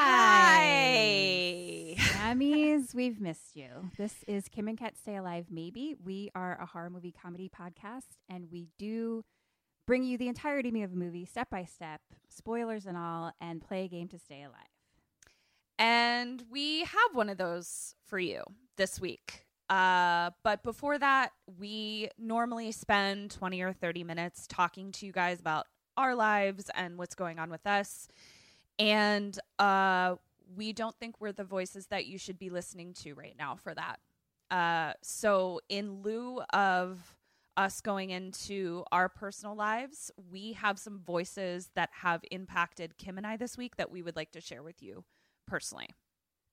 Hi. Grammys, we've missed you. This is Kim and Kat Stay Alive Maybe. We are a horror movie comedy podcast, and we do bring you the entirety of a movie step by step, spoilers and all, and play a game to stay alive. And we have one of those for you this week. Uh, but before that, we normally spend 20 or 30 minutes talking to you guys about our lives and what's going on with us. And uh, we don't think we're the voices that you should be listening to right now for that. Uh, so, in lieu of us going into our personal lives, we have some voices that have impacted Kim and I this week that we would like to share with you personally.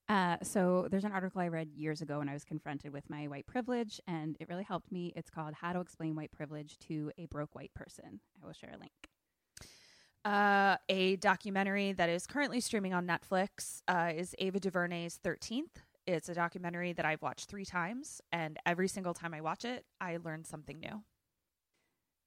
Uh, so there's an article I read years ago when I was confronted with my white privilege, and it really helped me. It's called "How to Explain White Privilege to a Broke White Person." I will share a link. Uh, a documentary that is currently streaming on Netflix uh, is Ava DuVernay's 13th. It's a documentary that I've watched three times, and every single time I watch it, I learn something new.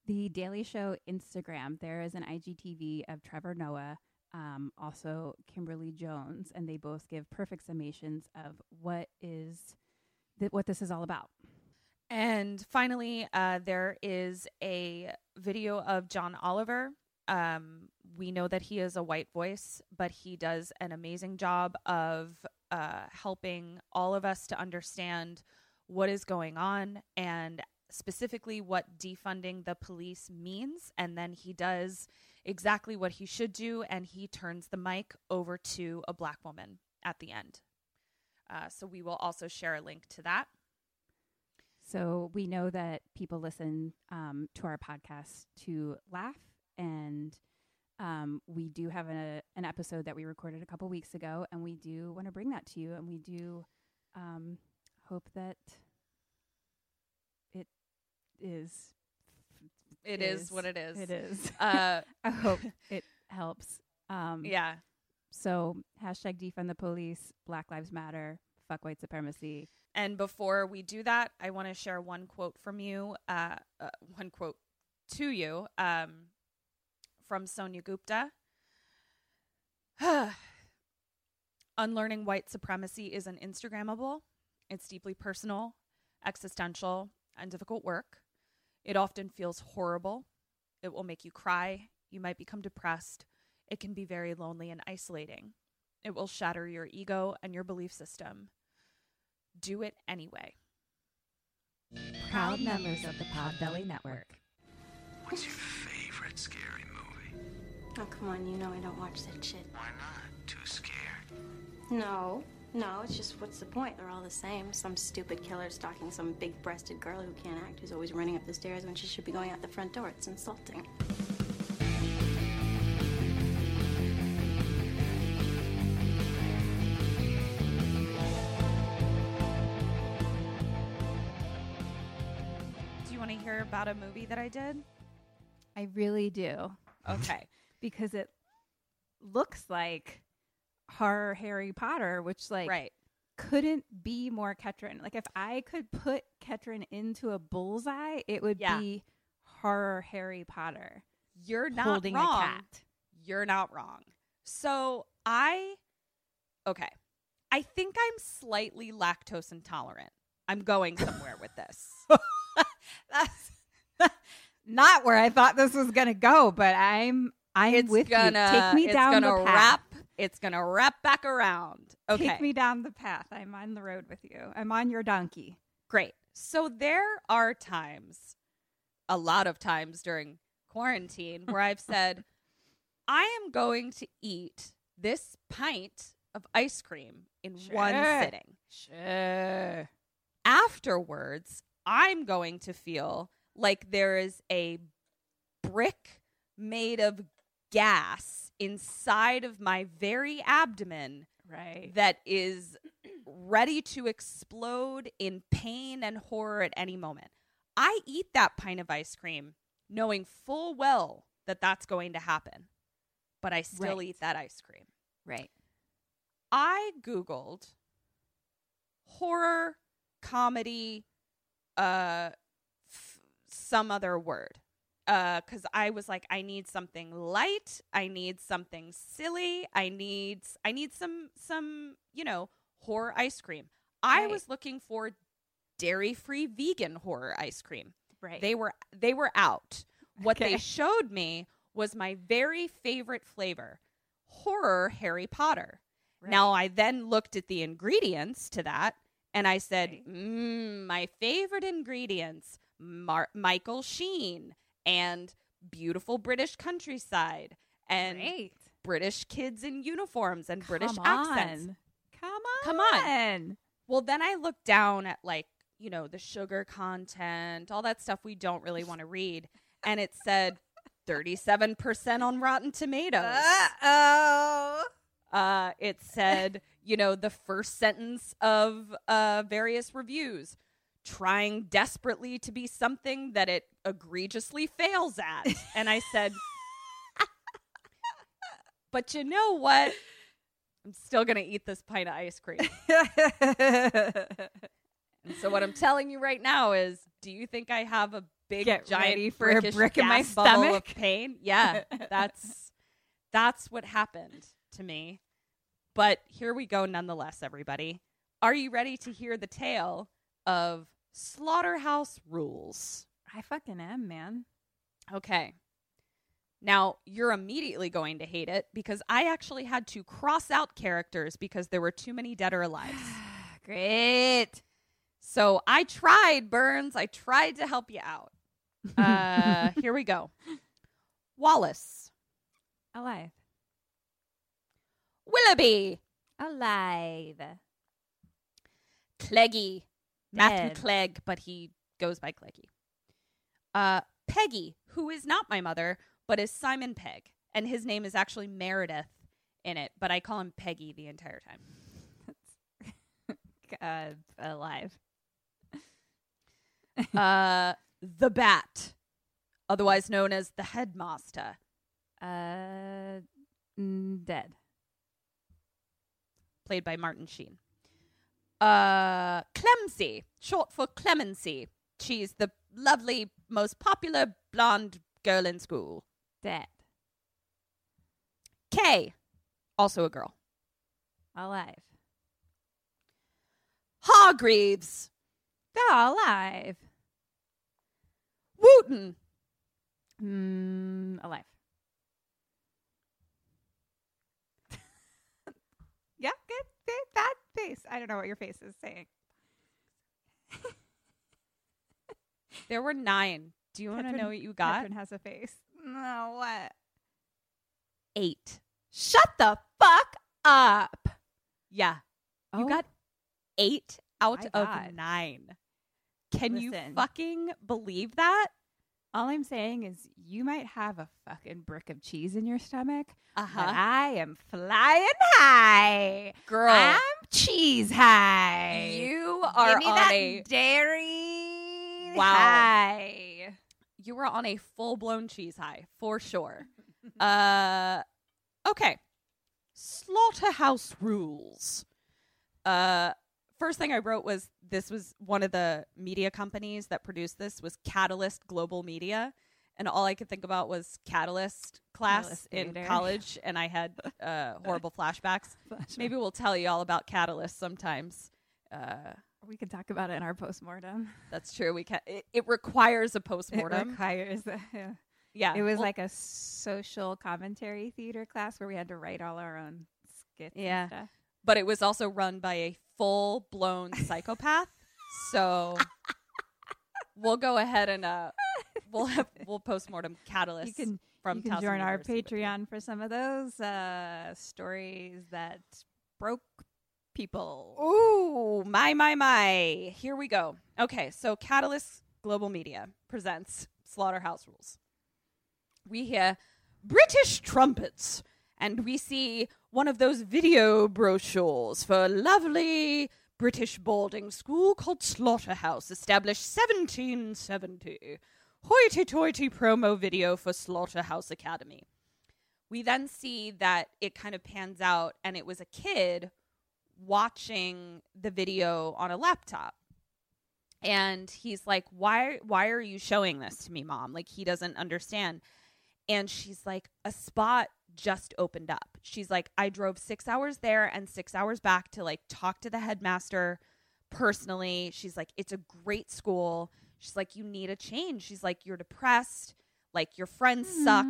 The Daily Show Instagram, there is an IGTV of Trevor Noah, um, also Kimberly Jones, and they both give perfect summations of what is th- what this is all about. And finally, uh, there is a video of John Oliver. Um, we know that he is a white voice, but he does an amazing job of uh, helping all of us to understand what is going on and specifically what defunding the police means. And then he does exactly what he should do, and he turns the mic over to a black woman at the end. Uh, so we will also share a link to that. So we know that people listen um, to our podcast to laugh, and um, we do have a, an episode that we recorded a couple weeks ago, and we do want to bring that to you, and we do um, hope that it is. It is what it is. It is. Uh, I hope it helps. Um, yeah. So hashtag defund the police, Black Lives Matter, fuck white supremacy. And before we do that, I want to share one quote from you, uh, uh, one quote to you um, from Sonia Gupta. Unlearning white supremacy isn't Instagrammable. It's deeply personal, existential, and difficult work. It often feels horrible. It will make you cry. You might become depressed. It can be very lonely and isolating. It will shatter your ego and your belief system. Do it anyway. Proud members of the Podbelly Network. What's your favorite scary movie? Oh, come on, you know I don't watch that shit. Why not? Too scared? No, no, it's just what's the point? They're all the same. Some stupid killer stalking some big breasted girl who can't act, who's always running up the stairs when she should be going out the front door. It's insulting. Do you want to hear about a movie that I did? I really do. Okay. Because it looks like horror Harry Potter, which like right. couldn't be more Ketrin. Like if I could put Ketrin into a bullseye, it would Yeah. be horror Harry Potter You're not holding wrong. a cat. You're not wrong. So I, okay, I think I'm slightly lactose intolerant. I'm going somewhere with this. That's not where I thought this was gonna go, but I'm I'm it's with gonna you. Take me down gonna the path. wrap. It's gonna wrap back around. Okay, Take me down the path. I'm on the road with you. I'm on your donkey. great. So there are times, a lot of times during quarantine, where I've said, I am going to eat this pint of ice cream in one sitting. Sure. afterwards, I'm going to feel like there is a brick made of gas inside of my very abdomen Right. that is ready to explode in pain and horror at any moment. I eat that pint of ice cream knowing full well that that's going to happen, but I still Right. eat that ice cream. Right. I Googled horror, comedy, uh, f- some other word. Because I was like, I need something light. I need something silly. I need, I need some, some, you know, horror ice cream. I was looking for dairy-free vegan horror ice cream. Right. They were, they were out. What Okay. they showed me was my very favorite flavor, horror Harry Potter. Now I then looked at the ingredients to that and I said, Right. mm, my favorite ingredients, Mar- Michael Sheen and beautiful British countryside and Great. British kids in uniforms and British Come accents. Come on. Come on. Well, then I looked down at like, you know, the sugar content, all that stuff we don't really want to read. And it said 37% on Rotten Tomatoes. oh. Uh, it said, you know, the first sentence of uh, various reviews trying desperately to be something that it egregiously fails at. And I said, but you know what? I'm still going to eat this pint of ice cream. And so what I'm telling you right now is, do you think I have a big Get giant for a brick in my bubble of stomach? pain? Yeah, that's that's what happened to me. But here we go nonetheless, everybody. Are you ready to hear the tale of Slaughterhouse Rulez? I fucking am, man. Okay. Now, you're immediately going to hate it because I actually had to cross out characters because there were too many dead or alive. Great. So I tried, Burns. I tried to help you out. Uh, here we go. Wallace, Alive. Willoughby, Alive. Cleggy, Matthew Clegg, but he goes by Cleggy. Uh, Peggy, who is not my mother, but is Simon Pegg, and his name is actually Meredith in it, but I call him Peggy the entire time. Uh, alive. Uh, the Bat, otherwise known as the Headmaster. Uh, dead. played by Martin Sheen. Uh, Clemsy, short for Clemency. She's the lovely, most popular blonde girl in school. Dead. Kay, also a girl. Alive. Hargreaves, Oh, alive. Wooten, Mm, alive. yeah, good. Fa- That face. I don't know what your face is saying. there were nine. Do you want to know what you got? Catherine has a face. No, what? Eight. Shut the fuck up. Yeah. You Oh, got eight out My of God. nine. Can you fucking believe that? All I'm saying is you might have a fucking brick of cheese in your stomach, Uh but I am flying high. Girl, I'm cheese high. you are on a dairy Wow. high. you were on a full blown cheese high for sure. uh, okay. Slaughterhouse Rulez. Uh, first thing I wrote was this was one of the media companies that produced this was Catalyst Global Media, and all I could think about was Catalyst class Catalyst in college, and I had uh, horrible flashbacks. Maybe we'll tell you all about Catalyst sometimes. Uh, we can talk about it in our postmortem. that's true. We can. It, it requires a postmortem. It requires. Uh, yeah. Yeah. It was Well, like a social commentary theater class where we had to write all our own skits. and Yeah. But it was also run by a full blown psychopath. So we'll go ahead and uh we'll have we'll postmortem catalyst You can from you can Towson join our University you. Patreon for some of those uh, stories that broke people. Ooh, my, my, my. Here we go. Okay, so Catalyst Global Media presents Slaughterhouse Rulez. We hear British trumpets, and we see one of those video brochures for a lovely British boarding school called Slaughterhouse, established 1770. Hoity toity promo video for Slaughterhouse Academy. We then see that it kind of pans out, and it was a kid watching the video on a laptop and he's like why why are you showing this to me mom like he doesn't understand and she's like a spot just opened up. She's like i drove 6 hours there and 6 hours back to like talk to the headmaster personally. She's like it's a great school. She's like you need a change. She's like you're depressed. Like your friends suck.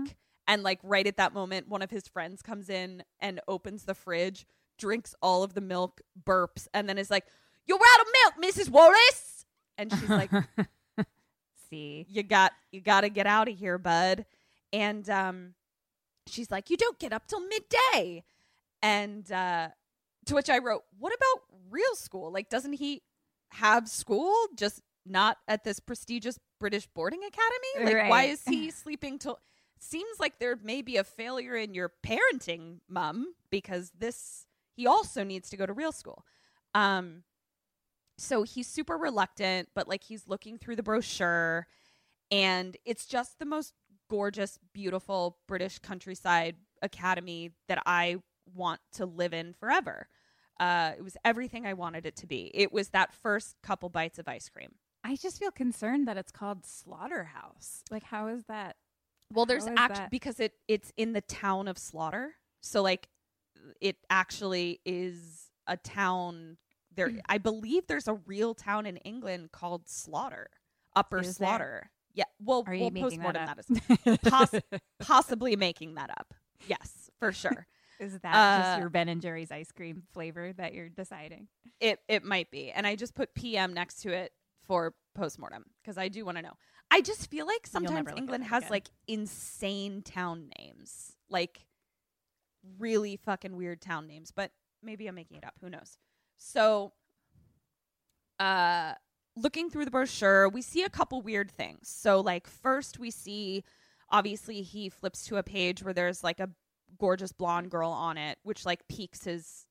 And like right at that moment one of his friends comes in and opens the fridge drinks all of the milk burps and then is like you're out of milk mrs Wallace! And she's like See, you got you got to get out of here bud. And um she's like you don't get up till midday. And uh to which i wrote what about real school? Like doesn't he have school just not at this prestigious british boarding academy? Like why is he sleeping till seems like there may be a failure in your parenting mom because this he also needs to go to real school. Um so he's super reluctant but like he's looking through the brochure and it's just the most gorgeous beautiful british countryside academy that i want to live in forever. Uh, it was everything i wanted it to be. It was that first couple bites of ice cream. I just feel concerned that it's called Slaughterhouse. Like, how is that? well there's actually because it it's in the town of slaughter. So like it actually is a town there. I believe there's a real town in england called slaughter upper Is slaughter. yeah well Are you we'll making postmortem that that as poss- possibly making that up. Yes for sure. Is that Uh, just your Ben and Jerry's ice cream flavor that you're deciding? it it might be and i just put pm next to it for postmortem because i do want to know. I just feel like sometimes england has again. like insane town names like really fucking weird town names but maybe i'm making it up. Who knows? So uh looking through the brochure we see a couple weird things so like first we see obviously he flips to a page where there's like a gorgeous blonde girl on it which like piques his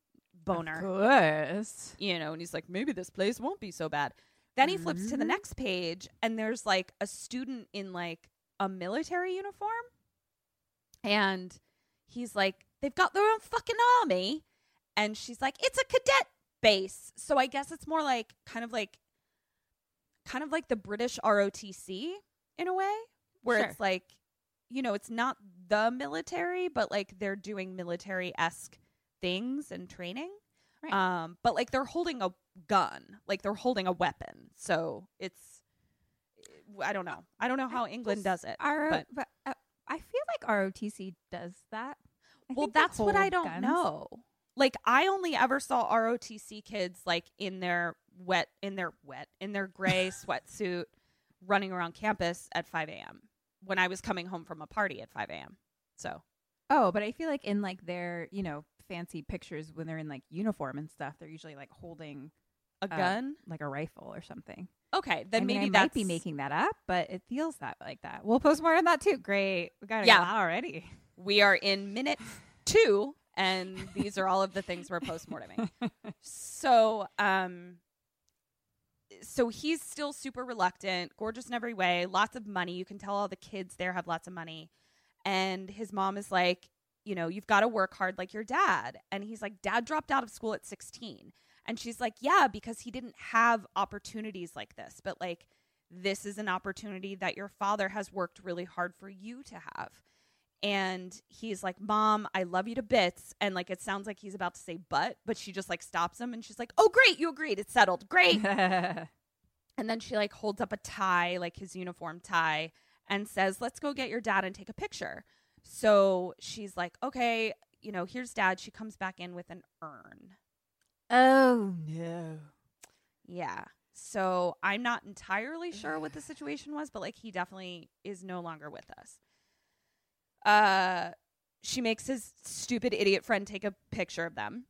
boner course. you know, and he's like, maybe this place won't be so bad. Then he flips to the Mhm. next page, and there's like a student in like a military uniform, and he's like, they've got their own fucking army, and she's like, it's a cadet base, so I guess it's more like kind of like, kind of like the British ROTC in a way, where Sure. it's like, you know, it's not the military, but like they're doing military esque things and training. Right. Um, but like they're holding a gun, like they're holding a weapon. So it's, I don't know. I don't know how England does it. R- but but uh, I feel like ROTC does that. I well, that's what I don't guns. know. Like I only ever saw ROTC kids like in their wet, in their wet, in their gray sweatsuit, running around campus at 5 a.m. when I was coming home from a party at 5 a.m. So Oh, but I feel like in like their you know fancy pictures when they're in like uniform and stuff, they're usually like holding a uh, gun. like a rifle or something. okay, then I mean, maybe I that's might be making that up, but it feels that like that. We'll post more on that too. Great, we got it Yeah. already. We are in minute two, and these are all of the things we're postmorteming. so, um, so he's still super reluctant, gorgeous in every way, lots of money. You can tell all the kids there have lots of money, and his mom is like, you know, you've got to work hard like your dad. And he's like, Dad dropped out of school at 16. And she's like, Yeah, because he didn't have opportunities like this. But like, this is an opportunity that your father has worked really hard for you to have. And he's like, Mom, I love you to bits. And like, it sounds like he's about to say, but, but she just like stops him and she's like, Oh, great. You agreed. It's settled. Great. and then she like holds up a tie, like his uniform tie. and says, "Let's go get your dad and take a picture." So she's like, "Okay, you know, here's dad." She comes back in with an urn. Oh no. Yeah. So I'm not entirely sure what the situation was, but like he definitely is no longer with us. Uh she makes his stupid idiot friend take a picture of them.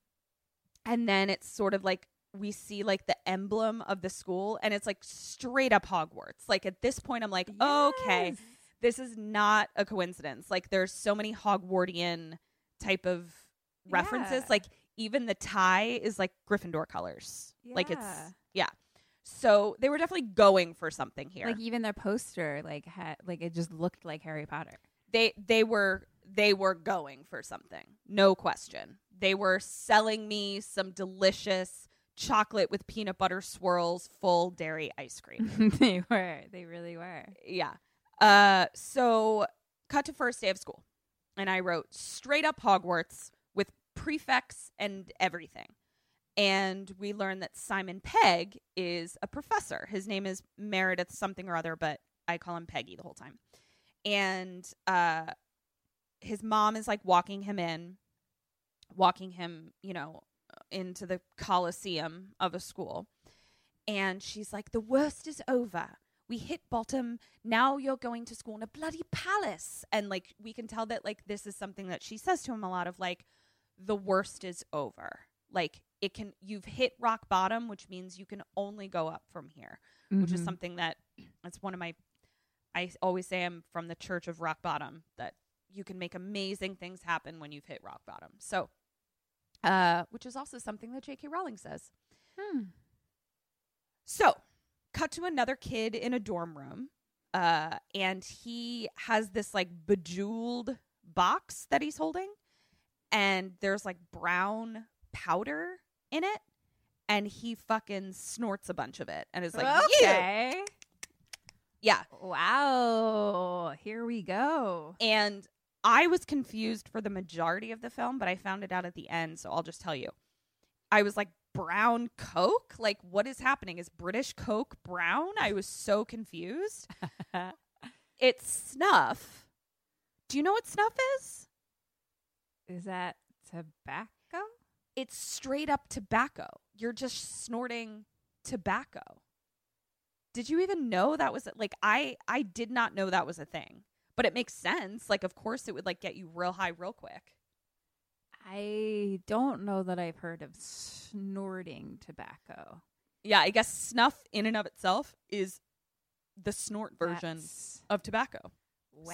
And then it's sort of like we see like the emblem of the school and it's like straight up Hogwarts. Like at this point I'm like, okay, this is not a coincidence. Like there's so many Hogwartian type of references. Yeah. Like even the tie is like Gryffindor colors. Like it's Yeah. yeah. So they were definitely going for something here. Like even their poster, like had like it just looked like Harry Potter. They they were they were going for something. No question. They were selling me some delicious chocolate with peanut butter swirls full dairy ice cream. they were. They really were. yeah. Uh so cut to first day of school. And I wrote straight up Hogwarts with prefects and everything. And we learned that Simon Pegg is a professor. His name is Meredith something or other, but I call him Peggy the whole time. And uh his mom is like walking him in, walking him, you know, into the coliseum of a school. And she's like, The worst is over. We hit bottom. Now you're going to school in a bloody palace. And like, we can tell that, like, this is something that she says to him a lot of like, the worst is over. Like, it can, you've hit rock bottom, which means you can only go up from here, which is Mhm. something that that's one of my, I always say I'm from the church of rock bottom, that you can make amazing things happen when you've hit rock bottom. So, uh, which is also something that J.K. Rowling says. Hmm. So, cut to another kid in a dorm room, uh, and he has this like bejeweled box that he's holding, and there's like brown powder in it, and he fucking snorts a bunch of it, and is like, okay. Yeah. Wow. Here we go. And I was confused for the majority of the film, but I found it out at the end, so I'll just tell you. I was like, brown Coke? Like, what is happening? Is British Coke brown? I was so confused. it's snuff. Do you know what snuff is? Is that tobacco? It's straight up tobacco. You're just snorting tobacco. Did you even know that was like I I did not know that was a thing. But it makes sense. Like of course it would like get you real high real quick. I don't know that I've heard of snorting tobacco. Yeah, I guess snuff in and of itself is the snort version That's of tobacco.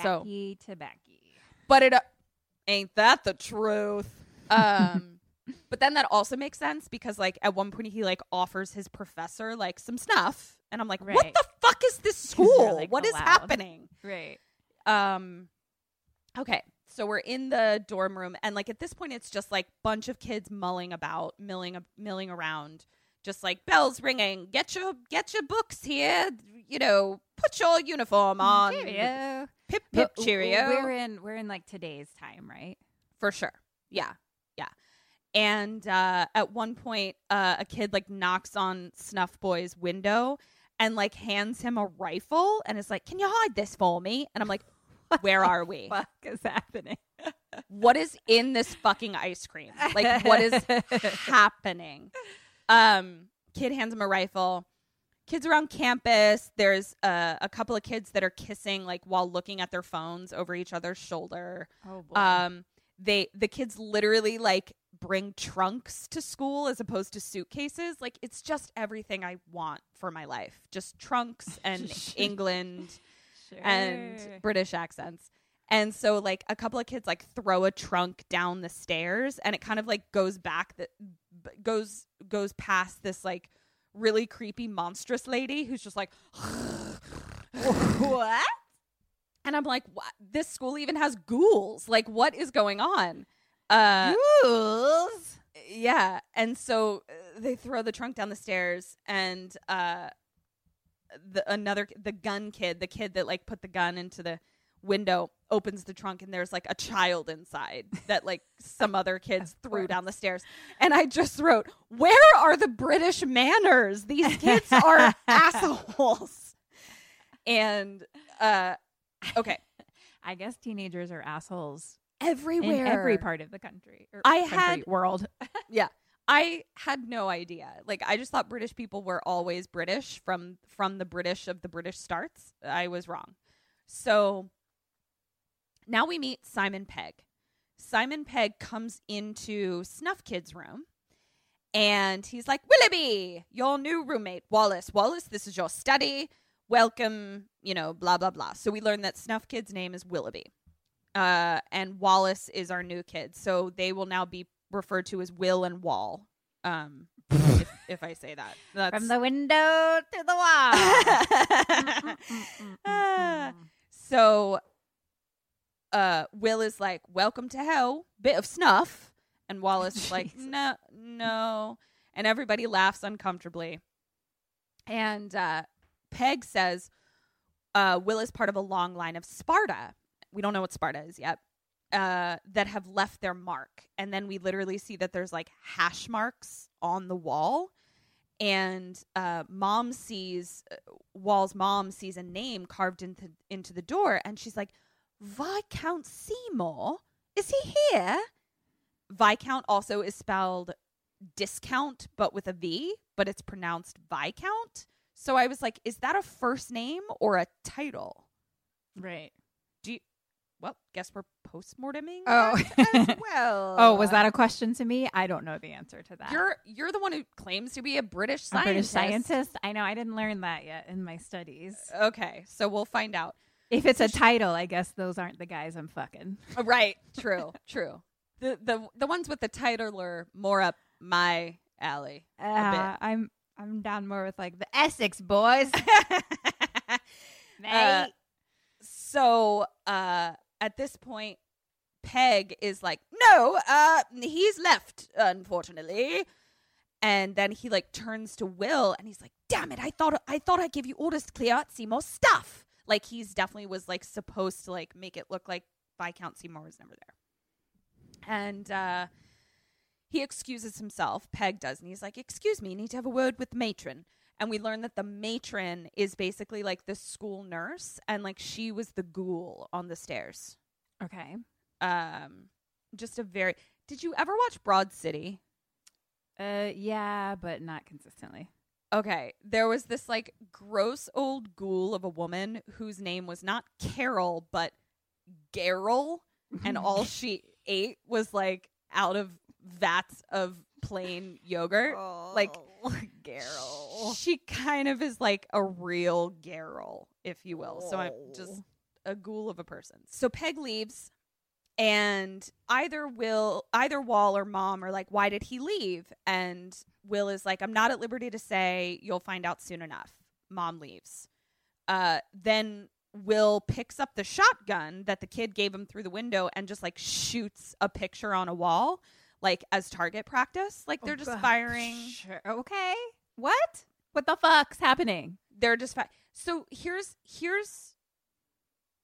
So- wacky tobacco. But it uh, ain't that the truth. Um but then that also makes sense because like at one point he like offers his professor like some snuff and I'm like, "What the fuck is this school? like, what is allowed. happening?" Right. Um okay. So we're in the dorm room and like at this point it's just like bunch of kids mulling about, milling milling around, just like bells ringing, get your get your books here, you know, put your uniform on. Cheerio. Pip pip But cheerio. We're in we're in like today's time, right? For sure. Yeah. Yeah. And uh, at one point, uh, a kid like knocks on Snuff Boy's window and like hands him a rifle and is like, Can you hide this for me? And I'm like, Where are we? Fuck is happening? What is in this fucking ice cream? Like, what is happening? Um, kid hands him a rifle. Kids around campus. There's uh, a couple of kids that are kissing like while looking at their phones over each other's shoulder. Oh boy. Um, they the kids literally like bring trunks to school as opposed to suitcases. Like it's just everything I want for my life. Just trunks and England and British accents. And so like a couple of kids like throw a trunk down the stairs and it kind of like goes back that goes goes past this like really creepy monstrous lady who's just like what? and I'm like what this school even has ghouls like what is going on uh Ghouls. yeah and so uh, they throw the trunk down the stairs and uh the another the gun kid the kid that like put the gun into the window opens the trunk and there's like a child inside that like some other kids threw down the stairs. And i just wrote where are the british manners? These kids are assholes. And uh Okay. I guess teenagers are assholes Everywhere. in every part of the country. Or I country, had- world. Yeah. I had no idea. Like I just thought British people were always British from from the British of the British starts. I was wrong. So now we meet Simon Pegg. Simon Pegg comes into Snuff Kid's room and he's like, Willoughby, your new roommate, Wallace. Wallace, this is your study. Welcome, you know, blah, blah, blah. So we learn that Snuff Kid's name is Willoughby. Uh, and Wallace is our new kid. So they will now be referred to as Will and Wall. Um, if, if I say that. That's From the window to the wall. So uh Will is like, Welcome to hell, bit of snuff. And Wallace is like, No, no. And everybody laughs uncomfortably. And uh Pegg says, uh, Will is part of a long line of Sparta. We don't know what Sparta is yet. Uh, that have left their mark. And then we literally see that there's like hash marks on the wall. And uh, mom sees, uh, Wall's mom sees a name carved into, into the door. And she's like, Viscount Seymour? Is he here? Viscount also is spelled discount, but with a V, but it's pronounced Viscount. So I was like, is that a first name or a title? right. Well, guess we're postmorteming Oh. well. Oh, was that a question to me? I don't know the answer to that. You're you're the one who claims to be a British a scientist. British scientist. I know. I didn't learn that yet in my studies. Okay, so we'll find out. If it's a title, I guess those aren't the guys I'm fucking. Uh, Right, true, true. The the the ones with the title are more up my alley. a Uh, I'm I'm down more with like the Essex boys. Mate. Uh, so uh at this point Pegg is like no uh he's left unfortunately. And then he like turns to will and he's like damn it i thought i thought i'd give you orders to clear out seymour's stuff. Like he's definitely was like supposed to like make it look like viscount seymour was never there. And uh he excuses himself. Pegg does. And he's like excuse me need to have a word with the matron and we learn that the matron is basically like the school nurse and like she was the ghoul on the stairs okay. um just a very did you ever watch broad city Uh, yeah, but not consistently. okay there was this like gross old ghoul of a woman whose name was not carol but Garol, and all she ate was like out of vats of plain yogurt like Garol. She kind of is like a real Garol, if you will. So I'm just Oh. a ghoul of a person. So Pegg leaves, and either Will, either Wall or Mom are like, "Why did he leave?" And Will is like, "I'm not at liberty to say. You'll find out soon enough." Mom leaves. Uh, then Will picks up the shotgun that the kid gave him through the window and just like shoots a picture on a wall, like as target practice. Like oh, they're just firing. Sure. Okay. What? What the fuck's happening? they're just fi- so here's here's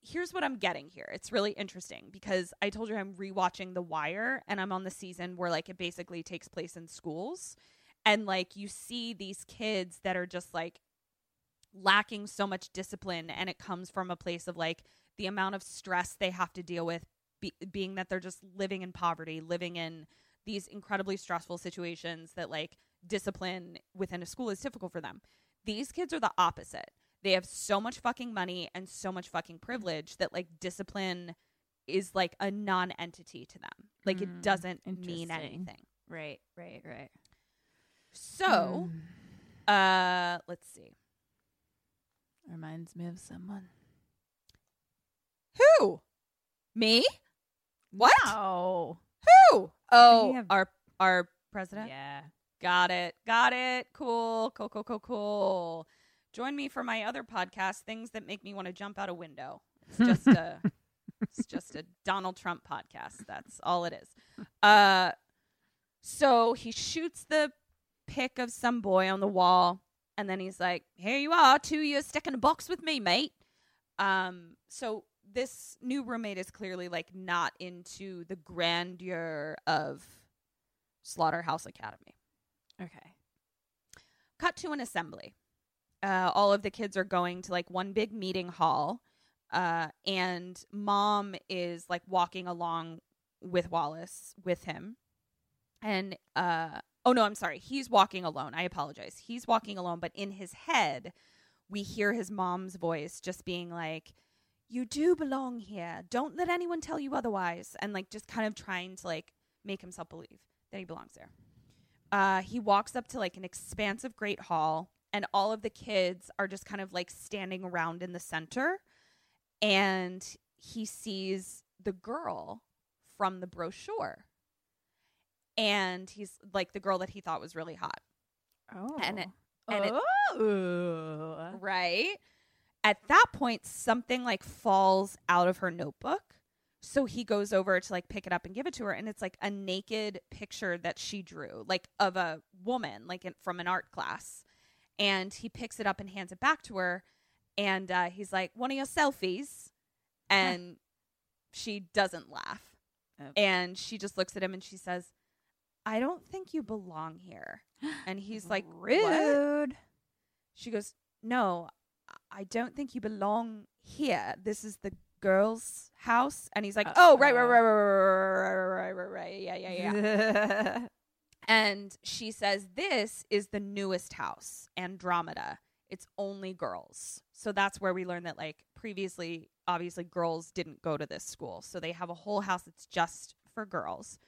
here's what i'm getting here it's really interesting because i told you i'm rewatching the wire and i'm on the season where like it basically takes place in schools and like you see these kids that are just like lacking so much discipline and it comes from a place of like the amount of stress they have to deal with be- being that they're just living in poverty living in these incredibly stressful situations that like discipline within a school is difficult for them these kids are the opposite. They have so much fucking money and so much fucking privilege that like discipline is like a non-entity to them. Like it Mm, doesn't mean anything. Right. Right. Right. So, uh let's see. Reminds me of someone. Who? Me? What? Oh. Who? Oh, have- our our president. Yeah. Got it. Got it. Cool. Cool. Cool. Cool. Cool. Join me for my other podcast, things that make me want to jump out a window. It's just a, it's just a Donald Trump podcast. That's all it is. Uh, so he shoots the pic of some boy on the wall, and then he's like, "Here you are, two years stuck in a box with me, mate." Um, so this new roommate is clearly like not into the grandeur of Slaughterhouse Academy. Okay. Cut to an assembly. Uh, all of the kids are going to like one big meeting hall. Uh, and mom is like walking along with Wallace with him. And uh oh no, I'm sorry. He's walking alone. I apologize. He's walking alone, but in his head, we hear his mom's voice just being like, You do belong here. Don't let anyone tell you otherwise. And like just kind of trying to like make himself believe that he belongs there. Uh, he walks up to like an expansive great hall, and all of the kids are just kind of like standing around in the center. And he sees the girl from the brochure. And he's like the girl that he thought was really hot. Oh. And it, and it, oh. right? At that point, something like falls out of her notebook. So he goes over to like pick it up and give it to her, and it's like a naked picture that she drew, like of a woman, like in, from an art class. And he picks it up and hands it back to her, and uh, he's like, "One of your selfies," and she doesn't laugh, Oh. and she just looks at him and she says, "I don't think you belong here." And he's like, "What?" rude. She goes, No, I don't think you belong here. This is the girls' house. And he's like, Oh, right, right, right, right, right, right, right, right, right. Yeah, yeah, yeah. and she says, This is the newest house, Andromeda. It's only girls. So that's where we learn that, like, previously, obviously, girls didn't go to this school. So they have a whole house that's just for girls.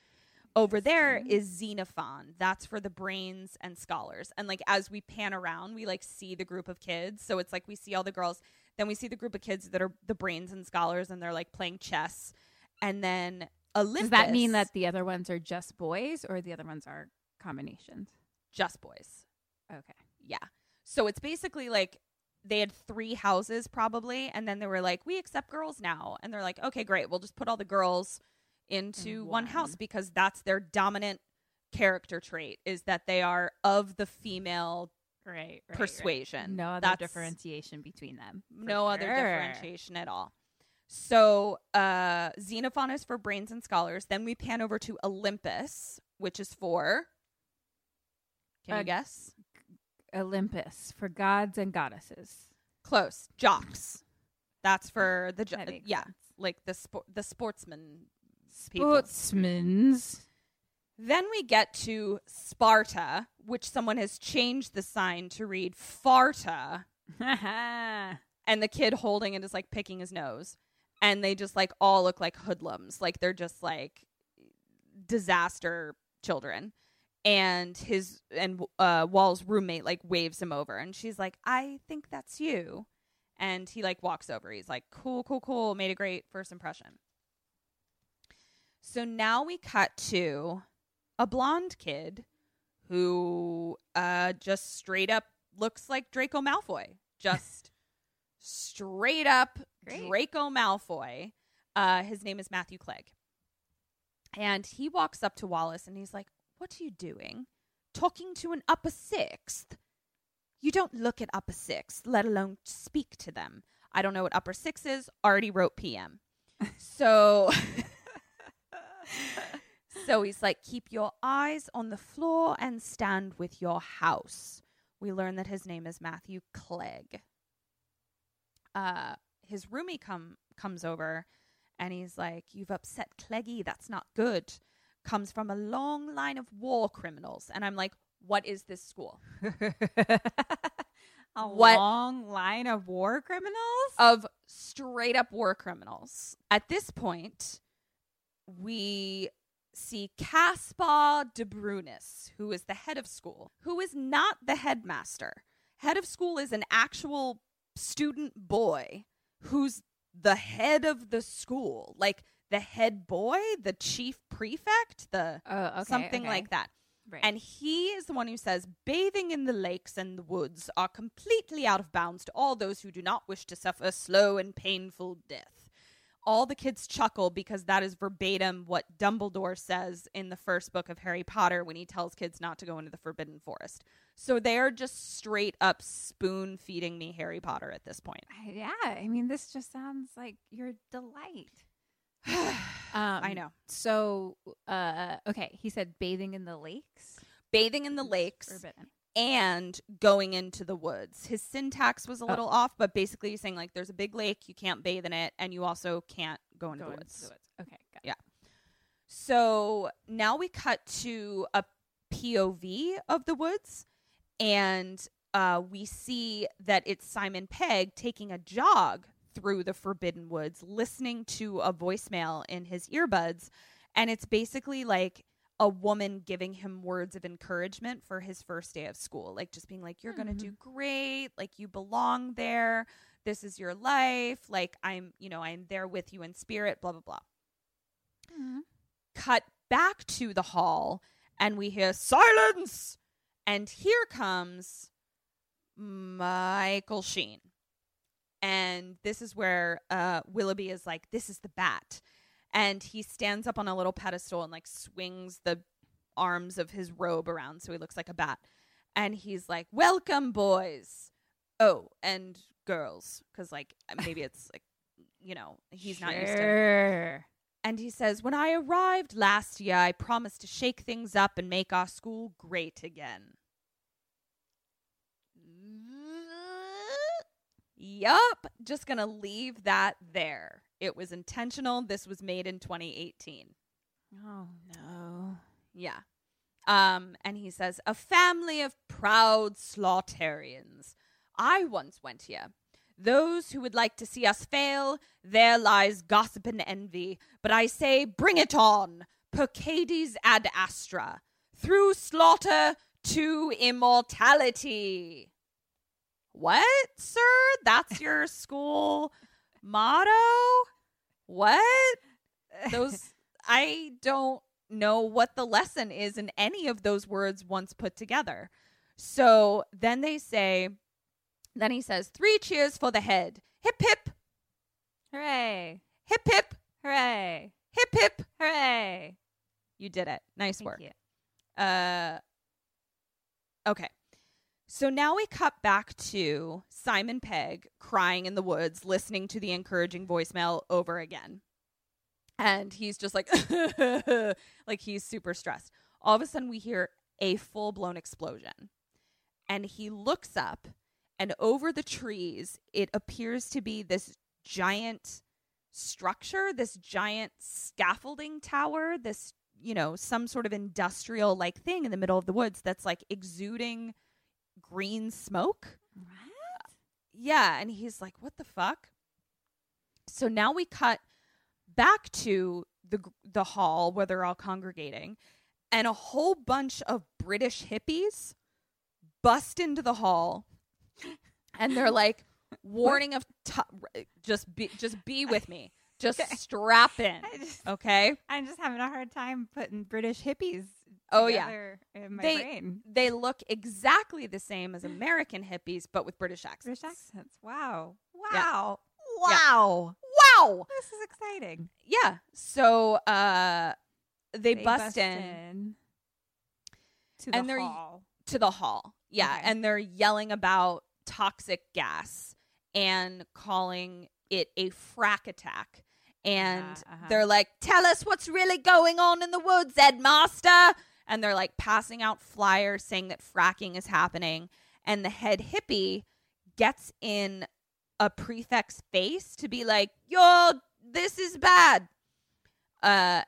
Over there is Xenophon. That's for the brains and scholars. And like as we pan around, we like see the group of kids. So it's like we see all the girls, then we see the group of kids that are the brains and scholars and they're like playing chess. And then Olympus Does that mean that the other ones are just boys or the other ones are combinations? just boys. Okay. Yeah. So it's basically like they had three houses probably, and then they were like, we accept girls now. And they're like, okay, great. We'll just put all the girls into In one house because that's their dominant character trait is that they are of the female Right. persuasion. No other That's differentiation between them. no other differentiation at all. So uh Xenophon is for brains and scholars. Then we pan over to Olympus, which is for Can Uh, you guess? Olympus for gods and goddesses. Close. Jocks. That's for the jo- That yeah, sense. like the sport the sportsman people. Then we get to Sparta, which someone has changed the sign to read Farta, and the kid holding it is like picking his nose. And they just like all look like hoodlums. Like they're just like disaster children. And his and uh Wall's roommate like waves him over and she's like, I think that's you. And he like walks over. He's like, Cool, cool, cool. Made a great first impression. So now we cut to a blonde kid who uh just straight up looks like Draco Malfoy. Just straight up Great. Draco Malfoy. Uh his name is Matthew Clegg. And he walks up to Wallace and he's like, "What are you doing? Talking to an upper sixth? You don't look at upper sixth, let alone speak to them. I don't know what upper six is. Already wrote PM. So So he's like, keep your eyes on the floor and stand with your house. We learn that his name is Matthew Clegg. Uh, his roomie come comes over, and he's like, "You've upset Cleggy. That's not good." Comes from a long line of war criminals, and I'm like, "What is this school a What- long line of war criminals? of straight up war criminals?" At this point, we see Caspar de Brunis, who is the head of school, who is not the headmaster. Head of school is an actual student boy who's the head of the school, like the head boy, the chief prefect, the Oh, okay, something okay. like that. Right. And he is the one who says bathing in the lakes and the woods are completely out of bounds to all those who do not wish to suffer slow and painful death. All the kids chuckle because that is verbatim what Dumbledore says in the first book of Harry Potter when he tells kids not to go into the Forbidden Forest. So they are just straight up spoon feeding me Harry Potter at this point. Yeah, I mean, this just sounds like your delight. Um, I know. So, uh, okay, he said bathing in the lakes. Bathing in the lakes Forbidden. And going into the woods. His syntax was a little off, but basically he's saying like there's a big lake, you can't bathe in it, and you also can't go into Go the into woods. the woods. Okay, got it. Yeah. So now we cut to a POV of the woods, and uh, we see that it's Simon Pegg taking a jog through the Forbidden Woods, listening to a voicemail in his earbuds. And it's basically like a woman giving him words of encouragement for his first day of school. Like just being like, you're going to do great. Like you belong there. This is your life. Like I'm, you know, I'm there with you in spirit, blah, blah, blah cut back to the hall and we hear silence and here comes michael sheen and this is where uh, willoughby is like this is the bat and he stands up on a little pedestal and like swings the arms of his robe around so he looks like a bat and he's like welcome boys oh and girls because like uh, maybe it's like you know he's not used to Sure. and he says, When I arrived last year, I promised to shake things up and make our school great again. Yup. Just going to leave that there. It was intentional. This was made in 2018. Oh no. Yeah. Um, and he says, A family of proud slaughtarians. I once went here. Those who would like to see us fail, there lies gossip and envy. But I say, bring it on. Per caedes ad astra. Through slaughter to immortality. What, sir? That's your school motto? What? Those I don't know what the lesson is in any of those words once put together. So then they say, then he says, three cheers for the head. Hip hip, Hooray. hip hip, Hooray. hip hip. Hooray. You did it. Nice Thank work. you. Uh, okay. So now we cut back to Simon Pegg crying in the woods, listening to the encouraging voicemail over again. And he's just like, like he's super stressed. All of a sudden, we hear a full blown explosion. And he looks up, and over the trees, it appears to be this giant structure, this giant scaffolding tower, this, you know, some sort of industrial like thing in the middle of the woods that's like exuding green smoke. What? Yeah, and he's like, "What the fuck?" So now we cut back to the the hall where they're all congregating, and a whole bunch of British hippies bust into the hall, and they're like, "Warning of t- just be just be with me, just strap in, I just, okay." I'm just having a hard time putting British hippies Oh, yeah. in my They- brain. They look exactly the same as American hippies, but with British accents. British accents. Wow. Yeah. Wow. Yeah. Wow. Wow. This is exciting. Yeah. So uh they, bust, in, in to the And they're- hall. to the hall. Yeah, Okay. and they're yelling about toxic gas and calling it a frack attack. And Yeah, uh-huh. they're like, "Tell us what's really going on in the woods, Headmaster." And they're like passing out flyers saying that fracking is happening. And the head hippie gets in a prefect's face to be like, "Yo, this is bad." Uh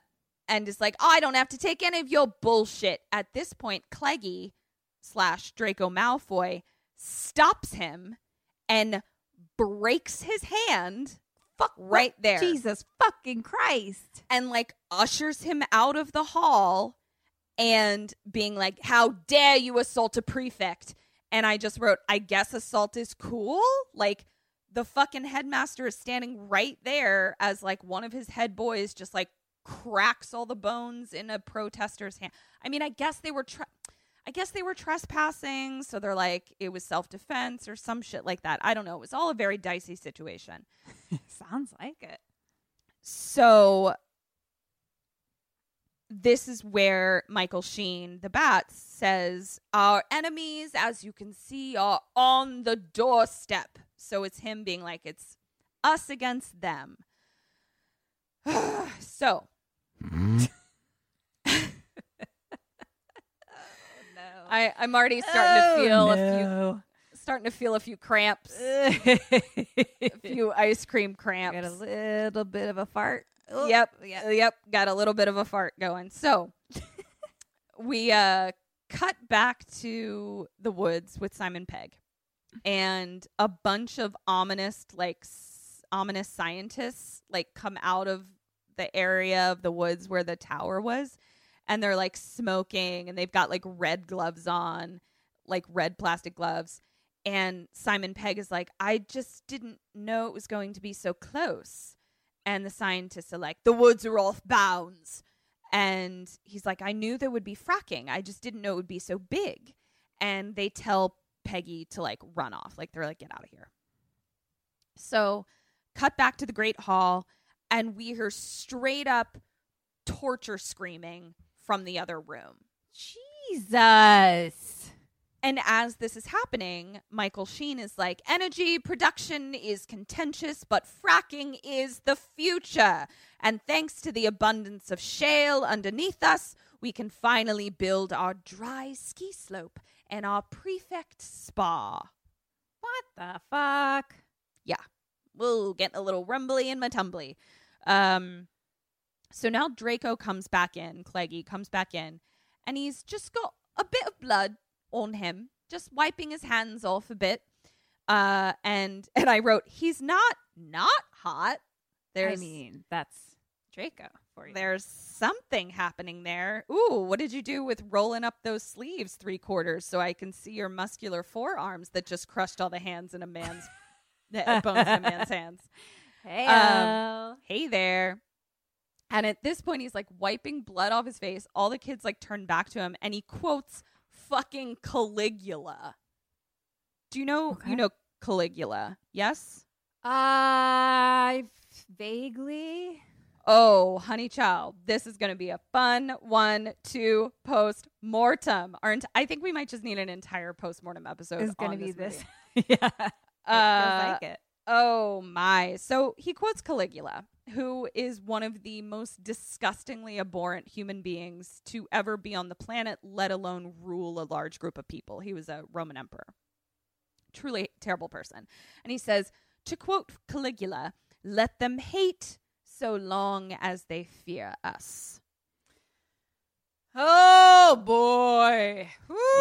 and is like, I don't have to take any of your bullshit. At this point, Cleggy slash Draco Malfoy stops him and breaks his hand Fuck right there Jesus fucking Christ. and like ushers him out of the hall and being like, How dare you assault a prefect? And I just wrote, I guess assault is cool. Like the fucking headmaster is standing right there as like one of his head boys just like cracks all the bones in a protester's hand. I mean, I guess they were tre- I guess they were trespassing, so they're like it was self-defense or some shit like that. I don't know. It was all a very dicey situation. Sounds like it. So this is where Michael Sheen, the bat, says, Our enemies, as you can see, are on the doorstep. So it's him being like, It's us against them. so No. I, I'm already starting to oh, feel a few starting to feel a few cramps, a few ice cream cramps. Got a little bit of a fart. Oh, yep, yeah. yep, got a little bit of a fart going. So we uh cut back to the woods with Simon Pegg and a bunch of ominous like s- ominous scientists like come out of the area of the woods where the tower was and they're like smoking and they've got like red gloves on like red plastic gloves and Simon Pegg is like I just didn't know it was going to be so close and the scientists are like the woods are off bounds. And he's like i knew there would be fracking. I just didn't know it would be so big. And they tell peggy to like run off. Like they're like get out of here. So cut back to the great hall and we hear straight up torture screaming from the other room. Jesus. And as this is happening, Michael Sheen is like, energy production is contentious, but fracking is the future. And thanks to the abundance of shale underneath us, we can finally build our dry ski slope and our prefect spa. What the fuck? Yeah. we'll get a little rumbly in my tumbly. Um, so now Draco comes back in, Cleggy comes back in, and he's just got a bit of blood on him, just wiping his hands off a bit. Uh, and and I wrote, he's not not hot. There's I mean, that's Draco for you. there's something happening there. Ooh, what did you do with rolling up those sleeves three quarters so I can see your muscular forearms that just crushed all the hands in a man's the bones in a man's hands? Hey, Um, hey there. And at this point, he's like wiping blood off his face. All the kids like turn back to him, and he quotes fucking Caligula. Do you know Okay. you know Caligula? Yes. I vaguely. Oh, honey child, this is going to be a fun one to post mortem. Aren't I think we might just need an entire post mortem episode. It's going to be this. yeah. Uh, like it. Oh my. So he quotes Caligula, who is one of the most disgustingly abhorrent human beings to ever be on the planet, let alone rule a large group of people. He was a Roman emperor. Truly terrible person. And he says, to quote Caligula, let them hate so long as they fear us. Oh boy.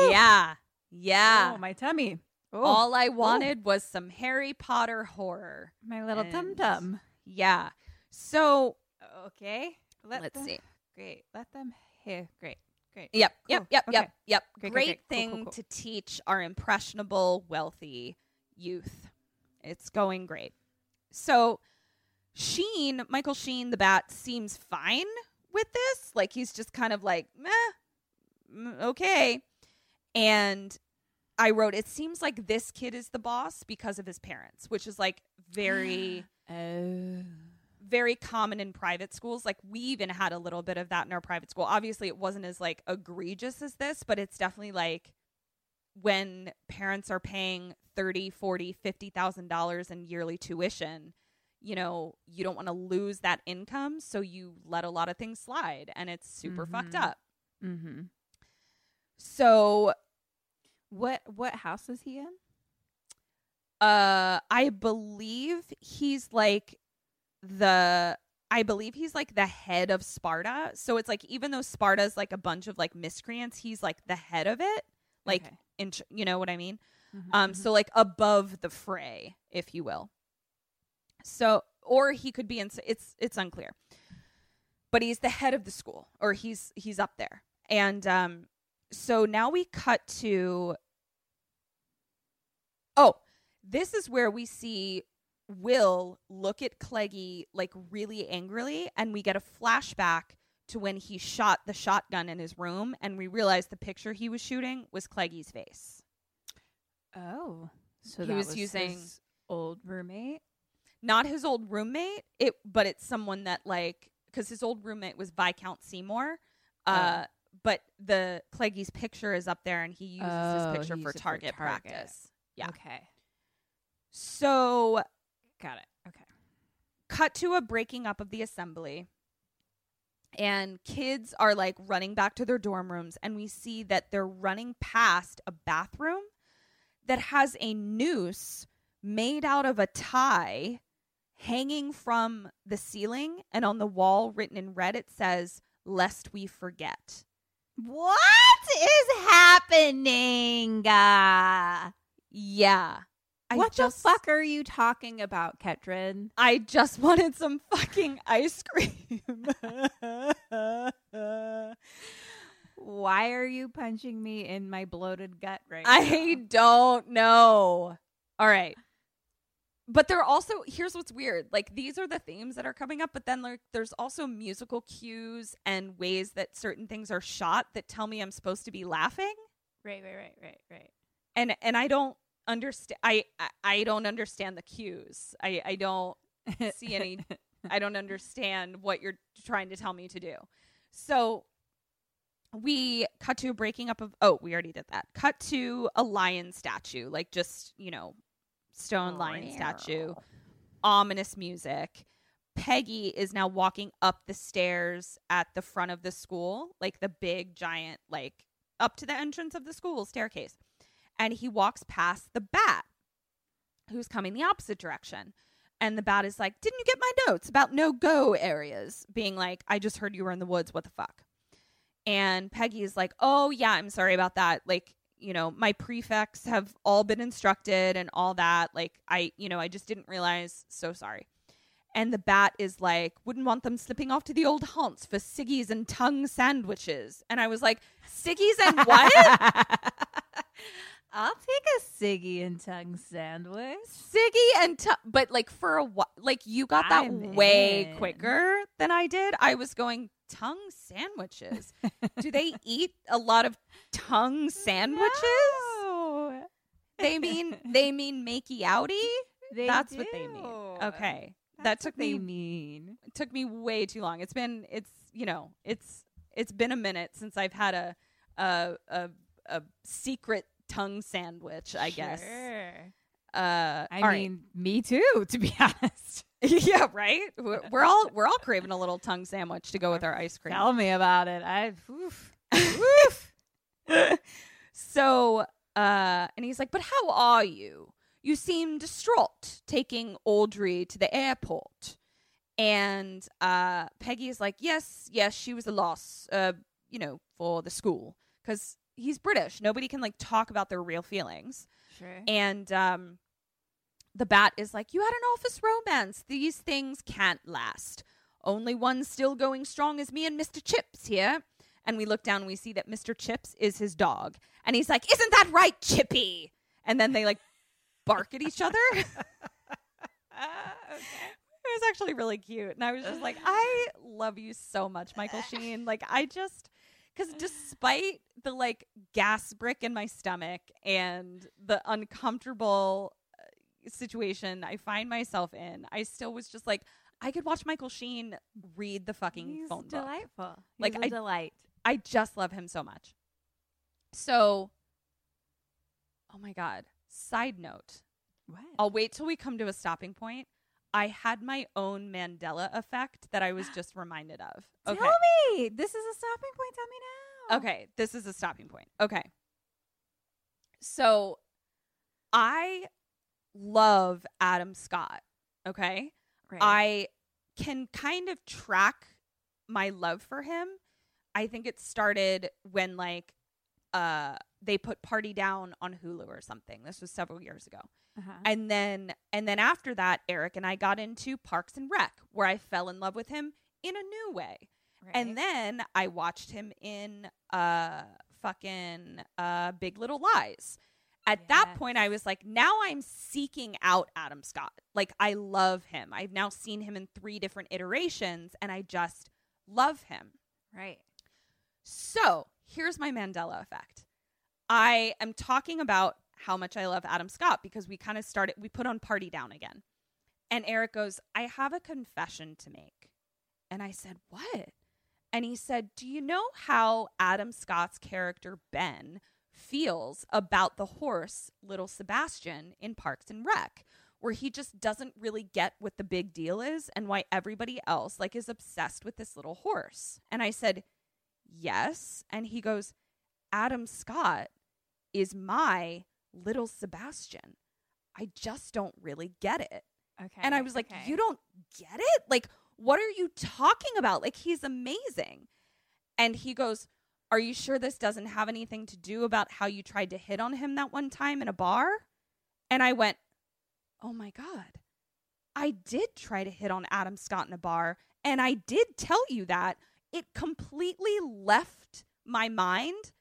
Yeah. Yeah. Oh, my tummy. Oh, All I oh. wanted was some Harry Potter horror. my little tum tum. Yeah. So Okay. Let let's them- see. Great. Let them hear. Great. Great. Yep, yep, Cool. yep, Okay. yep, yep. Great, Great, great, thing cool, cool. to teach our impressionable, wealthy youth. It's going great. So, Sheen, Michael Sheen, the bat, seems fine with this. Like he's just kind of like, meh, okay. And I wrote, it seems like this kid is the boss because of his parents, which is like very Oh. Very common in private schools. Like we even had a little bit of that in our private school. Obviously it wasn't as like egregious as this, but it's definitely like when parents are paying 30, 40, 50,000 dollars in yearly tuition, you know, you don't want to lose that income, so you let a lot of things slide and it's super fucked Mhm. up. Mm-hmm. So, What what house is he in? uh I believe he's like the I believe he's like the head of Sparta. So it's like even though Sparta's like a bunch of like miscreants, he's like the head of it. Like Okay. in you know what I mean? Mhm, Um mhm. so like above the fray, if you will. So or he could be in it's it's unclear. But he's the head of the school or he's he's up there. And um so now we cut to Oh, this is where we see Will look at Cleggy like really angrily, and we get a flashback to when he shot the shotgun in his room, and we realize the picture he was shooting was Cleggy's face. oh, so He that was using- his old roommate. Not his old roommate, it but it's someone that like because his old roommate was Viscount Seymour. Uh, but the Cleggy's picture is up there, and he uses Oh, his picture for it for target, target. practice. Yeah. Okay. So Got it. Okay. cut to a breaking up of the assembly and kids are like running back to their dorm rooms and we see that they're running past a bathroom that has a noose made out of a tie hanging from the ceiling and on the wall written in red it says lest we forget What is happening? Uh, yeah what just, the fuck are you talking about, Ketrin? I just wanted some fucking ice cream. Why are you punching me in my bloated gut right I now? don't know. All right. But there are also here's what's weird. Like these are the themes that are coming up, but then like there's also musical cues and ways that certain things are shot that tell me I'm supposed to be laughing. Right, right, right, right, right. And and I don't understand I, I I don't understand the cues. I I don't see any I don't understand what you're trying to tell me to do. So we cut to a breaking up of oh, we already did that. Cut to a lion statue, like just, you know, stone oh, lion statue. Ominous music. Peggy is now walking up the stairs at the front of the school, like the big giant like up to the entrance of the school staircase. And he walks past the bat who's coming the opposite direction. And the bat is like, Didn't you get my notes about no go areas? Being like, I just heard you were in the woods. What the fuck? And Peggy is like, Oh, yeah, I'm sorry about that. Like, you know, my prefects have all been instructed and all that. Like, I, you know, I just didn't realize. So sorry. And the bat is like, Wouldn't want them slipping off to the old haunts for ciggies and tongue sandwiches. And I was like, Ciggies and what? I'll take a ciggy and tongue sandwich. Siggy and Tongue, but like for a while, like you got that I'm way in. quicker than I did. I was going tongue sandwiches. Do they eat a lot of tongue sandwiches? No. They mean they mean makey outy. They That's what they mean. do. Okay, that took me mean. took me way too long. It's been it's you know it's it's been a minute since I've had a a a, a secret tongue sandwich. I guess. Sure. Uh, I all right. mean, me too, to be honest. yeah, right. We're, we're all we're all craving a little tongue sandwich to go with our ice cream. Tell me about it. I oof. so, uh, and he's like, "But how are you? You seem distraught taking Audrey to the airport." And uh, Peggy is like, "Yes, yes, she was a loss. Uh, you know, for the school because he's British. Nobody can like talk about their real feelings." Sure. And um, the bat is like, You had an office romance. These things can't last. Only one still going strong is me and Mr. Chips here. And we look down and we see that Mr. Chips is his dog. And he's like, Isn't that right, Chippy? And then they like bark at each other. it was actually really cute. And I was just like, I love you so much, Michael Sheen. Like, I just. Because despite the like gas brick in my stomach and the uncomfortable uh, situation I find myself in, I still was just like, I could watch Michael Sheen read the fucking He's phone book. delightful. Like, a I- delight. I just love him so much. So, oh my God. Side note, What? I'll wait till we come to a stopping point. I had my own Mandela effect that I was just reminded of. Okay. Tell me. This is a stopping point. Tell me now. Okay, this is a stopping point. Okay. So I love Adam Scott. Okay. Right. I can kind of track my love for him. I think it started when like uh they put Party Down on Hulu or something. This was several years ago. Uh-huh. And then and then after that Eric and I got into Parks and Rec where I fell in love with him in a new way. And then I watched him in uh fucking uh Big Little Lies. At that point I was like now I'm seeking out Adam Scott. Like I love him. I've now seen him in 3 different iterations and I just love him. right. So, here's my Mandela effect. I am talking about how much I love Adam Scott because we kind of started we put on Party Down again. And Eric goes, "I have a confession to make." And I said, "What?" And he said, Do you know how Adam Scott's character Ben feels about the horse, little Sebastian, in Parks and Rec? where he just doesn't really get what the big deal is and why everybody else like is obsessed with this little horse. And I said, "Yes." And he goes, "Adam Scott is my little Sebastian. I just don't really get it." Okay. And I was like, okay. You don't get it? Like, what are you talking about? Like, he's amazing. And he goes, Are you sure this doesn't have anything to do about how you tried to hit on him that one time in a bar? And I went, Oh my God. I did try to hit on Adam Scott in a bar. And I did tell you that. It completely left my mind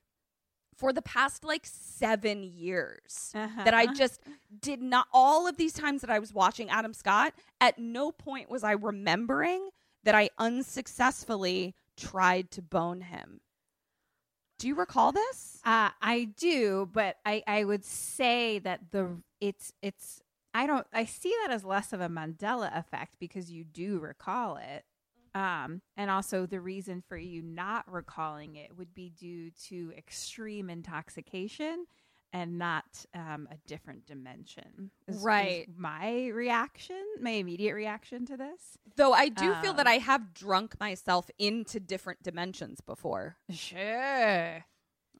for the past like seven years that I Uh-huh. just did not all of these times that I was watching Adam Scott, at no point was I remembering that I unsuccessfully tried to bone him. Do you recall this? Uh, I do, but I, I would say that the it's it's I don't I see that as less of a Mandela effect because you do recall it. Um, and also the reason for you not recalling it would be due to extreme intoxication and not um, a different dimension. is- is Right. my reaction, my immediate reaction to this. Though I do feel that Um, I have drunk myself into different dimensions before. Sure.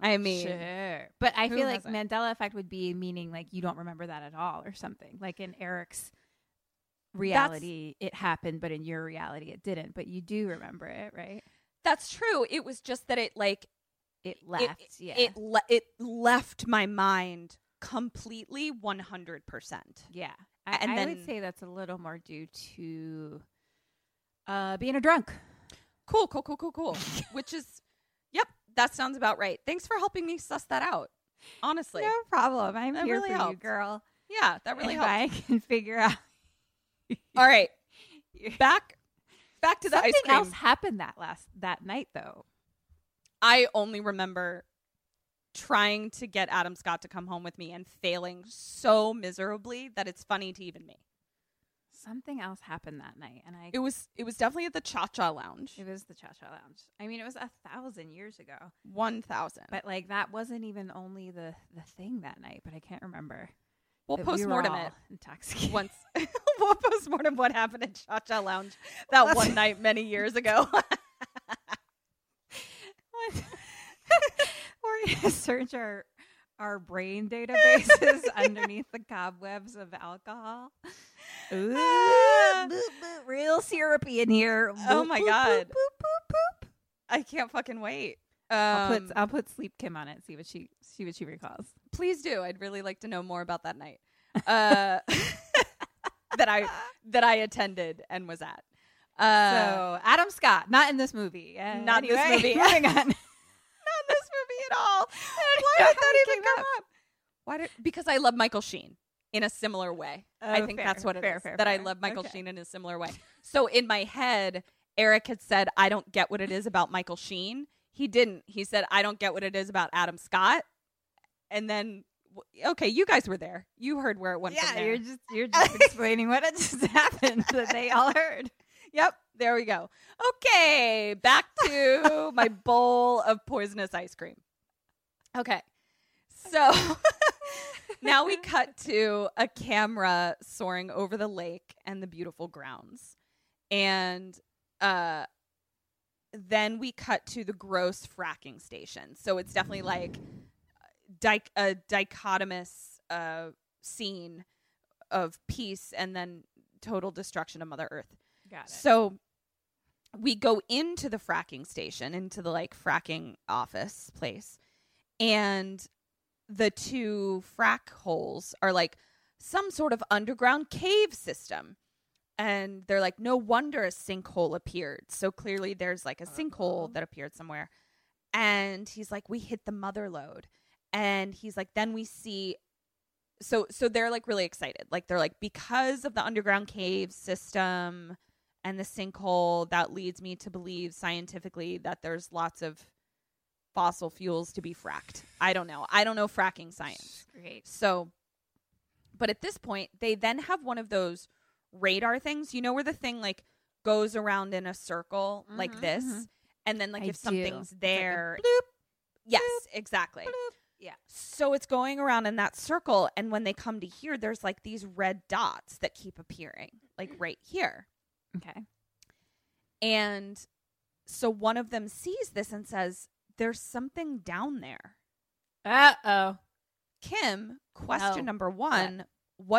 I mean, sure. But I feel like hasn't? Mandela effect would be meaning like you don't remember that at all or something. Like in Eric's reality, it happened, but in your reality, it didn't. But you do remember it, right? that's true. It was just that it like It left. It, yeah. it le- it left my mind completely one hundred percent. yeah. I, and I then- would say that's a little more due to uh, being a drunk. Cool, cool, cool, cool, cool. Which is, yep, that sounds about right. Thanks for helping me suss that out. Honestly, No problem. I'm That here really for you, girl. yeah, that really if helped. I can figure out. All right, back back to the Something ice cream. else happened that last that night though. I only remember trying to get Adam Scott to come home with me and failing so miserably that it's funny to even me. Something else happened that night, and I It was it was definitely at the Cha Cha Lounge. It was the Cha Cha Lounge. I mean, it was a thousand years ago, One thousand. but like that wasn't even only the the thing that night. But I can't remember. We'll That we it Intoxicated. once. we'll postmortem what happened at Cha Cha Lounge that one night many years ago. We're gonna search our our brain databases underneath the cobwebs of alcohol. Ooh, Ah. boop, boop, real syrupy in here. Oh my boop, God. boop, boop, boop, boop. I can't fucking wait. I'll Um, put I'll put Sleep Kim on it. See what she see what she recalls. please do. I'd really like to know more about that night uh, that I that I attended and was at. Uh, so Adam Scott, not in this movie. Uh, Not in this movie. Moving on. not this movie at all. Why did that even come up? Why did because I love Michael Sheen in a similar way. I Oh, think fair, that's what it is. fair, fair, that I love Michael Okay. Sheen in a similar way. So in my head, Eric had said, "I don't get what it is about Michael Sheen." He didn't. He said, "I don't get what it is about Adam Scott." And then, okay, you guys were there. You heard where it went from yeah, there. you're just you're just explaining what had just happened that they all heard. Yep, there we go. Okay, back to my bowl of poisonous ice cream. Okay, so now we cut to a camera soaring over the lake and the beautiful grounds. And uh, then we cut to the gross fracking station. So it's definitely like di- a dichotomous uh, scene of peace and then total destruction of Mother Earth. Got it. So we go into the fracking station, into the like fracking office place, and the two frack holes are like some sort of underground cave system. And they're like, no wonder a sinkhole appeared. So clearly there's like a sinkhole uh-huh. that appeared somewhere. And he's like, we hit the mother lode. And he's like, then we see so so they're like really excited. Like they're like, because of the underground cave system and the sinkhole, that leads me to believe scientifically that there's lots of fossil fuels to be fracked. I don't know. I don't know fracking science. Great. So, but at this point, they then have one of those radar things. You know where the thing like goes around in a circle like Mhm, this, mhm. and then like I if do. something's It's like there, bloop, yes, exactly. Yeah. So it's going around in that circle. And when they come to here, there's like these red dots that keep appearing, like right here. Okay. And so one of them sees this and says, There's something down there. Uh oh. Kim, question Oh, number one What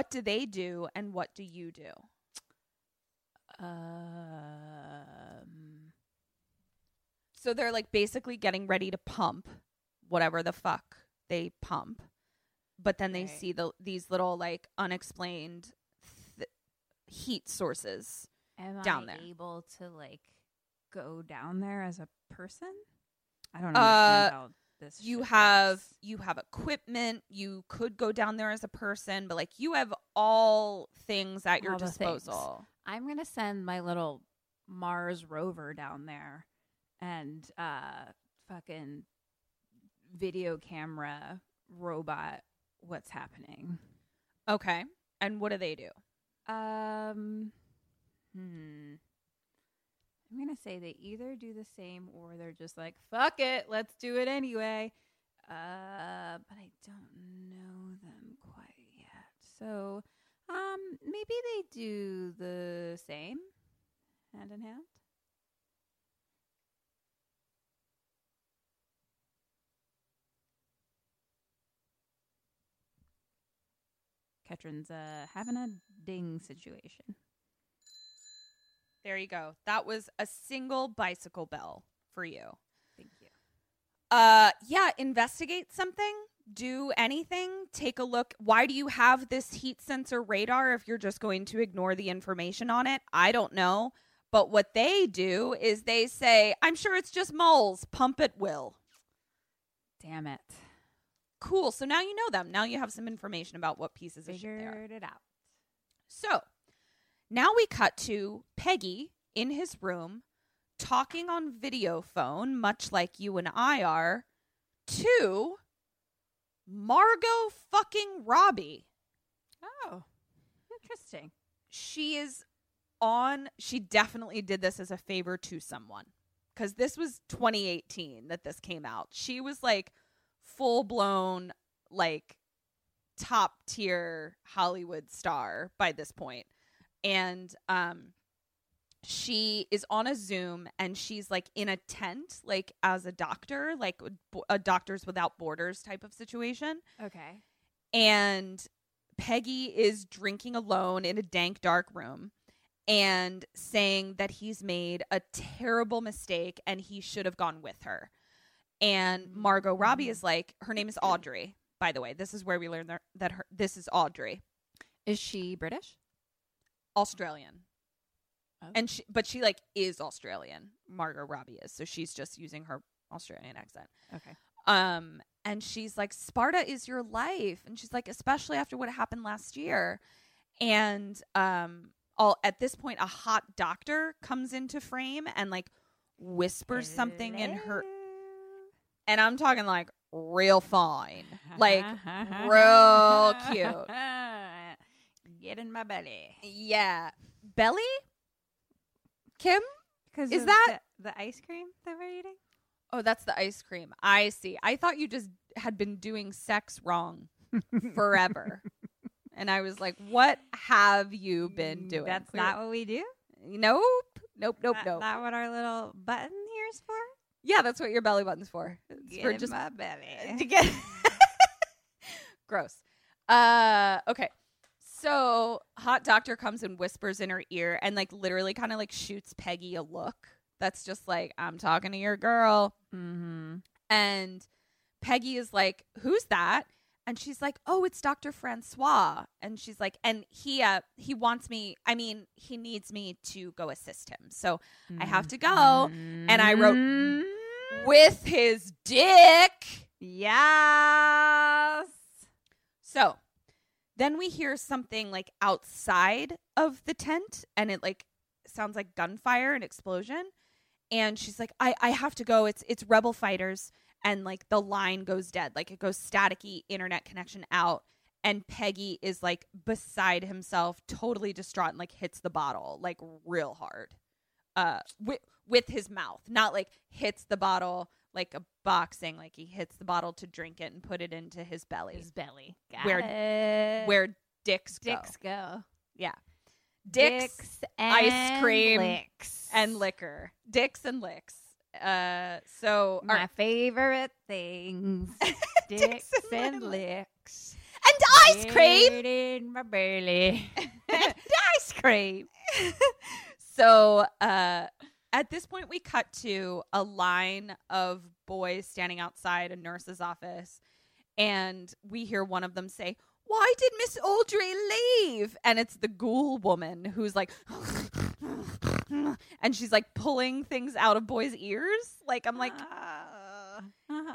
do they do and what do you do? Um. So they're like basically getting ready to pump whatever the fuck they pump. But then they Right. see the these little like unexplained th- heat sources. Am down I there. able to like go down there as a person? I don't Uh, how this. you have works. you have equipment you could go down there as a person but like you have all things at your All things. disposal I'm gonna send my little Mars rover down there and uh fucking video camera robot what's happening. okay and what do they do Um hmm. I'm gonna say they either do the same or they're just like, fuck it, let's do it anyway. Uh but I don't know them quite yet. So um maybe they do the same hand in hand. Ketrin's uh having a ding situation. There you go that was a single bicycle bell for you Thank you. uh yeah investigate something do anything take a look why do you have this heat sensor radar if you're just going to ignore the information on it i don't know but what they do is they say i'm sure it's just moles pump at will Damn it. Cool. So now you know them. Now you have some information about what pieces of shit they are. Figured it out. So now we cut to Peggy in his room talking on video phone, much like you and I are, to Margot fucking Robbie. Oh. Interesting. She is on, she definitely did this as a favor to someone because this was 2018 that this came out. She was like full blown, like top tier Hollywood star by this point. And um she is on a Zoom and she's like in a tent, like as a doctor, like a Doctors Without Borders type of situation. Okay. And Peggy is drinking alone in a dank, dark room and saying that he's made a terrible mistake and he should have gone with her. And Margot Robbie is like, her name is Audrey, by the way. This is where we learn that, that her, this is Audrey. Is she British? Australian. Oh. And she but she like is Australian. Margot Robbie is. So she's just using her Australian accent. Okay. Um and she's like Sparta is your life and she's like especially after what happened last year. And um all at this point a hot doctor comes into frame and like whispers something in her and I'm talking like real fine. Like real cute. Get in my belly. Yeah. Belly? Kim? Because Is that- the, the ice cream that we're eating? Oh, that's the ice cream. I see. I thought you just had been doing sex wrong forever. and I was like, what have you been doing? That's Clear- not what we do. Nope. Nope, nope, That- nope. Not what our little button here is for. yeah, that's what your belly button's for. It's Get for in just my belly. to get gross. Uh okay. So hot doctor comes and whispers in her ear and like literally kind of like shoots Peggy a look. That's just like, I'm talking to your girl. Mm-hmm. And Peggy is like, Who's that? And she's like, "Oh, it's Dr. Francois." And she's like, "And he uh he wants me, I mean, he needs me to go assist him. So I have to go." And I wrote Mm-hmm. with his dick. Yes. So then we hear something like outside of the tent and it like sounds like gunfire and explosion. And she's like, I, I have to go. It's it's rebel fighters. And like the line goes dead. Like it goes staticky, internet connection out. And Peggy is like beside himself, totally distraught, and like hits the bottle like real hard. Uh with with his mouth. Not like hits the bottle like a boxing, like he hits the bottle to drink it and put it into his belly. His belly. Got Where- it. where dicks go. dicks go. Yeah. Dicks, and ice cream, licks. and liquor. Dicks and licks. Uh so my our- favorite things. Dicks Dicks and and licks. and ice cream. In my belly. and ice cream. so uh at this point we cut to a line of boys standing outside a nurse's office and we hear one of them say why did miss audrey leave and it's the ghoul woman who's like and she's like pulling things out of boys ears like i'm like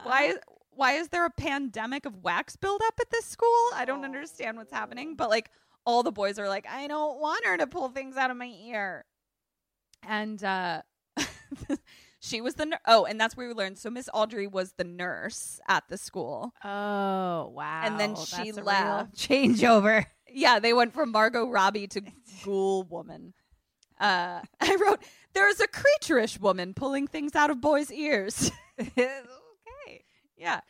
why why is there a pandemic of wax buildup at this school? I don't understand what's happening. But like all the boys are like, I don't want her to pull things out of my ear. And uh she was the nur- oh, and that's where we learned. So Miss Audrey was the nurse at the school. Oh wow! And then she That's a left. Changeover. Yeah, they went from Margot Robbie to Ghoul Woman. Uh, I wrote, "There's a creature-ish woman pulling things out of boys' ears." okay. Yeah.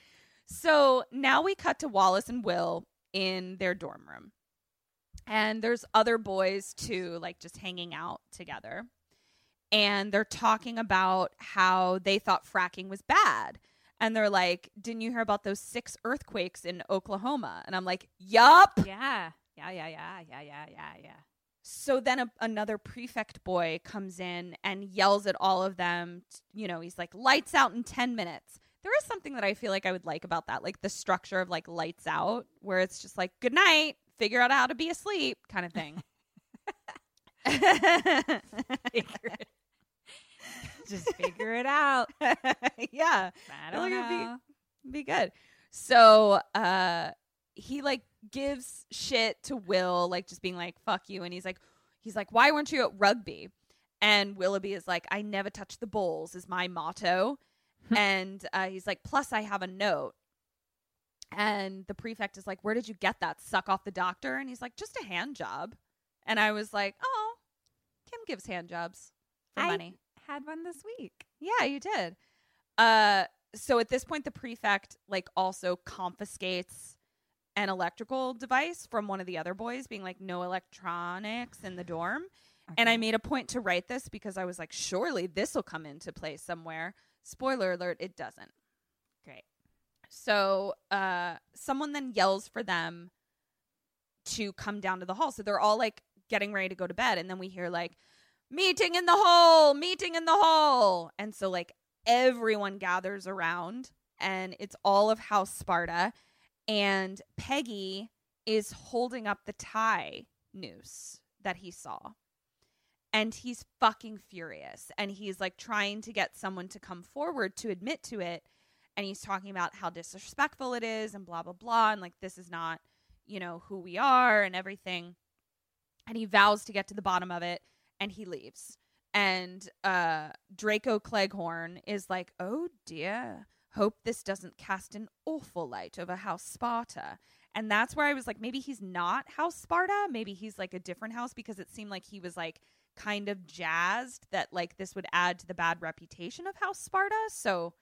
So now we cut to Wallace and Will in their dorm room. And there's other boys too, like just hanging out together. And they're talking about how they thought fracking was bad. And they're like, Didn't you hear about those six earthquakes in Oklahoma? And I'm like, Yup. Yeah. Yeah. Yeah. Yeah. Yeah. Yeah. Yeah. Yeah. So then a, another prefect boy comes in and yells at all of them. t- You know, he's like, lights out in 10 minutes. There is something that I feel like I would like about that, like the structure of like lights out, where it's just like, good night, figure out how to be asleep kind of thing. Just figure it out. yeah. I don't like it'd be- know. be good. So uh he like gives shit to Will, like just being like, fuck you. And he's like he's like, Why weren't you at rugby? And Willoughby is like, I never touch the balls is my motto. and uh, he's like, plus I have a note. And the prefect is like, Where did you get that? Suck off the doctor? And he's like, just a hand job. And I was like, Oh, gives hand jobs for I money. Had one this week. Yeah, you did. Uh so at this point the prefect like also confiscates an electrical device from one of the other boys being like no electronics in the dorm. And I made a point to write this because I was like surely this will come into play somewhere. Spoiler alert, it doesn't. Great. So uh someone then yells for them to come down to the hall. So they're all like getting ready to go to bed and then we hear like meeting in the hall, meeting in the hall. And so like everyone gathers around and it's all of House Sparta and Peggy is holding up the tie noose that he saw. And he's fucking furious and he's like trying to get someone to come forward to admit to it and he's talking about how disrespectful it is and blah blah blah and like this is not, you know, who we are and everything. And he vows to get to the bottom of it and he leaves. And uh Draco Cleghorn is like, "Oh dear. Hope this doesn't cast an awful light over House Sparta." And that's where I was like, maybe he's not House Sparta, maybe he's like a different house because it seemed like he was like kind of jazzed that like this would add to the bad reputation of House Sparta. So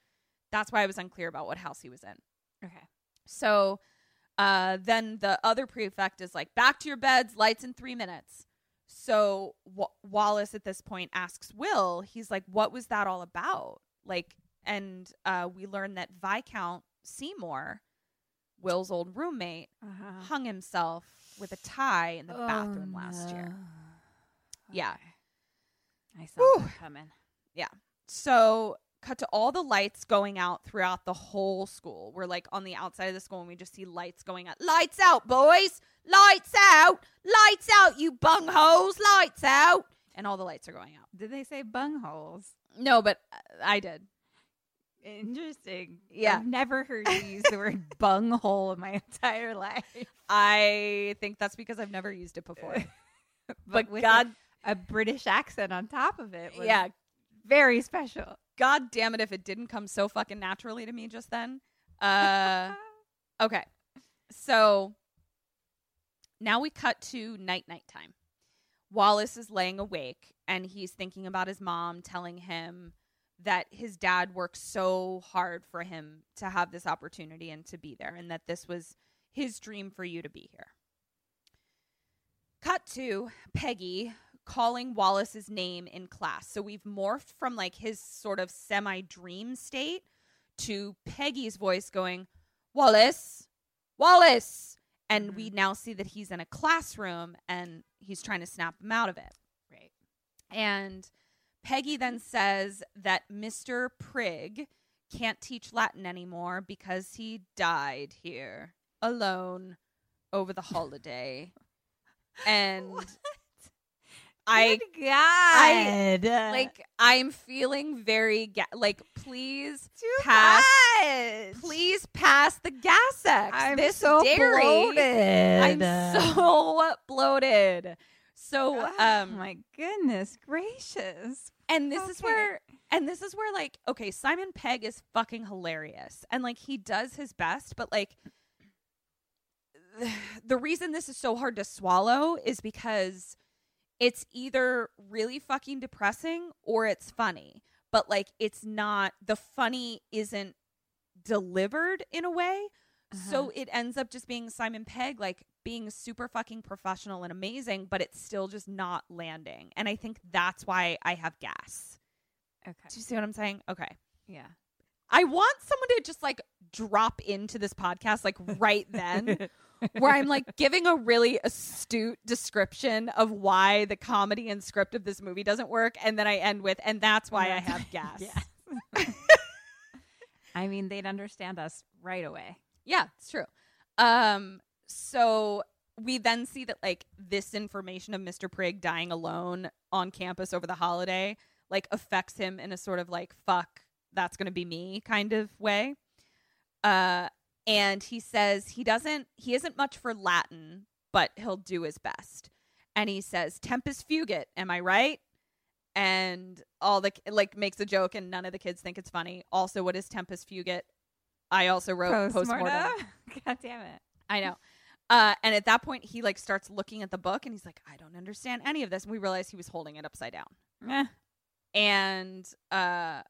that's why I was unclear about what house he was in. Okay. So uh, then the other prefect is like, back to your beds, lights in three minutes. So Wa Wallace at this point asks Will, he's like, what was that all about? Like, and uh, we learn that Viscount Seymour, Will's old roommate, Uh-huh. hung himself with a tie in the bathroom last year. Yeah. I saw Whew. that coming. Yeah. So cut to all the lights going out throughout the whole school. We're like on the outside of the school and we just see lights going out. Lights out, boys! Lights out! Lights out, you bungholes! Lights out! And all the lights are going out. Did they say bungholes? No, but uh, I did. Interesting. Yeah. I've never heard you use the word bunghole in my entire life. I think that's because I've never used it before. but with God, a, a British accent on top of it was yeah, very special. God damn it if it didn't come so fucking naturally to me just then. Uh, okay. So now we cut to night night time. Wallace is laying awake and he's thinking about his mom telling him that his dad worked so hard for him to have this opportunity and to be there, and that this was his dream for you to be here. Cut to Peggy calling Wallace's name in class. So we've morphed from like his sort of semi dream state to Peggy's voice going, Wallace, Wallace. And we mm-hmm. now see that he's in a classroom and he's trying to snap him out of it. Right. And Peggy then says that Mr. Prigg can't teach Latin anymore because he died here alone over the holiday. and I God. I like I'm feeling very ga- like please Too pass much. please pass the gas X. I'm this so dairy bloated. I'm so bloated. So Oh um my goodness gracious. and this is where and this is where like okay simon pegg is fucking hilarious and like he does his best but like the reason this is so hard to swallow is because it's either really fucking depressing or it's funny. But like it's not the funny isn't delivered in a way. So uh-huh. it ends up just being simon pegg like being super fucking professional and amazing but it's still just not landing. And i think that's why i have gas. Okay. do you see what i'm saying? Okay. Yeah. I want someone to just like drop into this podcast like right then where I'm like giving a really astute description of why the comedy and script of this movie doesn't work and then I end with and that's why I have gas. I mean, they'd understand us right away. Yeah, it's true. Um so we then see that like this information of Mr. Prigg dying alone on campus over the holiday like affects him in a sort of like fuck that's going to be me kind of way. Uh and he says he doesn't he isn't much for Latin, but he'll do his best. And he says tempus fugit, am I right? And all the like makes a joke and none of the kids think it's funny. Also, what is tempus fugit? I also wrote postmortem. God damn it. I know. Uh, and at that point, he like starts looking at the book and he's like, I don't understand any of this. And we realize he was holding it upside down. Eh. And uh,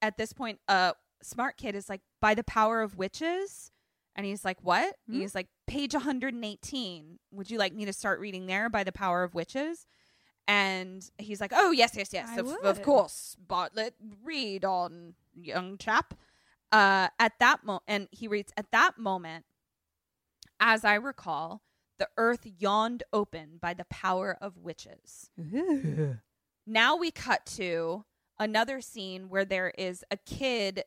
at this point, uh, smart kid is like, by the power of witches. And he's like, what? Hmm? he's like, page 118. Would you like me to start reading there by the power of witches? And he's like, oh, yes, yes, yes, of, of course. Bartlett, read on, young chap. Uh, at that moment, and he reads, at that moment, as I recall, the earth yawned open by the power of witches. Now we cut to another scene where there is a kid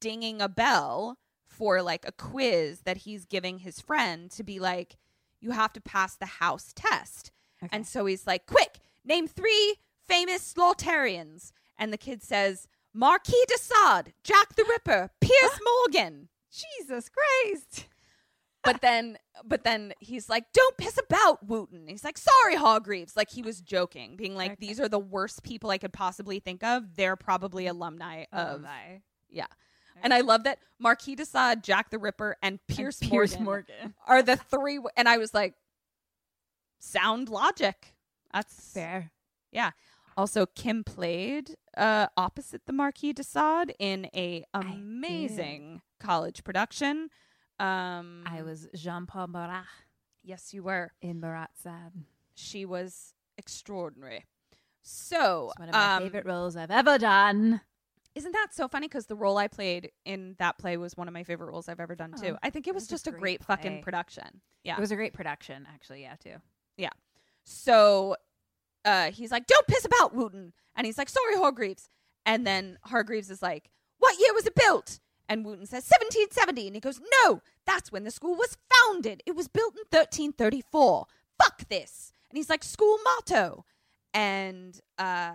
dinging a bell for like a quiz that he's giving his friend to be like, you have to pass the house test. And so he's like, quick, name three famous Slaughtarians. And the kid says, Marquis de Sade, Jack the Ripper, Piers Morgan. Jesus Christ. But then, but then he's like, "Don't piss about, Wooten." He's like, "Sorry, Hargreaves." Like he was joking, being like, Okay. "These are the worst people I could possibly think of. They're probably alumni of my. yeah." And I love that Marquis de Sade, Jack the Ripper, and Piers, Piers Morgan, Morgan. are the three. w- And I was like, "Sound logic." That's Fair. yeah. Also, Kim played uh, opposite the Marquis de Sade in a amazing college production. Um, I was Jean Paul Marat yes, you were. in Marat/Sade. She was extraordinary. So, It's one of my um, favorite roles I've ever done. Isn't that so funny? Because the role I played in that play was one of my favorite roles I've ever done too. Oh, I think it was just a great great fucking production. Yeah. It was a great production, actually. Yeah, too. Yeah. So uh, he's like, "Don't piss about, Wooten," and he's like, "Sorry, Hargreaves." And then Hargreaves is like, "What year was it built?" And Wooten says, "1770," and he goes, "No, that's when the school was founded. It was built in 1334. Fuck this." And he's like, "School motto," and uh,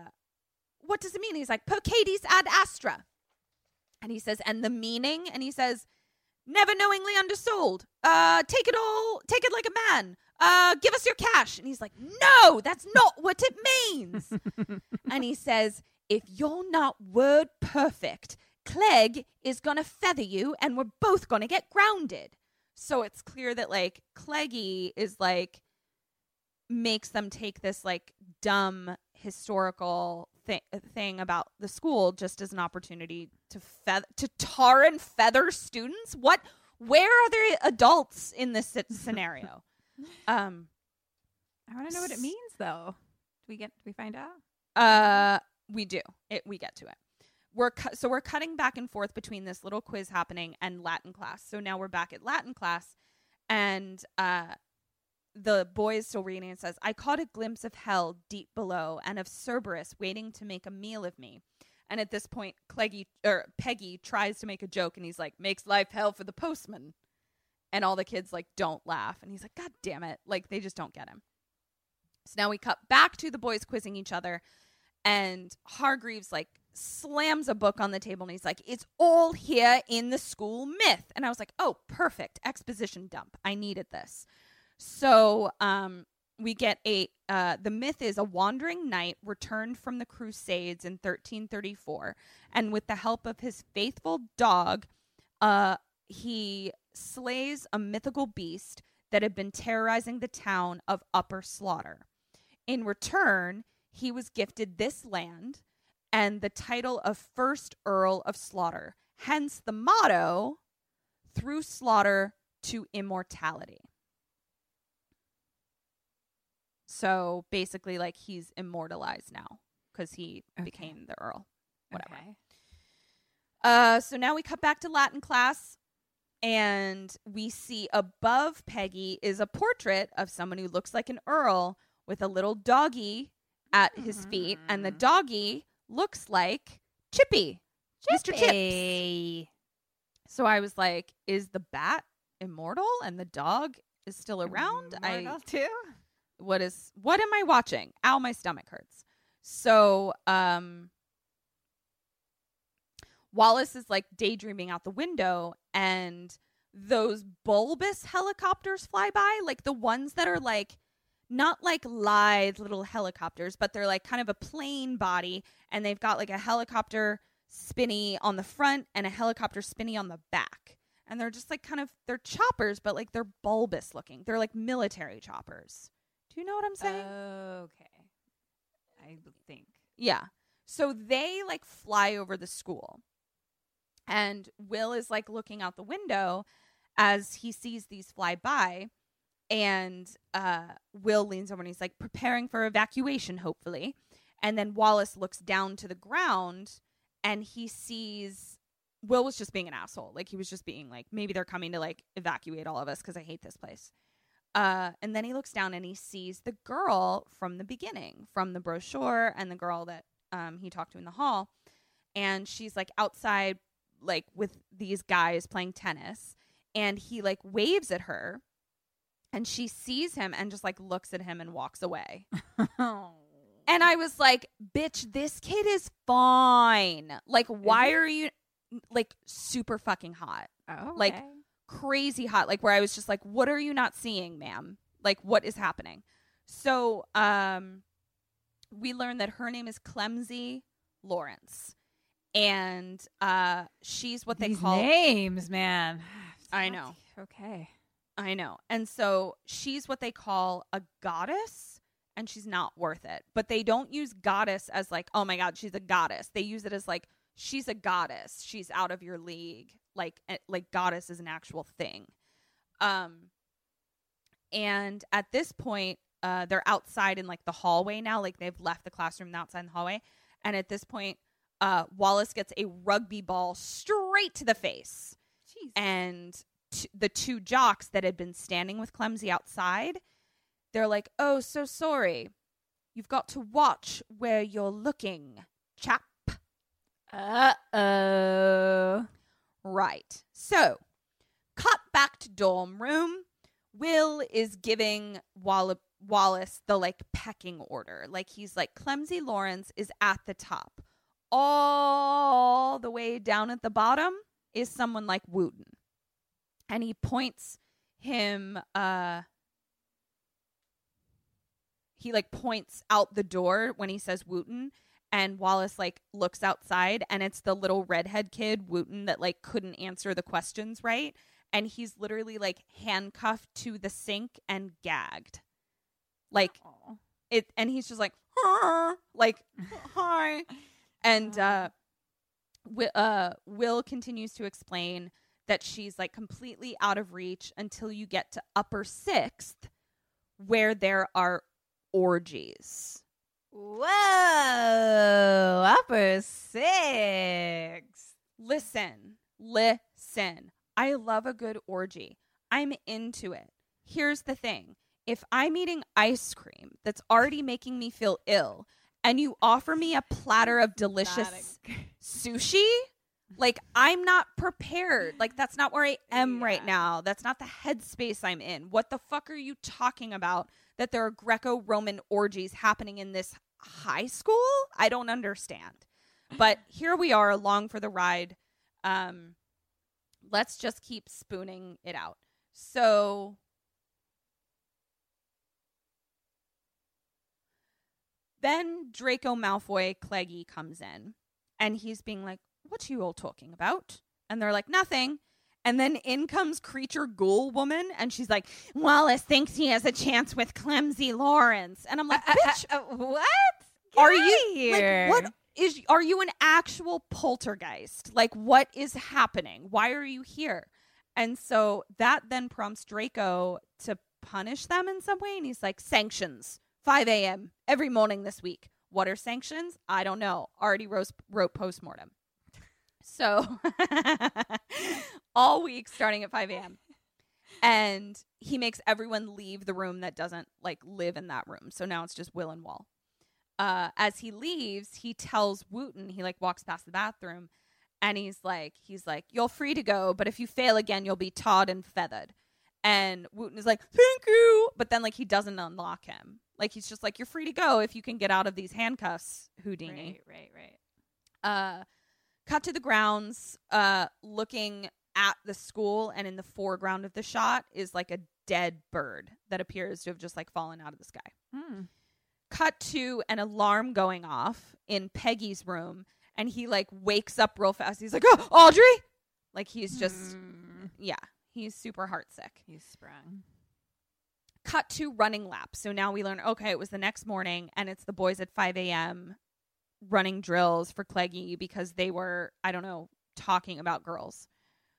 what does it mean? He's like, "Per caedes ad astra," and he says, "And the meaning?" And he says, "Never knowingly undersold. Uh, take it all, take it like a man." uh, give us your cash. And he's like, no, that's not what it means. and he says, if you're not word perfect, Clegg is going to feather you and we're both going to get grounded. So it's clear that like Cleggy is like, makes them take this like dumb historical thi- thing about the school just as an opportunity to feather to tar and feather students. What? Where are there adults in this scenario? um, I want to know what it means, though. Do we get? Do we find out? Uh, we do. It. We get to it. We're cu- so we're cutting back and forth between this little quiz happening and Latin class. So now we're back at Latin class, and uh, the boy is still reading. and says, "I caught a glimpse of hell deep below, and of Cerberus waiting to make a meal of me." And at this point, Cleggy or Peggy tries to make a joke, and he's like, "Makes life hell for the postman." And all the kids like don't laugh, and he's like, "God damn it!" Like they just don't get him. So now we cut back to the boys quizzing each other, and Hargreaves like slams a book on the table and he's like, It's all here in the school myth. And I was like, Oh, perfect. Exposition dump. I needed this. So um we get a uh, the myth is a wandering knight returned from the crusades in 1334 and with the help of his faithful dog uh he slays a mythical beast that had been terrorizing the town of upper slaughter. In return he was gifted this land and the title of first earl of slaughter hence the motto through slaughter to immortality so basically like he's immortalized now because he Okay. became the earl whatever Okay. uh, so now we cut back to Latin class, and we see above Peggy is a portrait of someone who looks like an earl with a little doggy at his feet, and the doggy looks like Chippy, Mr. Chips. So I was like, is the bat immortal and the dog is still around? I Immortal too. What is what am I watching? Ow, my stomach hurts. So, um Wallace is like daydreaming out the window and those bulbous helicopters fly by, like the ones that are like not like lithe little helicopters, but they're like kind of a plane body and they've got like a helicopter spinny on the front and a helicopter spinny on the back. And they're just like kind of they're choppers, but like they're bulbous looking. They're like military choppers. Do you know what I'm saying? Okay. I think. Yeah. So they like fly over the school. And Will is like looking out the window as he sees these fly by. And uh, Will leans over and he's like preparing for evacuation, hopefully. And then Wallace looks down to the ground and he sees Will was just being an asshole. Like he was just being like, maybe they're coming to like evacuate all of us because I hate this place. Uh, and then he looks down and he sees the girl from the beginning, from the brochure, and the girl that um, he talked to in the hall. And she's like outside, like with these guys playing tennis. And he like waves at her. And she sees him and just like looks at him and walks away. And I was like, bitch, this kid is fine. Like, why are you like super fucking hot? Oh, Like, okay. Crazy hot like where i was just like what are you not seeing ma'am like what is happening so um we learned that her name is clemsy lawrence and uh she's what they These call names, man. I know. Okay. I know. And so she's what they call a goddess, and she's not worth it. But they don't use goddess as like, oh my God, she's a goddess. They use it as like, she's a goddess. She's out of your league. Like, eh, like goddess is an actual thing. Um, and at this point, uh, they're outside in like the hallway now. Like they've left the classroom and outside in the hallway. And at this point, uh, Wallace gets a rugby ball straight to the face Jeez. and t- the two jocks that had been standing with Clemsy outside, they're like, "Oh, so sorry. You've got to watch where you're looking, chap." Uh oh. Right. So, cut back to dorm room. Will is giving Wall- Wallace the like pecking order. Like he's like Clemsy Lawrence is at the top. All the way down at the bottom is someone like Wooten. And he points him uh he like points out the door when he says Wooten and Wallace like looks outside and it's the little redhead kid Wooten that like couldn't answer the questions right and he's literally like handcuffed to the sink and gagged like Aw. it and he's just like like hi. And uh, Wi- uh, Will continues to explain that she's like completely out of reach until you get to upper sixth, where there are orgies. Whoa, upper six. Listen, listen. I love a good orgy. I'm into it. Here's the thing if I'm eating ice cream that's already making me feel ill, and you offer me a platter of delicious sushi, like I'm not prepared. Like that's not where I am right now. That's not the headspace I'm in. What the fuck are you talking about? That there are Greco Roman orgies happening in this high school? I don't understand. But here we are along for the ride. Um, let's just keep spooning it out. So then Draco Malfoy Cleggy comes in and he's being like, What are you all talking about? And they're like, Nothing. And then in comes creature ghoul woman and she's like, Wallace thinks he has a chance with Clemsy Lawrence. And I'm uh, like, uh, uh, Bitch, Uh, what? are you here. like what is are you an actual poltergeist? Like what is happening? Why are you here? And so that then prompts draco to punish them in some way and he's like sanctions 5 a.m every morning this week. What are sanctions? I don't know. Already wrote, wrote postmortem so all week starting at 5 a.m and he makes everyone leave the room that doesn't like live in that room so now it's just will and wall uh, as he leaves, he tells Wooten, he like walks past the bathroom and he's like, he's like, you're free to go, but if you fail again, you'll be tarred and feathered. And Wooten is like, thank you. But then like he doesn't unlock him. Like he's just like, you're free to go if you can get out of these handcuffs, Houdini. Right, right, right. Uh, cut to the grounds, uh, looking at the school, and in the foreground of the shot is like a dead bird that appears to have just like fallen out of the sky Hmm. cut to an alarm going off in Peggy's room, and he like wakes up real fast. He's like, "Oh, Audrey!" Like he's just, Hmm. yeah, he's super heartsick. He's sprung. Cut to running laps. So now we learn, okay, it was the next morning, and it's the boys at 5 a.m. running drills for Cleggy because they were, I don't know, talking about girls.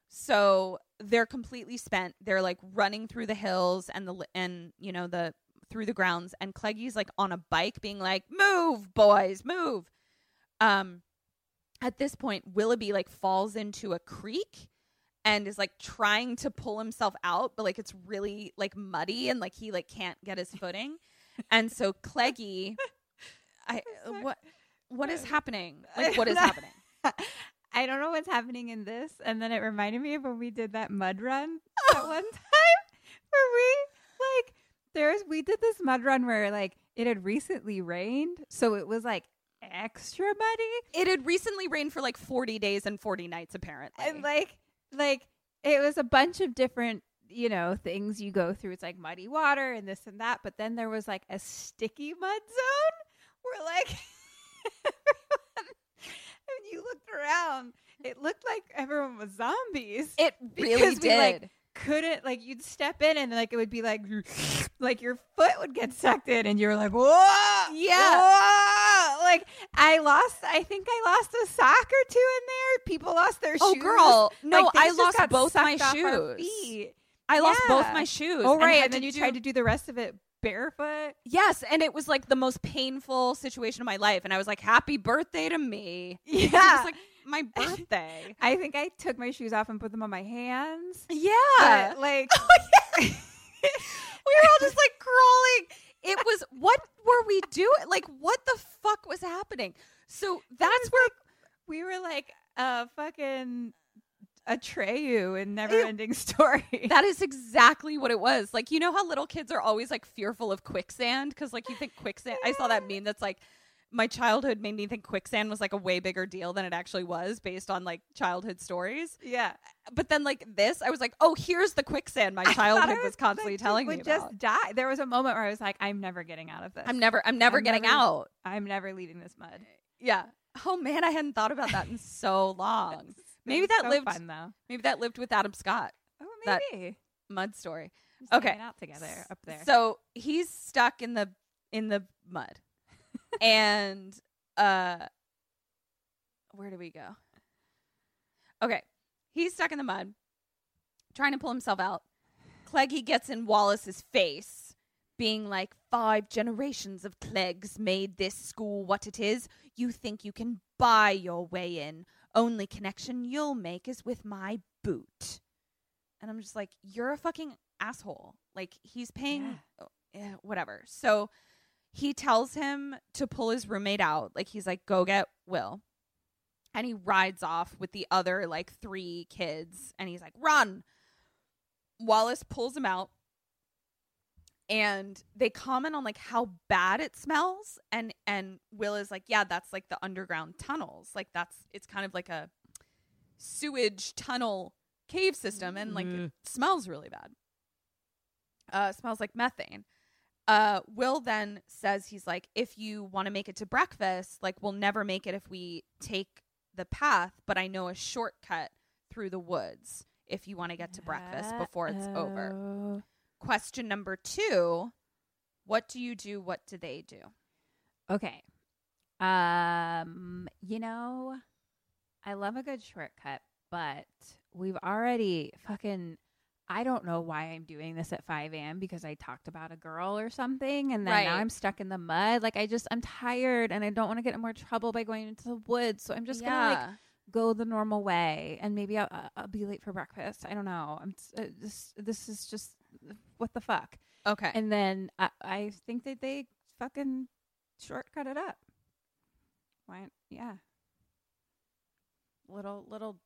So they're completely spent. They're like running through the hills and the and you know the through the grounds and Cleggy's like on a bike being like, "Move, boys, move." Um at this point Willoughby like falls into a creek and is like trying to pull himself out, but like it's really like muddy and like he like can't get his footing. and so Cleggy I what what is uh, happening? Like what is happening? I don't know what's happening in this, and then it reminded me of when we did that mud run that one time, where we like there's we did this mud run where like it had recently rained, so it was like extra muddy, It had recently rained for like 40 days and 40 nights apparently. and like like it was a bunch of different you know things you go through. It's like muddy water and this and that, but then there was like a sticky mud zone where like when you looked around, it looked like everyone was zombies. it really because we, did. like, couldn't like you'd step in and like it would be like like your foot would get sucked in and you were like whoa Yeah. whoa! like I lost I think I lost a sock or two in there people lost their Oh, shoes girl. No, Like, I lost both my sucked off our shoes. I lost both my shoes. oh right had and then you do- tried to do the rest of it barefoot Yes, and it was like the most painful situation of my life. And I was like, happy birthday to me. It Yeah. was like my birthday. I think I took my shoes off and put them on my hands yeah. but like we were all just like crawling. It was, what were we doing? Like, what the fuck was happening? So that's where we were like uh, fucking Atreyu in Never Ending Story. that is exactly what it was. Like, you know how little kids are always like fearful of quicksand? Because, like, you think quicksand. I saw that meme that's like, my childhood made me think quicksand was like a way bigger deal than it actually was based on like childhood stories. yeah, But then, like, this, I was like, oh, here's the quicksand my childhood it was constantly like, telling would me just about. die. There was a moment where I was like, I'm never getting out of this. I'm never, I'm never I'm getting never- out. I'm never leaving this mud. Yeah. Oh man, I hadn't thought about that in so long. Maybe that so lived. fun though. Maybe that lived with Adam Scott. Oh, that- maybe. Mud story. Just okay. out together up there. So he's stuck in the in the mud. and uh where do we go? Okay. He's stuck in the mud, trying to pull himself out. Cleggy gets in Wallace's face, being like, Five generations of Cleggs made this school what it is. You think you can buy your way in. Only connection you'll make is with my boot. And I'm just like, You're a fucking asshole. Like, he's paying, yeah, eh, whatever. So he tells him to pull his roommate out. Like, he's like, Go get Will and he rides off with the other like three kids and he's like run wallace pulls him out and they comment on like how bad it smells and and will is like yeah that's like the underground tunnels like that's it's kind of like a sewage tunnel cave system and like it smells really bad. Uh smells like methane. Uh will then says he's like if you want to make it to breakfast like we'll never make it if we take the path but i know a shortcut through the woods if you want to get to breakfast before it's over. Uh-oh. Question number two what do you do what do they do Okay. Um, you know, I love a good shortcut, but we've already fucking I don't know why I'm doing this at 5 a.m. because I talked about a girl or something, and then Right. now I'm stuck in the mud. Like I just I'm tired, and I don't want to get in more trouble by going into the woods. So I'm just gonna like go the normal way, and maybe I'll, I'll- be late for breakfast. I don't know. I'm uh, this this is just what the fuck. okay And then I, I think that they fucking shortcut it up. Why? Yeah. Little little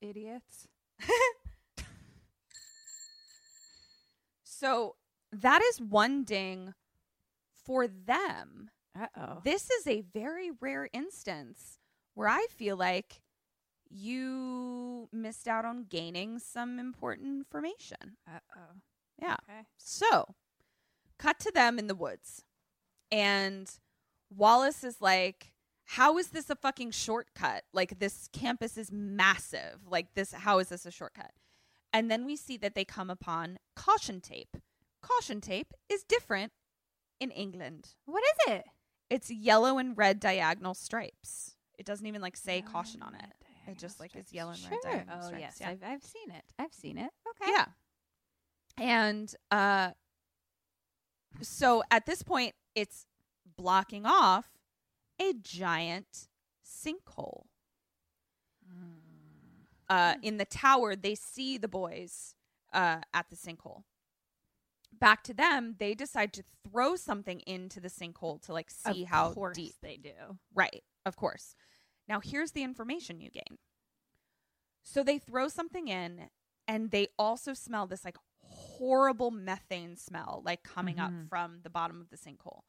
idiots. so that is one ding for them Uh oh. this is a very rare instance where I feel like you missed out on gaining some important information. Uh oh. Yeah. Okay. So, cut to them in the woods. And Wallace is like, How is this a fucking shortcut? Like, this campus is massive. Like, this, how is this a shortcut? And then we see that they come upon caution tape. Caution tape is different in England. What is it? It's yellow and red diagonal stripes. It doesn't even like say Yellow caution on it. It just like diagonal is yellow and red Sure. diagonal Oh stripes. yes, yeah. I've I've seen it. I've seen it. Okay. Yeah. And uh so at this point it's blocking off a giant sinkhole. Uh in the tower they see the boys uh at the sinkhole. Back to them, they decide to throw something into the sinkhole to like see Of how deep they do. Right, of course. Now, here's the information you gain. So they throw something in, and they also smell this like horrible methane smell, like coming up Mhm. from the bottom of the sinkhole.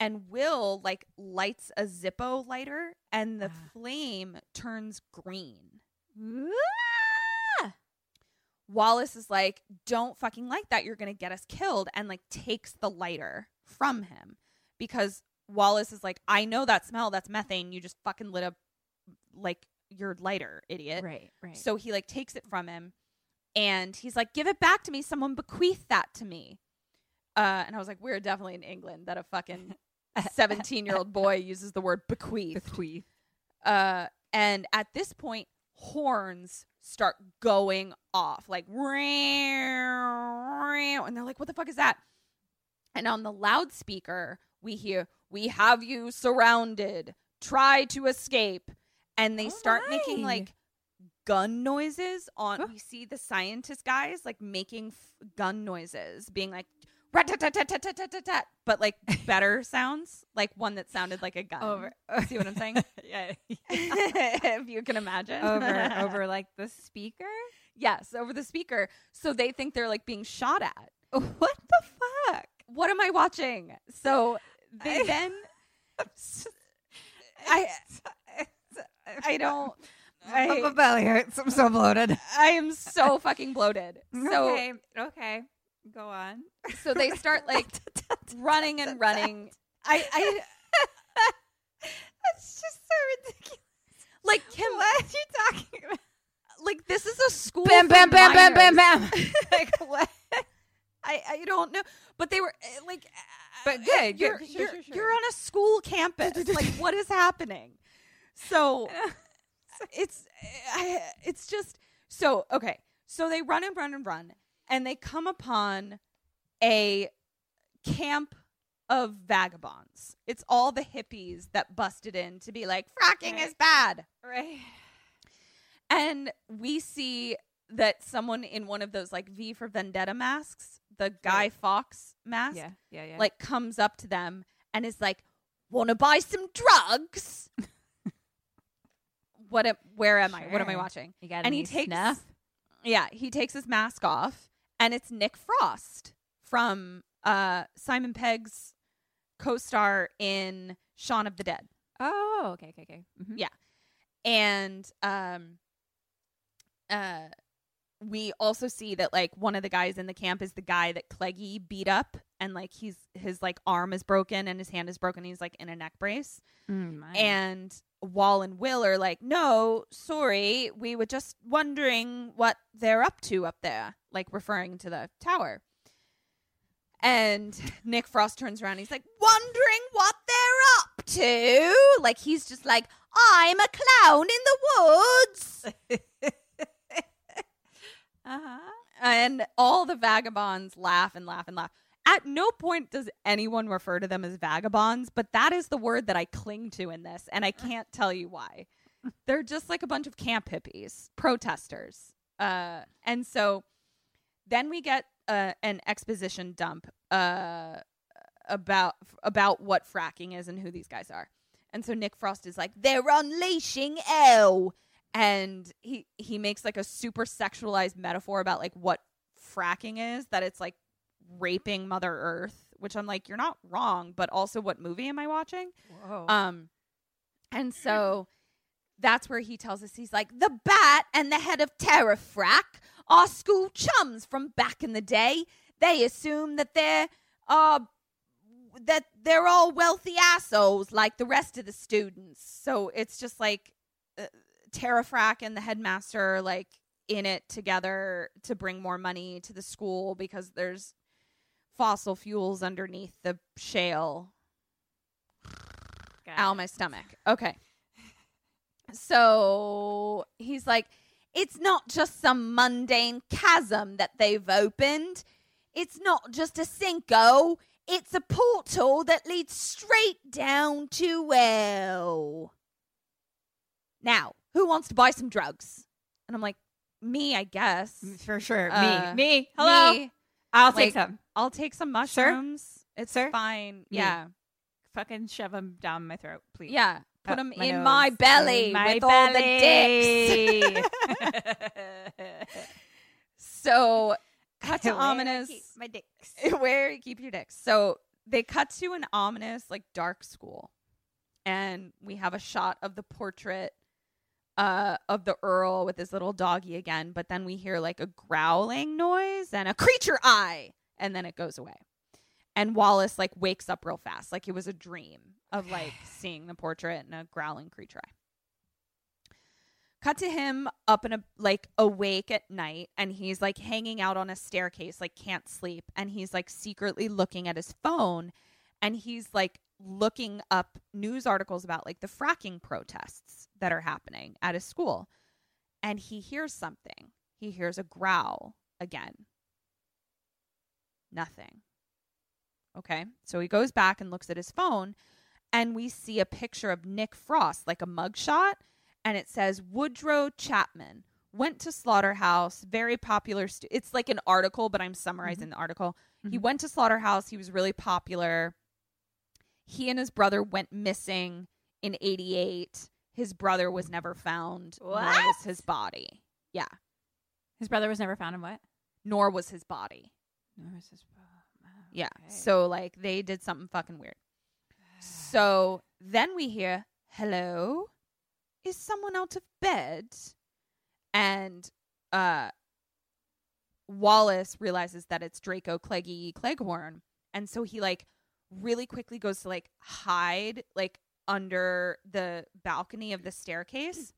And Will like lights a Zippo lighter, and the Ah. flame turns green. Ah! Wallace is like, "Don't fucking like that. You're gonna get us killed," and like takes the lighter from him because Wallace is like, "I know that smell. That's methane. You just fucking lit up like your lighter, idiot." Right. Right. So he like takes it from him, and he's like, "Give it back to me. Someone bequeathed that to me." Uh, and I was like, "We're definitely in England that a fucking seventeen-year-old boy uses the word bequeath." bequeath. Uh, and at this point, horns start going off like, and they're like, "What the fuck is that?" And on the loudspeaker, we hear, "We have you surrounded. Try to escape." And they Oh start making like gun noises on. Huh. We see the scientist guys like making f- gun noises, being like. But like better sounds, like one that sounded like a gun. Over. See what I'm saying? yeah. if you can imagine. over over like the speaker. yes, over the speaker. So they think they're like being shot at. What the fuck? What am I watching? So they I- then I I don't My belly hurts. I'm so bloated. I am so fucking bloated. So okay. Okay. Go on. so they start like running and running. I I That's just so ridiculous. like Kim What are you talking about? like this is a school Bam, bam, bam, bam, bam, bam. like what? I I don't know, but they were eh, like But good, You're, good. Sure, you're, sure, sure. you're on a school campus. like, what is happening? So it's I, it's just so okay. So they run and run and run, and they come upon a camp of vagabonds. It's all the hippies that busted in to be like fracking is bad. right. And we see that someone in one of those like V for Vendetta masks, the Guy Fawkes mask, Yeah, yeah, yeah. like comes up to them and is like, "Want to buy some drugs?" what? Am, where am I? What am I watching? you got and he takes snuff? yeah, he takes his mask off, and it's Nick Frost from uh, Simon Pegg's co-star in Shaun of the Dead. Oh, okay, okay, okay. Mhm. Yeah. and um uh we also see that like one of the guys in the camp is the guy that Cleggy beat up and like he's his like arm is broken and his hand is broken he's like in a neck brace Mm, and Wall and Will are like no sorry we were just wondering what they're up to up there like referring to the tower and Nick Frost turns around. He's like, wondering what they're up to. Like, he's just like, I'm a clown in the woods. uh-huh. and all the vagabonds laugh and laugh and laugh. At no point does anyone refer to them as vagabonds, but that is the word that I cling to in this, and I can't tell you why. They're just like a bunch of camp hippies, protesters. Uh, and so then we get uh, an exposition dump uh, about about what fracking is and who these guys are. And so Nick Frost is like, they're unleashing L, and he he makes like a super sexualized metaphor about like what fracking is, that it's like raping Mother Earth, which I'm like, you're not wrong, but also what movie am I watching? Whoa. Um, and so that's where he tells us he's like the bat and the head of Terrafrack are school chums from back in the day. They assume that they're uh that they're all wealthy assholes like the rest of the students. So it's just like uh, Terrafrack and the headmaster are, like in it together to bring more money to the school because there's fossil fuels underneath the shale Got Ow, it. my stomach. Okay. So he's like, it's not just some mundane chasm that they've opened. It's not just a sinkhole. It's a portal that leads straight down to hell. Now, who wants to buy some drugs? And I'm like, me, I guess. For sure. Uh, me. Me. Hello. Me. I'll Like, take some. I'll take some mushrooms. It's Sir? fine. Me. Yeah. Fucking shove them down my throat, please. Yeah. Put them in nose. my belly In my with all the belly. dicks. so cut to ominous my dicks. where you keep your dicks. So they cut to an ominous, like dark school, and we have a shot of the portrait uh of the earl with his little doggy again but then we hear like a growling noise and a creature eye and then it goes away. And wallace like wakes up real fast. Like it was a dream of like seeing the portrait and a growling creature. Cut to him up in a like awake at night and he's like hanging out on a staircase like can't sleep. And he's like secretly looking at his phone. And he's like looking up news articles about like the fracking protests that are happening at his school. And he hears something. He hears a growl again nothing okay so he goes back and looks at his phone and we see a picture of Nick Frost like a mugshot and it says Woodrow Chapman went to Slaughterhouse, very popular. Stu- it's like an article, but I'm summarizing the article. He Mhm. went to Slaughterhouse. He was really popular. He and his brother went missing in '88. His brother was never found, nor was his body. Yeah, His brother was never found in what? nor was his body. It's Yeah. Okay. So like they did something fucking weird. So then we hear, "Hello, is someone out of bed?" And uh Wallace realizes that it's Draco Cleggy Cleghorn, and so he like really quickly goes to like hide like under the balcony of the staircase.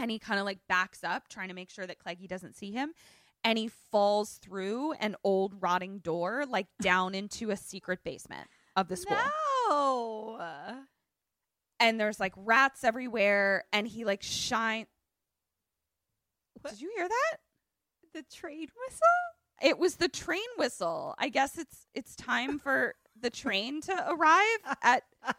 And he kind of like backs up, trying to make sure that Cleggy doesn't see him. And he falls through an old rotting door, like down into a secret basement of the school. No. And there's like rats everywhere, and he like shine. Did you hear that? The train whistle? It was the train whistle. I guess it's it's time for the train to arrive at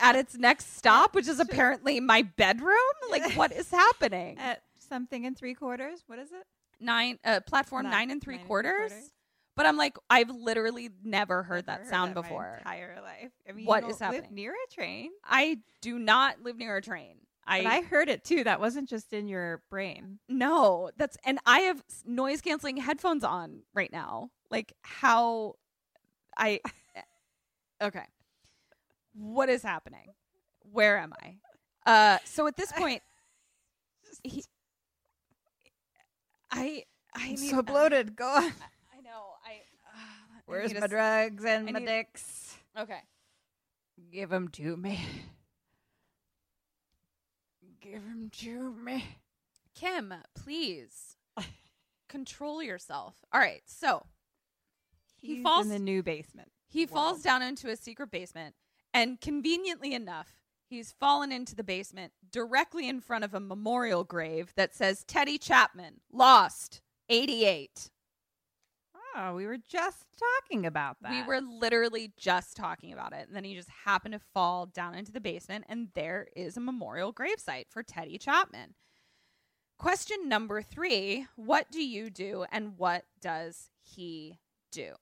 at its next stop, which is apparently my bedroom. Like, what is happening? At something in three quarters. What is it? Nine uh, platform Nine- nine, and three nine and three quarters. quarters. But I'm like, I've literally never heard Never that sound that my before. entire life. I mean, What live happening? near a train? I do not live near a train. I, But I heard it too. That wasn't just in your brain. no, that's and I have noise canceling headphones on right now. Like how I okay. What is happening? Where am I? Uh so at this point he, I I I'm need, so bloated. Go on. I know. I uh, Where's need my drugs and I my dicks? Okay. Give them to me. Give them to me. Kim, please control yourself. All right. So he He's falls in the new basement. He falls down into a secret basement, and conveniently enough, he's fallen into the basement directly in front of a memorial grave that says Teddy Chapman, lost, 88. Oh, we were just talking about that. We were literally just talking about it. And then he just happened to fall down into the basement, and there is a memorial gravesite for Teddy Chapman. Question number three What do you do, and what does he do?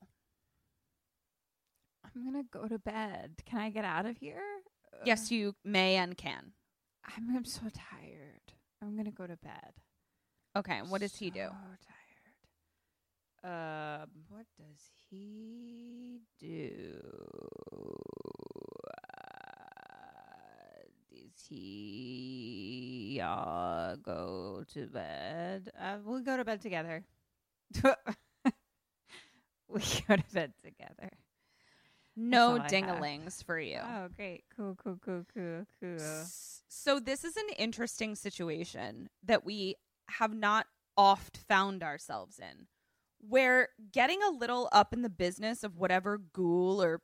I'm gonna go to bed. Can I get out of here? Yes, you may and can. I'm, I'm so tired. I'm gonna go to bed. Okay, what does he do? So tired. Um, what does he do? Uh, does he uh, go to bed? Uh, we'll go to bed together. we go to bed together. No all I have. dingalings for you. Oh, great. Cool, cool, cool, cool, cool. S- So this is an interesting situation that we have not oft found ourselves in, where getting a little up in the business of whatever ghoul or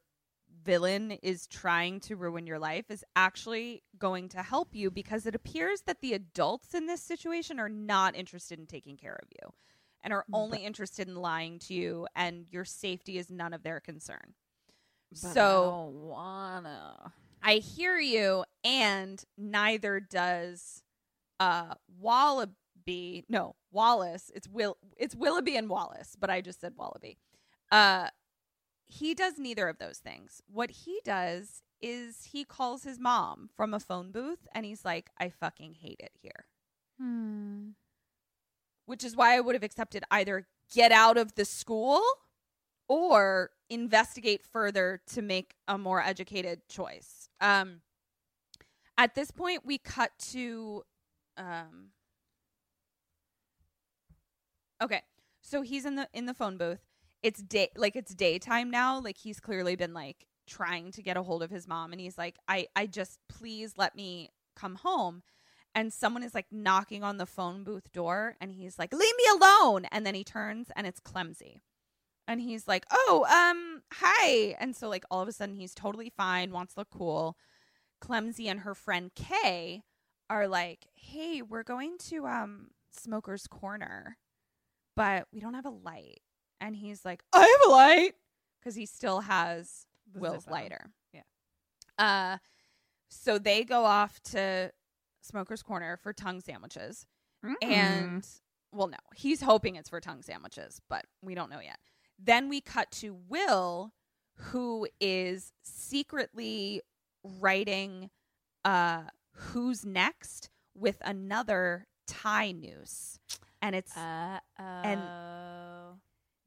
villain is trying to ruin your life is actually going to help you because it appears that the adults in this situation are not interested in taking care of you and are mm, only interested in lying to you and your safety is none of their concern. But I so don't wanna. I hear you, and neither does uh Wallaby. No, Wallace. It's Will. It's Willoughby and Wallace, but I just said Wallaby. Uh, he does neither of those things. What he does is he calls his mom from a phone booth, and he's like, "I fucking hate it here," Hmm. which is why I would have accepted either get out of the school or investigate further to make a more educated choice. Um, at this point, we cut to. Um, okay, so he's in the in the phone booth. It's day like it's daytime now. Like he's clearly been like trying to get a hold of his mom, and he's like, "I I just please let me come home." And someone is like knocking on the phone booth door, and he's like, "Leave me alone!" And then he turns, and it's Clemsy and he's like, "Oh, um, hi." And so like all of a sudden he's totally fine, wants to look cool. Clemsy and her friend Kay are like, "Hey, we're going to um Smoker's Corner, but we don't have a light." And he's like, "I have a light." Cuz he still has The Will's lighter. Yeah. Uh so they go off to Smoker's Corner for tongue sandwiches. And well, no, he's hoping it's for tongue sandwiches, but we don't know yet. Then we cut to Will, who is secretly writing uh who's next with another tie noose. And it's Uh oh.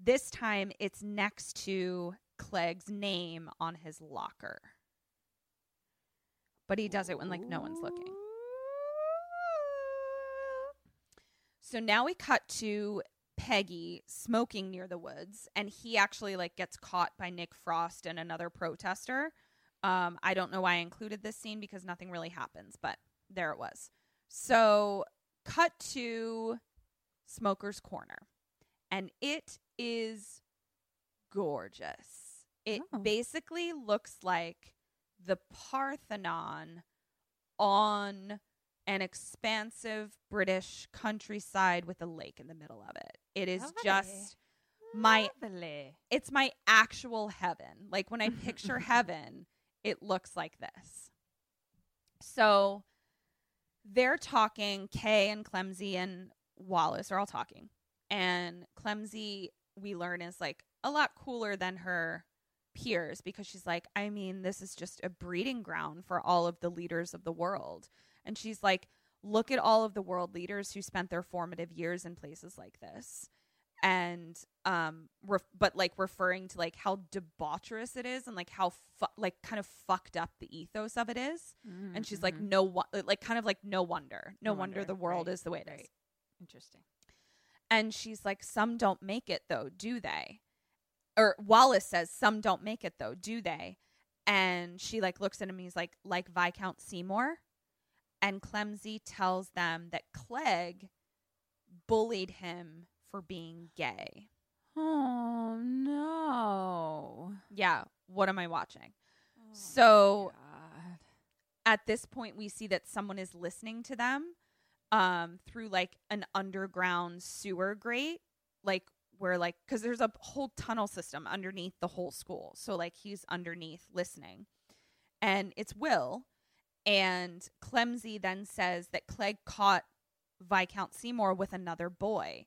this time it's next to Clegg's name on his locker. But he does it when like no one's looking. So now we cut to Peggy smoking near the woods, and he actually like gets caught by Nick Frost and another protester. Um, I don't know why I included this scene because nothing really happens, but there it was. So cut to Smoker's Corner. and it is gorgeous. It Oh. basically looks like the Parthenon on an expansive British countryside with a lake in the middle of it. It is Lovely. just my Lovely. it's my actual heaven. Like when I picture heaven, it looks like this. So they're talking, Kay and Clemsy and Wallace are all talking. And Clemsy, we learn, is like a lot cooler than her peers because she's like, I mean, this is just a breeding ground for all of the leaders of the world. And she's like, look at all of the world leaders who spent their formative years in places like this and um ref- but like referring to like how debaucherous it is and like how fu- like kind of fucked up the ethos of it is. And she's like no wo- like kind of like no wonder. No, Mm-hmm. No wonder, wonder, the world right, is the way it is. Interesting. and she's like some don't make it though do they? Or wallace says some don't make it though do they? And she like looks at him and he's like like viscount seymour and clemsy tells them that clegg bullied him for being gay. Oh no. yeah what am i watching? Oh, so at this point we see that someone is listening to them um through like an underground sewer grate like where like because there's a whole tunnel system underneath the whole school. So like he's underneath listening. And it's will and clemsy then says that clegg caught viscount seymour with another boy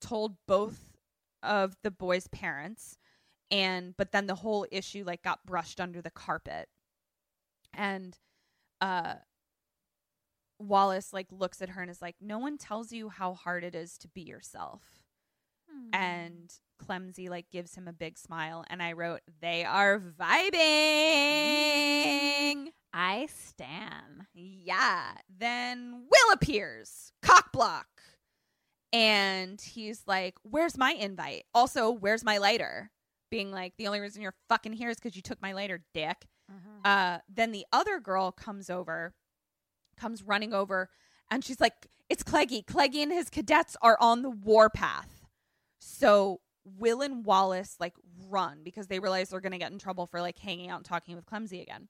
told both of the boy's parents and but then the whole issue like got brushed under the carpet. And uh Wallace like looks at her and is like no one tells you how hard it is to be yourself. And Clemsy like gives him a big smile and I wrote they are vibing I stan. yeah then Will appears cock block and he's like where's my invite also where's my lighter being like the only reason you're fucking here is because you took my lighter dick uh, then the other girl comes over, comes running over, and she's like, It's Cleggy. Cleggy and his cadets are on the warpath. So Will and Wallace like run because they realize they're going to get in trouble for like hanging out and talking with Clemsy again.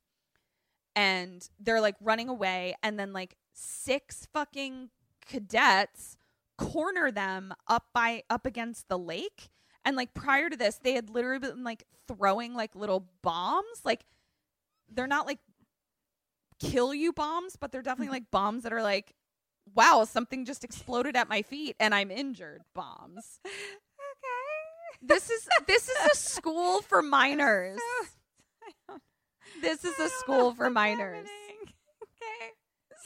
And they're like running away, and then like six fucking cadets corner them up by up against the lake. And like prior to this, they had literally been like throwing like little bombs. Like they're not like kill you bombs, but they're definitely like bombs that are like, wow, something just exploded at my feet and I'm injured bombs. okay. This is this is a school for minors. This is a school for minors. Okay.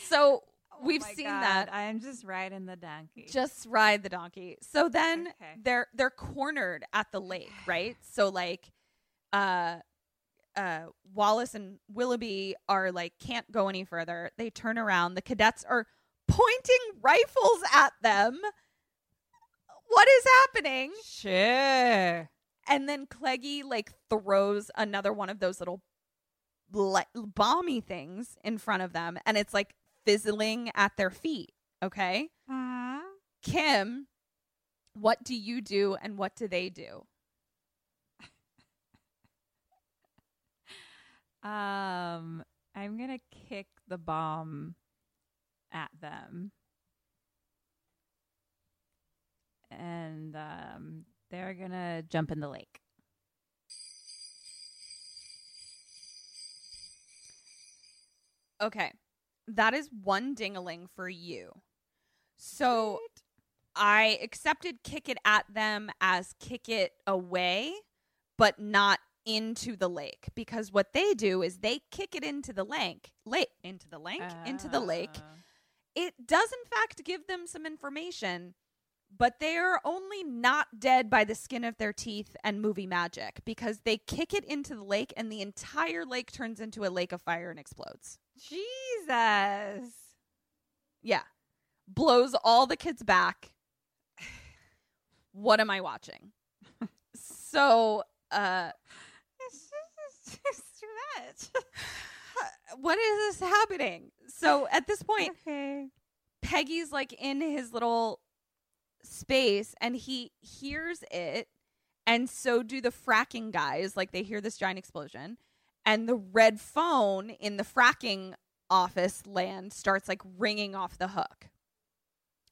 So Oh we've seen God, that. I'm just riding the donkey. Just ride the donkey. So then Okay. they're they're cornered at the lake, right? So like uh uh Wallace and Willoughby are like can't go any further. They turn around. The cadets are pointing rifles at them. What is happening? sure. And then Cleggy like throws another one of those little li- bomby things in front of them and it's like fizzling at their feet, okay? Uh-huh. Kim, what do you do and what do they do? Um, I'm gonna kick the bomb at them, and um, they're gonna jump in the lake. Okay. That is one dingaling for you. So I accepted kick it at them as kick it away, but not into the lake because what they do is they kick it into the lake, lake into the lake, into the lake. Uh, It does in fact give them some information, but they are only not dead by the skin of their teeth and movie magic because they kick it into the lake and the entire lake turns into a lake of fire and explodes. Jesus. Yeah. Blows all the kids back. what am I watching? so, uh It's just it's too much. what is this happening? So, at this point, okay. Peggy's like in his little space and he hears it and so do the fracking guys like they hear this giant explosion and the red phone in the fracking office land starts like ringing off the hook.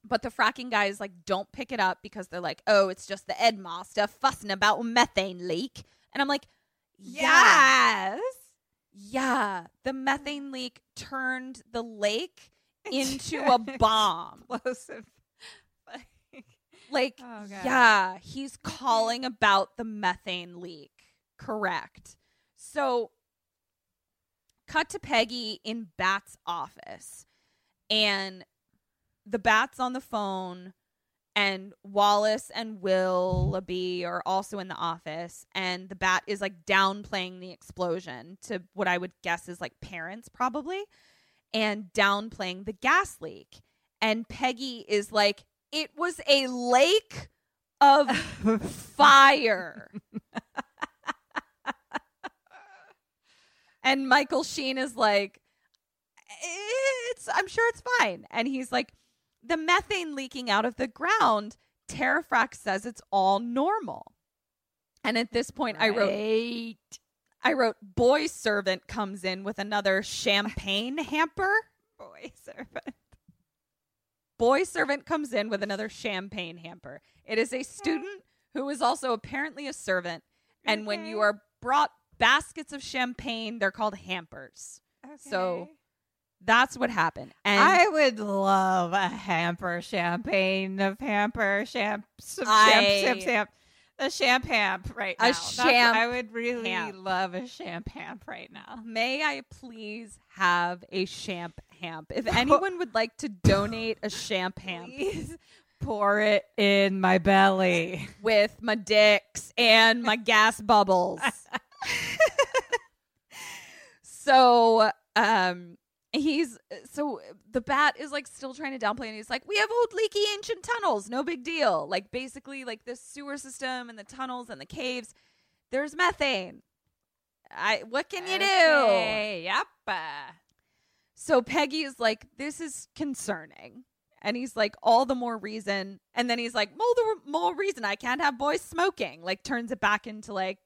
But the fracking guys like don't pick it up because they're like oh it's just the ed master fussing about methane leak. And i'm like yeah. Yeah. The methane leak turned the lake into a bomb. Explosive. like Oh, yeah he's calling about the methane leak. Correct. So cut to peggy in bat's office and the bat's on the phone and wallace and willoughby are also in the office and the bat is like downplaying the explosion to what i would guess is like parents probably and downplaying the gas leak and peggy is like it was a lake of fire. And Michael Sheen is like, it's, I'm sure it's fine. And he's like, the methane leaking out of the ground, Terrafrax says it's all normal. And at this point, I wrote, I wrote, boy servant comes in with another champagne hamper. Boy servant. boy servant comes in with another champagne hamper. It is a student who is also apparently a servant. And when you are brought baskets of champagne, they're called hampers. So that's what happened. And I would love a hamper champagne of hamper champ champ champ champ a champ hamp right A now. That's- champ I would really hamp. love a champ hamp right now. may I please have a champ hamp? If anyone would like to donate a champ hamp Please pour it in my belly. with my dicks and my gas bubbles. so, um, he's so the bat is like still trying to downplay and he's like we have old leaky ancient tunnels no big deal like basically like the sewer system and the tunnels and the caves there's methane i what can you do Yep. uh, so Peggy is like, this is concerning. And he's like, all the more reason. And then he's like, more the more reason I can't have boys smoking. Like turns it back into like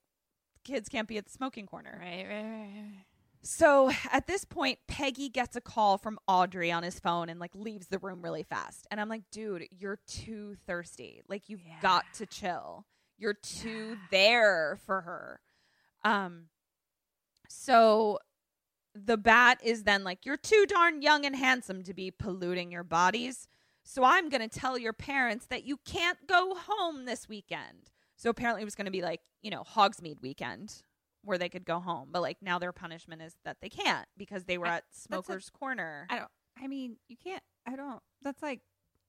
kids can't be at the smoking corner. Right, right, right. So at this point, Peggy gets a call from Audrey on his phone and like leaves the room really fast. And I'm like, dude, you're too thirsty. Like you've got to chill. You're too there for her. Um so the bat is then like, You're too darn young and handsome to be polluting your bodies. So I'm going to tell your parents that you can't go home this weekend. So apparently it was going to be like, you know, Hogsmeade weekend where they could go home. But like now their punishment is that they can't because they were I- at that's a- Smoker's Corner. I don't. I mean, you can't. I don't. That's like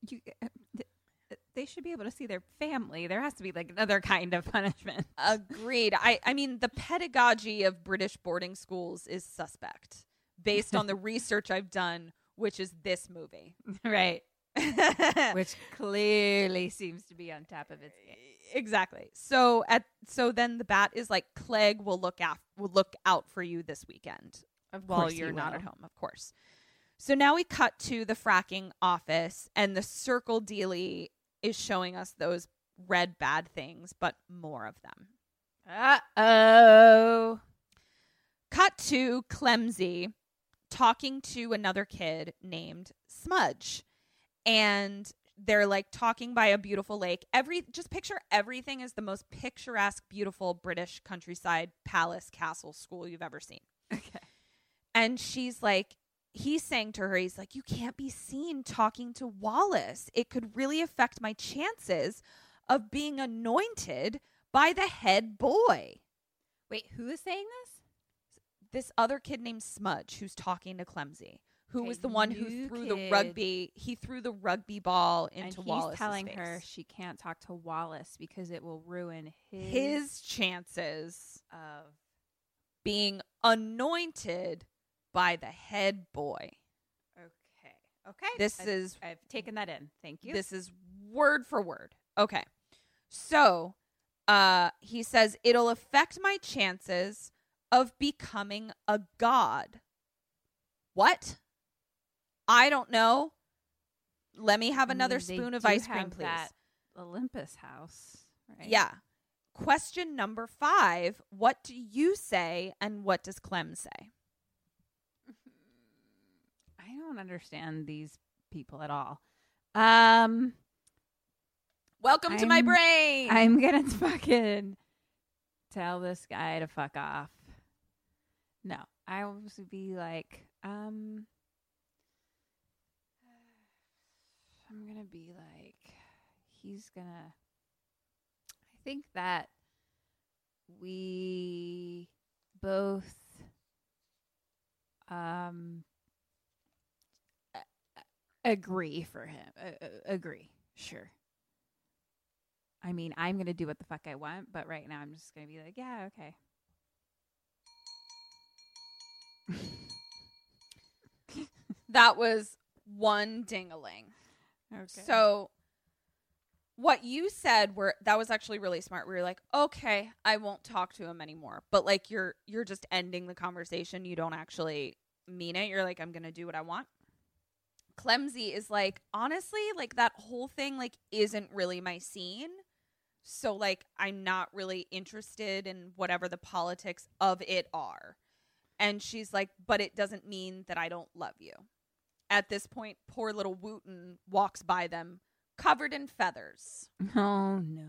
you. uh, th- They should be able to see their family. There has to be like another kind of punishment. Agreed. I, I mean, the pedagogy of British boarding schools is suspect based on the research I've done, which is this movie. right. Which clearly seems to be on top of its game. Exactly. So at so then the bat is like Clegg will look out will look out for you this weekend while you're not at home, of course. So now we cut to the fracking office and the circle dealy is showing us those red bad things, but more of them. Uh oh. Cut to Clemsy talking to another kid named Smudge. And they're like talking by a beautiful lake. Every just picture everything is the most picturesque, beautiful British countryside palace, castle, school you've ever seen. Okay. And she's like, he's saying to her, he's like, you can't be seen talking to Wallace. It could really affect my chances of being anointed by the head boy. Wait, who is saying this? This other kid named Smudge, who's talking to Clemsy, who Okay, was the one who threw the rugby. He threw the rugby ball into he's telling face. her she can't talk to Wallace because it will ruin his, his chances of being anointed by the head boy. Okay. Okay. This I've- is I've taken that in. Thank you. This is word for word. Okay. So, uh he says it'll affect my chances of becoming a god. What? I don't know. Let me have I another mean, spoon of ice cream, please. that Olympus House, right? Yeah. Question number five What do you say and what does Clem say? I don't understand these people at all. Um, Welcome to my brain. I'm gonna fucking tell this guy to fuck off. No, I will be like, um, I'm gonna be like, he's gonna. I think that we both, um, agree for him. Agree, sure. I mean, I'm going to do what the fuck I want, but right now I'm just going to be like, yeah, okay. that was one dingaling. Okay. So what you said were that was actually really smart. We were like, okay, I won't talk to him anymore. But like you're you're just ending the conversation. You don't actually mean it. You're like, I'm gonna do what I want. Clemsy is like, honestly, like that whole thing like isn't really my scene. So like I'm not really interested in whatever the politics of it are. And she's like, but it doesn't mean that I don't love you. At this point, poor little Wooten walks by them covered in feathers oh no.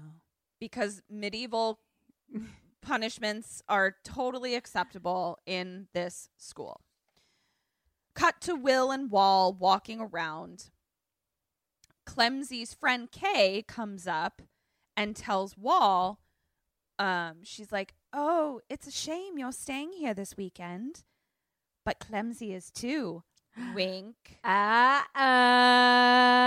because medieval punishments are totally acceptable in this school. Cut to Will and Wall walking around. Clemsy's friend Kay comes up and tells Wall, um, she's like, Oh, it's a shame you're staying here this weekend. But Clemsy is too. Wink. Uh oh.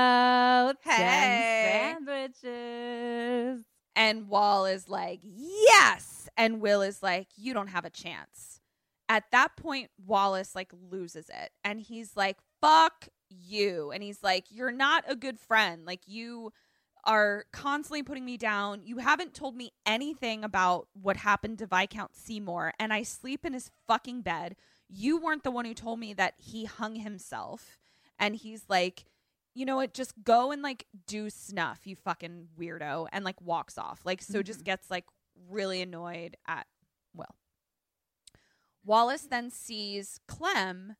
Hey. Sandwiches. And Wall is like, yes. And Will is like, you don't have a chance. At that point, Wallace like loses it. And he's like, fuck you. And he's like, you're not a good friend. Like, you are constantly putting me down. You haven't told me anything about what happened to Viscount Seymour. And I sleep in his fucking bed. You weren't the one who told me that he hung himself. And he's like, you know what, just go and like do snuff, you fucking weirdo, and like walks off. Like, so just gets like really annoyed at Will. Wallace then sees Clem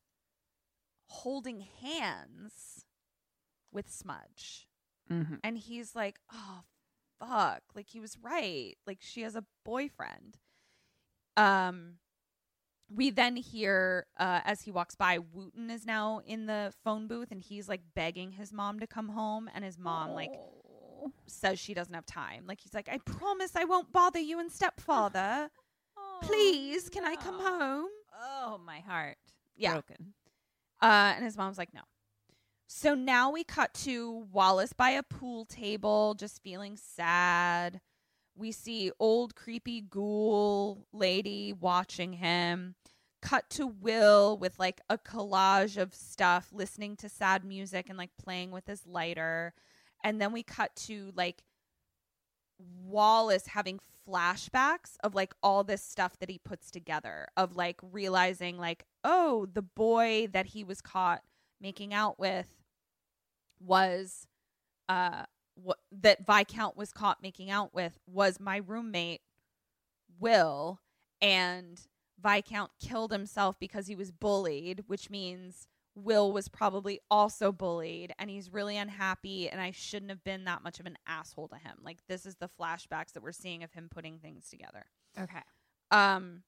holding hands with Smudge. Mm-hmm. And he's like, oh, fuck. Like, he was right. Like, she has a boyfriend. Um, we then hear uh, as he walks by, Wooten is now in the phone booth and he's like begging his mom to come home. And his mom, like, says she doesn't have time. Like, he's like, I promise I won't bother you and stepfather. Please, can I come home? Oh, my heart. Yeah. Broken. Uh, and his mom's like, no. So now we cut to Wallace by a pool table, just feeling sad. We see old creepy ghoul lady watching him. Cut to Will with like a collage of stuff, listening to sad music and like playing with his lighter. And then we cut to like Wallace having flashbacks of like all this stuff that he puts together of like realizing like oh the boy that he was caught making out with was uh what that Viscount was caught making out with was my roommate Will and Viscount killed himself because he was bullied which means Will was probably also bullied and he's really unhappy and I shouldn't have been that much of an asshole to him. Like this is the flashbacks that we're seeing of him putting things together. Okay. Um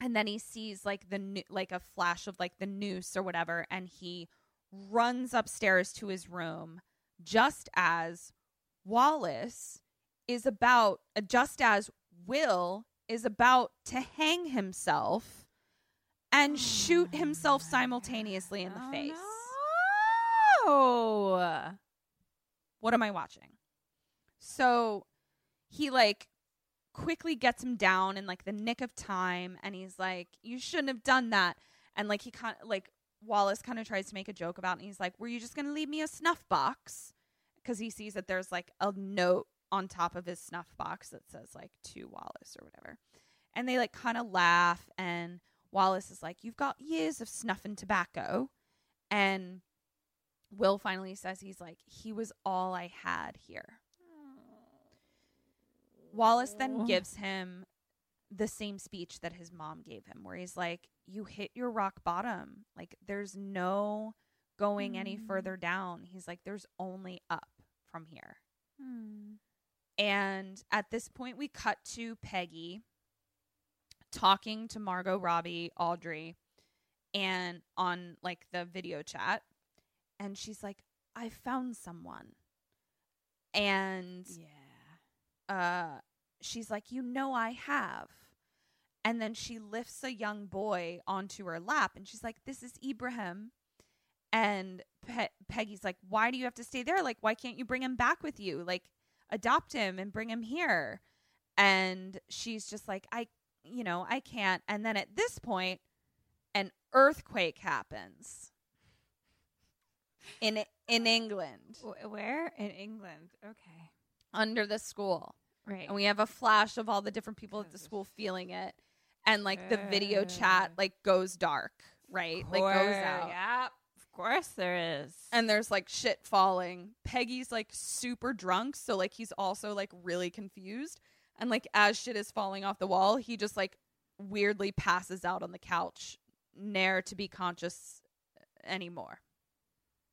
and then he sees like the like a flash of like the noose or whatever and he runs upstairs to his room just as Wallace is about uh, just as Will is about to hang himself and shoot himself simultaneously in the Oh, face. No. What am I watching? So he like quickly gets him down in like the nick of time and he's like, You shouldn't have done that. And like he kind of like Wallace kind of tries to make a joke about it and he's like, Were you just gonna leave me a snuff box? Because he sees that there's like a note on top of his snuff box that says like to Wallace or whatever. And they like kind of laugh and Wallace is like, You've got years of snuff and tobacco and Will finally says he's like, he was all I had here. Wallace then gives him the same speech that his mom gave him, where he's like, You hit your rock bottom. Like, there's no going any Mm. further down. He's like, There's only up from here. Hmm. And at this point, we cut to Peggy talking to Margot Robbie, Audrey, and on like the video chat. And she's like, I found someone. And Yeah. uh, she's like, You know, I have. And then she lifts a young boy onto her lap and she's like, This is Ibrahim. And Pe- Peggy's like, Why do you have to stay there? Like, why can't you bring him back with you? Like, adopt him and bring him here. And she's just like, I, you know, I can't. And then at this point, an earthquake happens in in England Where in England? Okay. under the school. Right. And we have a flash of all the different people at the school feeling it. And like the video chat like goes dark, right? Like goes out. Yeah. Of course there is. And there's like shit falling. Peggy's like super drunk, so like he's also like really confused. And like as shit is falling off the wall, he just like weirdly passes out on the couch, ne'er to be conscious uh, anymore.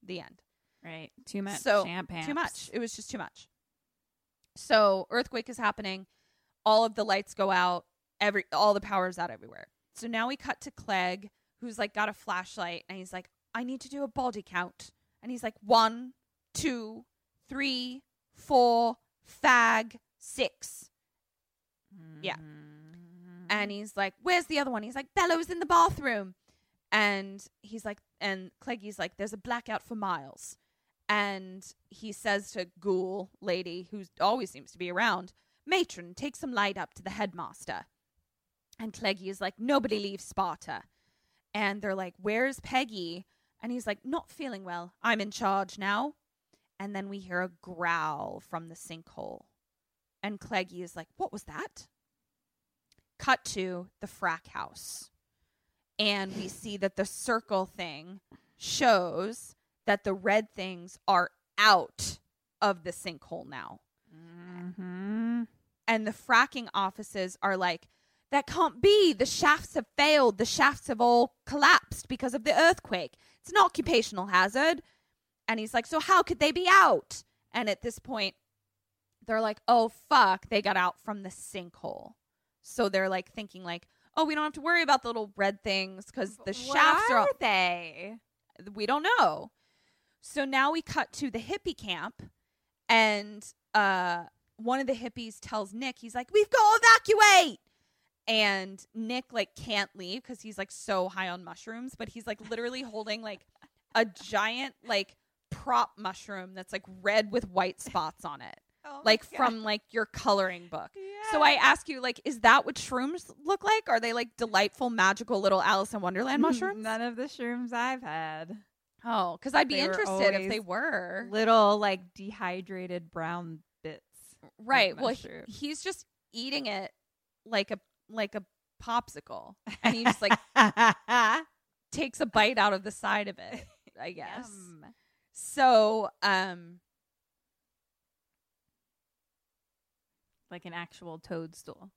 The end. right. Too much so champagne. too much. It was just too much. So earthquake is happening. All of the lights go out. Every all the power's out everywhere. So now we cut to Clegg, who's like got a flashlight, and he's like, "I need to do a body count." And he's like, one, two, three, four, fag, six. Yeah. Mm-hmm. And he's like, Where's the other one? He's like, Bellow's in the bathroom. And he's like, and Cleggy's like, There's a blackout for miles. And he says to Ghoul Lady, who always seems to be around, Matron, take some light up to the headmaster. And Cleggy is like, Nobody leaves Sparta. And they're like, Where's Peggy? And he's like, Not feeling well. I'm in charge now. And then we hear a growl from the sinkhole. And Cleggy is like, What was that? cut to the frack house. And we see that the circle thing shows that the red things are out of the sinkhole now. Mm-hmm. And the fracking offices are like, that can't be. The shafts have failed. The shafts have all collapsed because of the earthquake. It's an occupational hazard. And he's like, so how could they be out? And at this point, they're like, oh, fuck, they got out from the sinkhole. So they're like thinking like, oh, we don't have to worry about the little red things because the shafts are. are they? We don't know. So now we cut to the hippie camp, and uh, one of the hippies tells Nick, he's like, "We've got to evacuate." And Nick like can't leave because he's like so high on mushrooms, but he's like literally holding like a giant like prop mushroom that's like red with white spots on it Oh like from like your coloring book. So I ask you, like, is that what shrooms look like? Are they like delightful, magical little Alice in Wonderland mm-hmm. mushrooms? None of the shrooms I've had. Oh, because I'd be They interested if they were. Little like dehydrated brown bits. Right. Well, he- he's just eating it like a like a popsicle, and he just like takes a bite out of the side of it. I guess. Yum. So, um, like an actual toadstool.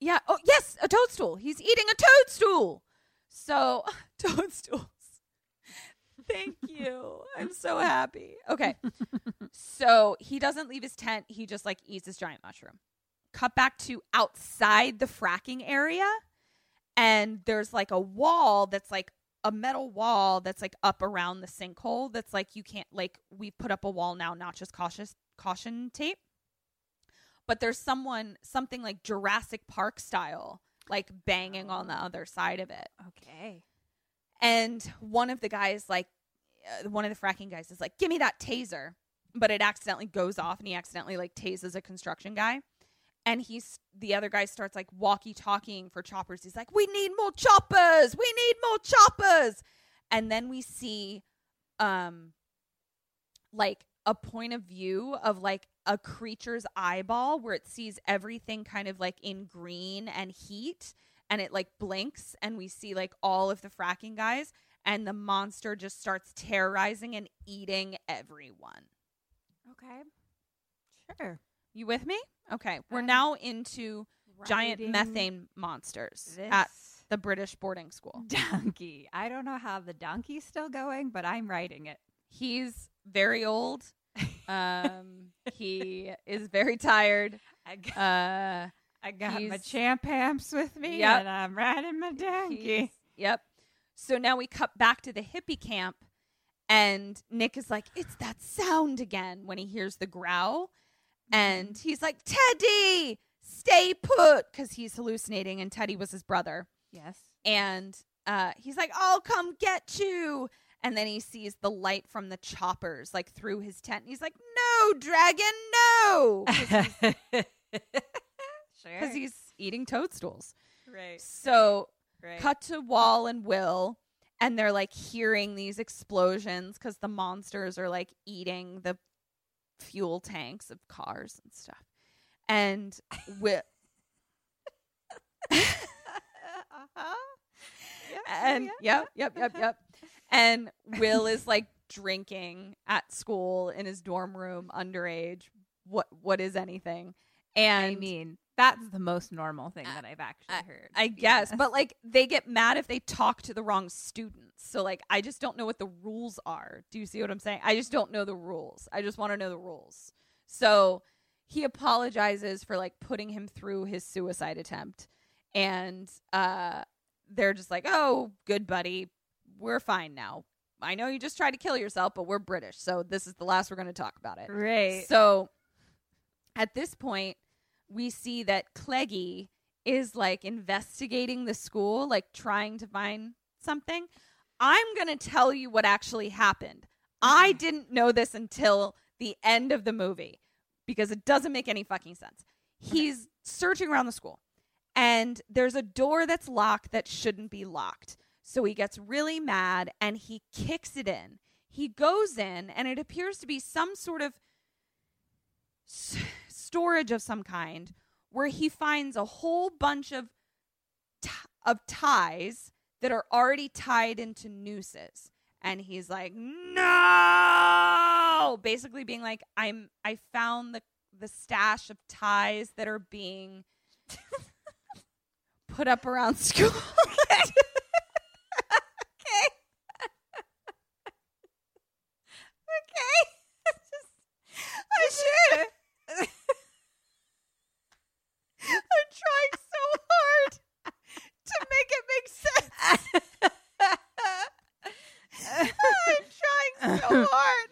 Yeah. Oh, yes, a toadstool. He's eating a toadstool. So, toadstools. Thank you. I'm so happy. Okay. so, he doesn't leave his tent. He just like eats this giant mushroom. Cut back to outside the fracking area. And there's like a wall that's like a metal wall that's like up around the sinkhole. That's like you can't like we put up a wall now, not just cautious caution tape but there's someone something like Jurassic Park style like banging on the other side of it. Okay. And one of the guys like uh, one of the fracking guys is like, "Give me that taser." But it accidentally goes off and he accidentally like tases a construction guy. And he's the other guy starts like walkie talking for choppers. He's like, "We need more choppers. We need more choppers." And then we see um like a point of view of like a creature's eyeball where it sees everything kind of like in green and heat and it like blinks and we see like all of the fracking guys and the monster just starts terrorizing and eating everyone. Okay. Sure. You with me? Okay, we're I'm now into giant Riding methane monsters at this the British boarding school. donkey. I don't know how the donkey's still going, but I'm riding it. He's very old. Um, he is very tired. I got, Uh, I got my he's- champ amps with me, Yep. and I'm riding my donkey. he's- yep. So now we cut back to the hippie camp, and Nick is like, "It's that sound again." When he hears the growl, and he's like, "Teddy, stay put," because he's hallucinating, and Teddy was his brother. Yes. and uh, he's like, "I'll come get you." And then he sees the light from the choppers like through his tent. And he's like, "No, dragon, no!" sure. Because he's eating toadstools. right. So right. cut to Wall and Will, and they're like hearing these explosions because the monsters are like eating the fuel tanks of cars and stuff. And Will, uh-huh. Yep, and yep, yep, yep, yep. And Will is like drinking at school in his dorm room, underage. What what is anything? And I mean, that's the most normal thing that I've actually heard. I to guess, but like they get mad if they talk to the wrong students. So like I just don't know what the rules are. Do you see what I'm saying? I just don't know the rules. I just want to know the rules. So he apologizes for like putting him through his suicide attempt and uh they're just like, "Oh, good buddy. We're fine now. I know you just tried to kill yourself, but we're British, so this is the last we're going to talk about it." right. So at this point, we see that Cleggy is like investigating the school, like trying to find something. I'm going to tell you what actually happened. I mm-hmm. didn't know this until the end of the movie because it doesn't make any fucking sense. He's searching around the school and there's a door that's locked that shouldn't be locked. So he gets really mad and he kicks it in. He goes in and it appears to be some sort of storage of some kind where he finds a whole bunch of t- of ties that are already tied into nooses. And he's like no! Basically being like i'm i found the the stash of ties that are being put up around school okay okay okay I should. I'm trying so hard to make it make sense. I'm trying so hard.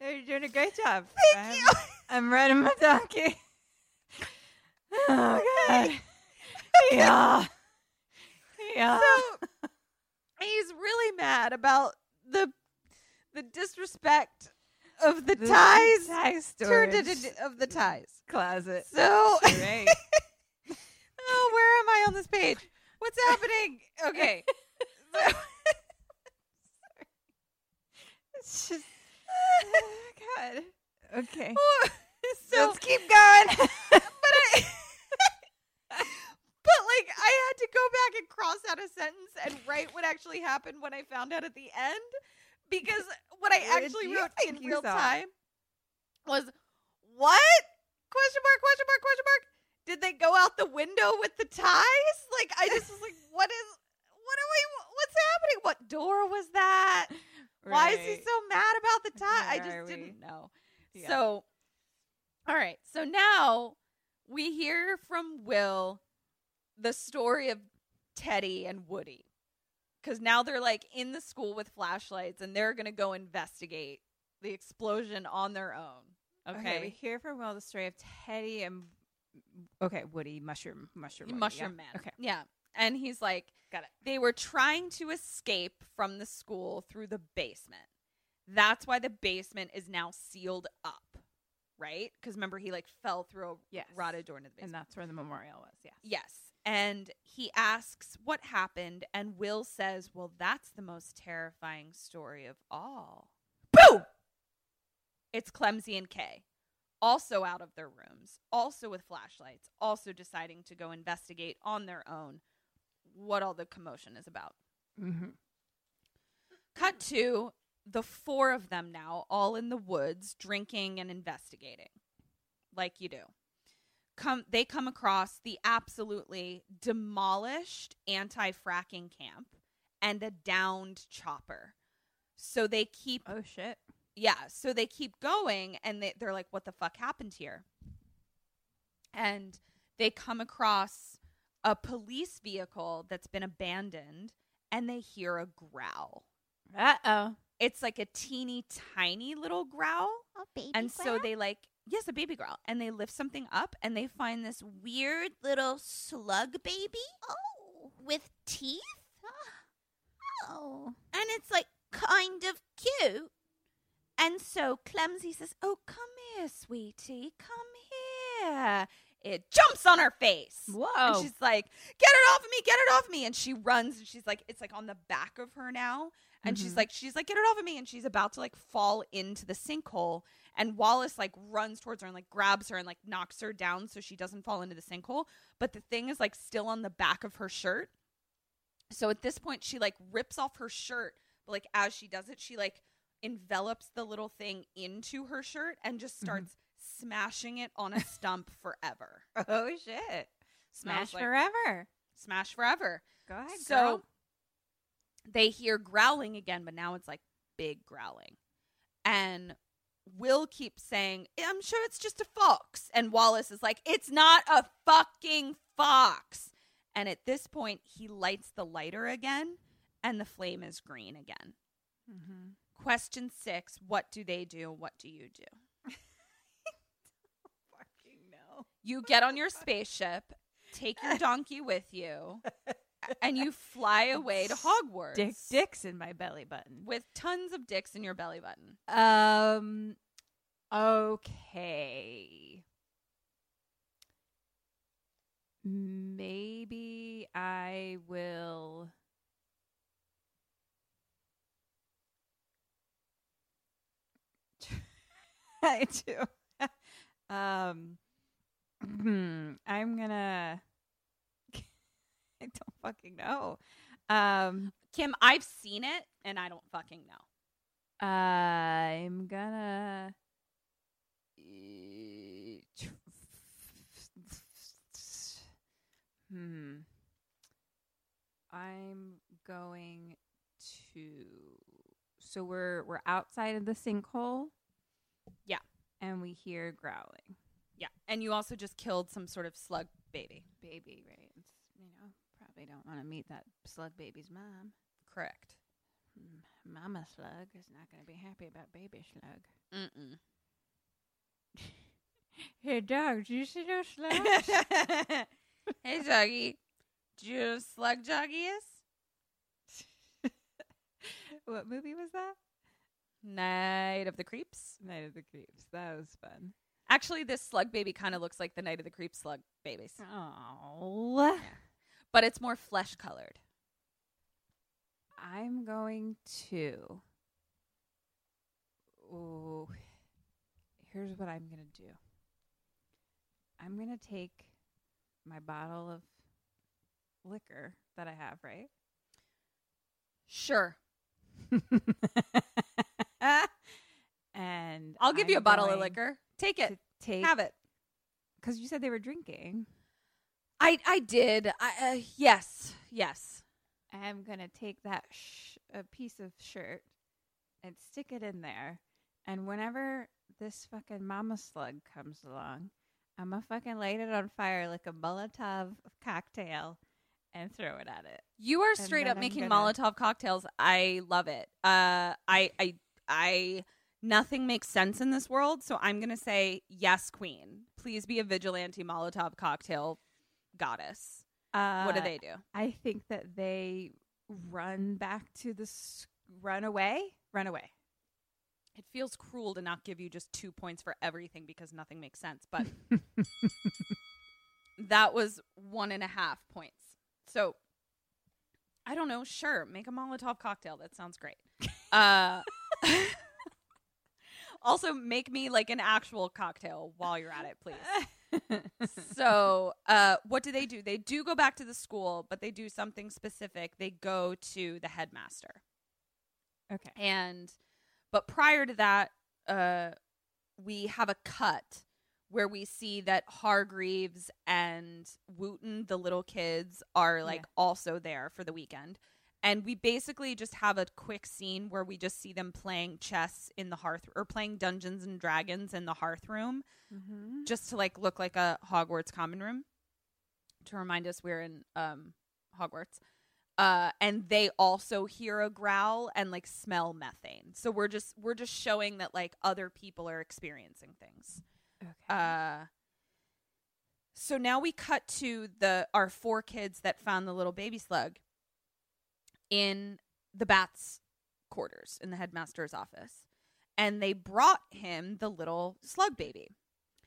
You're doing a great job. Thank I'm, you. I'm riding my donkey. Oh, oh god. Yeah. Yeah. So he's really mad about the the disrespect of the, The ties tie turned into of the ties. closet. So Right. oh, where am I on this page? What's happening? Okay. So- It's just God. Okay. so Let's keep going. but I But like I had to go back and cross out a sentence and write what actually happened when I found out at the end because what I What did actually you wrote think in you real saw? time was what? Question mark, question mark, question mark. Did they go out the window with the ties? Like I just was like, what is what are we what's happening? What door was that? Why is he Right. so mad about the tie? I Where just are we? didn't know. Yeah. So, all right. So now we hear from Will the story of Teddy and Woody. Because now they're like in the school with flashlights and they're going to go investigate the explosion on their own. Okay. we hear from Will the story of Teddy and okay, Woody, mushroom, mushroom, Woody, Mushroom yeah. Man. Okay, Yeah. And he's like, got it. they were trying to escape from the school through the basement. That's why the basement is now sealed up, right? Because remember, he like fell through a Yes. rotted door into the basement. And that's where the memorial was. Yes. Yes. And he asks what happened, and Will says, Well, that's the most terrifying story of all. Boom! It's Clemsy and Kay, also out of their rooms, also with flashlights, also deciding to go investigate on their own what all the commotion is about. Mm-hmm. Cut to the four of them now, all in the woods, drinking and investigating. like you do. Come they come across the absolutely demolished anti-fracking camp and a downed chopper. So they keep Oh shit. yeah, so they keep going and they, they're like, what the fuck happened here? And they come across a police vehicle that's been abandoned and they hear a growl. Uh oh. It's like a teeny tiny little growl. Oh, baby. And so they like, yes, a baby girl. And they lift something up and they find this weird little slug baby. Oh. With teeth. Oh. And it's like kind of cute. And so Clemsy says, Oh, come here, sweetie. Come here. It jumps on her face. Whoa. And she's like, Get it off of me, get it off of me. And she runs and she's like, It's like on the back of her now. And she's Mhm. like, She's like, Get it off of me. And she's about to like fall into the sinkhole. And Wallace like runs towards her and like grabs her and like knocks her down so she doesn't fall into the sinkhole. But the thing is like still on the back of her shirt. So at this point, she like rips off her shirt, but like as she does it, she like envelops the little thing into her shirt and just mm-hmm. starts smashing it on a stump forever. Oh shit. Smash Smells like- forever. Smash forever. Go ahead, So girl. they hear growling again, but now it's like big growling. And Will keeps saying, I'm sure it's just a fox. And Wallace is like, It's not a fucking fox. And at this point, he lights the lighter again, and the flame is green again. Mm-hmm. Question six What do they do? What do you do? Fucking no. You get on your spaceship, take your donkey with you, and you fly away to Hogwarts. Dick dicks in my belly button. With tons of dicks in your belly button. Um okay. Maybe I will I do. um I'm gonna I don't fucking know. Um Kim, I've seen it and I don't fucking know. I'm gonna. Hmm. I'm going to. So we're we're outside of the sinkhole. Yeah. And we hear growling. Yeah. And you also just killed some sort of slug baby. Baby, right? It's, you know, probably don't want to meet that slug baby's mom. Correct. Mm, Mama slug is not going to be happy about baby slug. Mm-mm. Hey, dog, do you see those slugs? hey, doggy. Do you know what slug doggy is? what movie was that? Night of the Creeps. Night of the Creeps. That was fun. Actually, this slug baby kind of looks like the Night of the Creeps slug babies, Oh. But it's more flesh colored. I'm going to. Oh, here's what I'm going to do. I'm going to take my bottle of liquor that I have, right? Sure. and I'll give you I'm a bottle of liquor. Take it. Take Have it. because you said they were drinking. I I did. I uh, yes. Yes. I'm gonna take that sh- a piece of shirt and stick it in there, and whenever this fucking mama slug comes along, I'm gonna fucking light it on fire like a Molotov cocktail and throw it at it. You are And straight up I'm making gonna- Molotov cocktails. I love it. Uh, I, I, I. Nothing makes sense in this world, so I'm gonna say yes, Queen. Please be a vigilante Molotov cocktail goddess. Uh, what do they do? I think that they run back to the s- run away, run away. It feels cruel to not give you just two points for everything because nothing makes sense, but that was one and a half points. So I don't know. Sure, make a Molotov cocktail. That sounds great. Uh, also, make me like an actual cocktail while you're at it, please. So, uh, what do they do? They do go back to the school, but they do something specific. They go to the headmaster. Okay. And but prior to that, uh we have a cut where we see that Hargreaves and Wooten, the little kids, are like also there for the weekend. And we basically just have a quick scene where we just see them playing chess in the hearth or playing Dungeons and Dragons in the hearth room Mm-hmm. just to like look like a Hogwarts common room to remind us we're in um Hogwarts. Uh and they also hear a growl and like smell methane. So we're just we're just showing that like other people are experiencing things. Okay. Uh so now we cut to the our four kids that found the little baby slug in the bats quarters in the headmaster's office. And they brought him the little slug baby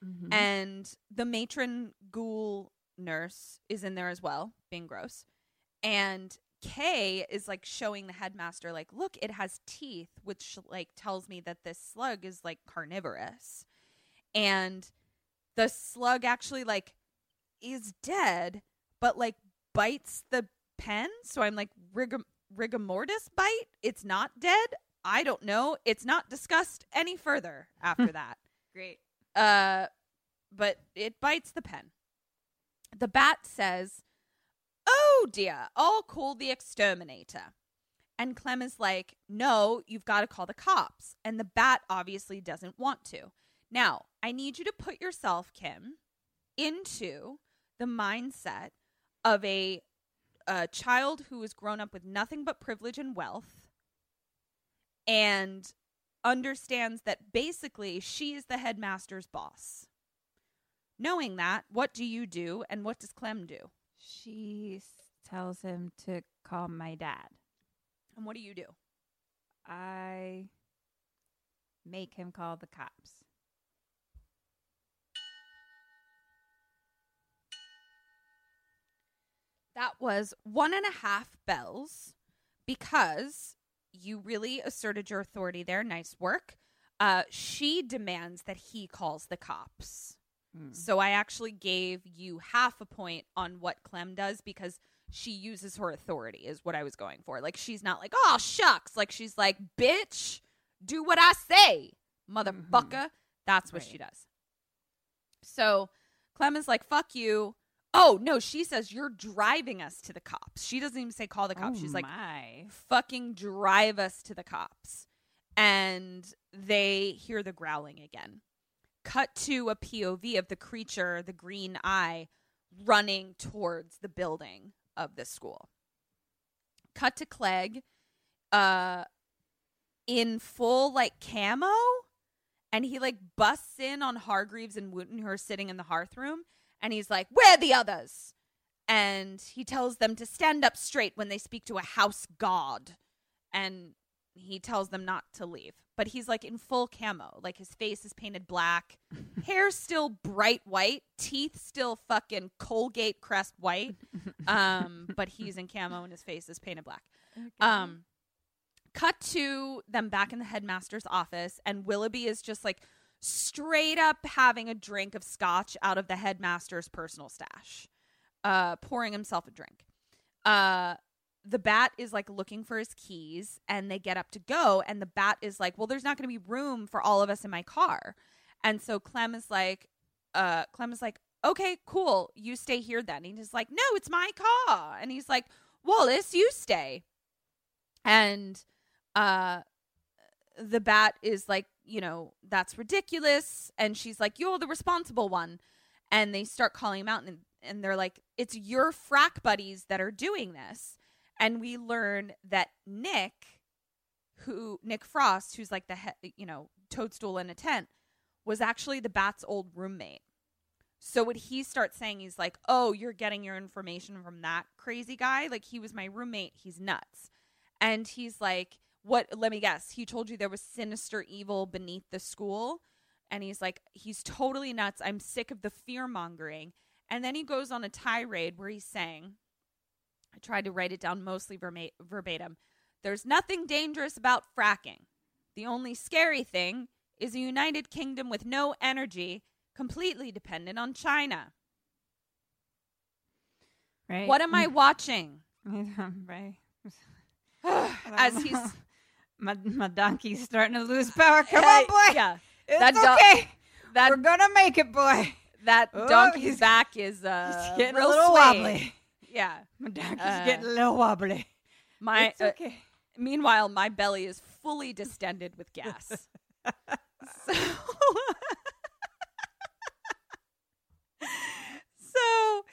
Mhm. and the matron ghoul nurse is in there as well being gross and kay is like showing the headmaster like look it has teeth which like tells me that this slug is like carnivorous and the slug actually like is dead but like bites the pen so i'm like rigor, rigor mortis bite it's not dead i don't know it's not discussed any further after that Great. uh, but it bites the pen. The bat says, Oh dear, I'll call the exterminator. And Clem is like, No, you've got to call the cops. And the bat obviously doesn't want to. Now, I need you to put yourself, Kim, into the mindset of a, a child who has grown up with nothing but privilege and wealth and understands that basically she is the headmaster's boss. Knowing that, what do you do and what does Clem do? She tells him to call my dad. And what do you do? I make him call the cops. Was one and a half bells because you really asserted your authority there. Nice work. Uh, she demands that he calls the cops. So I actually gave you half a point on what Clem does because she uses her authority, is what I was going for. Like, she's not like, oh, shucks. Like, she's like, bitch, do what I say, motherfucker. That's what she does. So Clem is like, fuck you. Oh, no, she says, you're driving us to the cops. She doesn't even say call the cops. Oh she's like, my. fucking drive us to the cops. And they hear the growling again. Cut to a POV of the creature, the green eye, running towards the building of the school. Cut to Clegg uh in full like camo and he like busts in on Hargreaves and Wooten who are sitting in the hearth room and he's like, "Where are the others?" And he tells them to stand up straight when they speak to a house god. And he tells them not to leave. But he's like in full camo. Like his face is painted black, hair still bright white, teeth still fucking Colgate crest white. Um, but he's in camo and his face is painted black. Um, cut to them back in the headmaster's office, and Willoughby is just like straight up having a drink of scotch out of the headmaster's personal stash, uh, pouring himself a drink. Uh, the bat is like looking for his keys, and they get up to go, and the bat is like, "Well, there's not going to be room for all of us in my car," and so Clem is like, uh, Clem is like, "Okay, cool, you stay here then." And he's like, "No, it's my car," and he's like, "Wallace, you stay." and uh the bat is like you know that's ridiculous. And she's like you're the responsible one. And they start calling him out and, and they're like it's your frack buddies that are doing this. And we learn that nick who nick frost who's like the he- you know toadstool in a tent was actually the bat's old roommate. So what he starts saying he's like oh you're getting your information from that crazy guy? Like he was my roommate. He's nuts. And he's like what let me guess he told you there was sinister evil beneath the school? And he's like he's totally nuts. I'm sick of the fear mongering and then he goes on a tirade where he's saying i tried to write it down mostly verbatim there's nothing dangerous about fracking. The only scary thing is a united kingdom with no energy completely dependent on china. Right. what am i mm. watching? Right. as he's my my donkey's starting to lose power. Come on, boy. yeah It's That okay. That We're gonna make it, boy. that Oh, donkey's back is uh getting a little swayed. wobbly. Yeah, My donkey's Uh, getting a little wobbly. my it's uh, okay. meanwhile my belly is fully distended with gas. so, so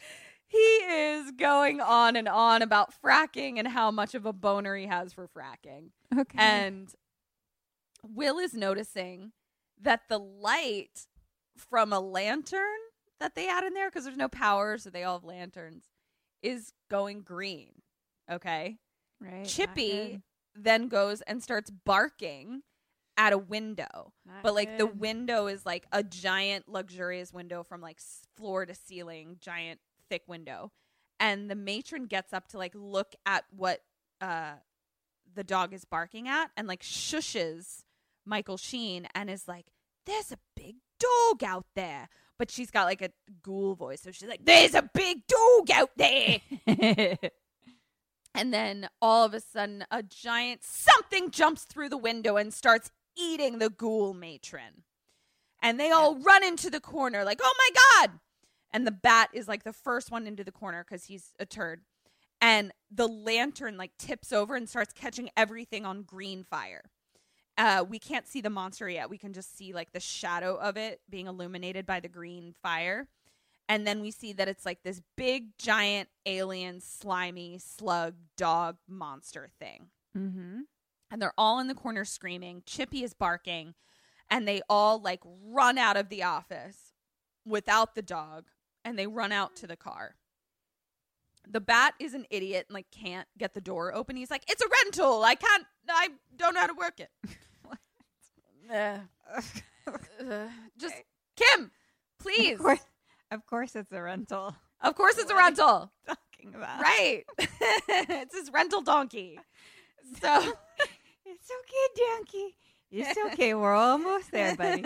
he is going on and on about fracking and how much of a boner he has for fracking. Okay. And Will is noticing that the light from a lantern that they had in there, because there's no power, so they all have lanterns, is going green. Okay. right. Chippy then goes and starts barking at a window. Not but like the window is like a giant luxurious window from like floor to ceiling, giant thick window. And the matron gets up to like look at what uh the dog is barking at and like shushes Michael Sheen and is like, There's a big dog out there. But she's got like a ghoul voice. So she's like, There's a big dog out there. And then all of a sudden, a giant something jumps through the window and starts eating the ghoul matron. And they all run into the corner, like, oh my God. And the bat is like the first one into the corner because he's a turd. And the lantern like tips over and starts catching everything on green fire. Uh, we can't see the monster yet. We can just see like the shadow of it being illuminated by the green fire. And then we see that it's like this big, giant, alien, slimy, slug, dog monster thing. Mm-hmm. And they're all in the corner screaming. Chippy is barking. And they all like run out of the office without the dog. And they run out to the car. The bat is an idiot and like can't get the door open. He's like, "It's a rental. I can't. I don't know how to work it." Uh, just Kim, please. Of course, of course, it's a rental. Of course it's a What you rental. Talking about Right. it's his rental donkey. So It's okay, donkey. It's okay. We're almost there, buddy.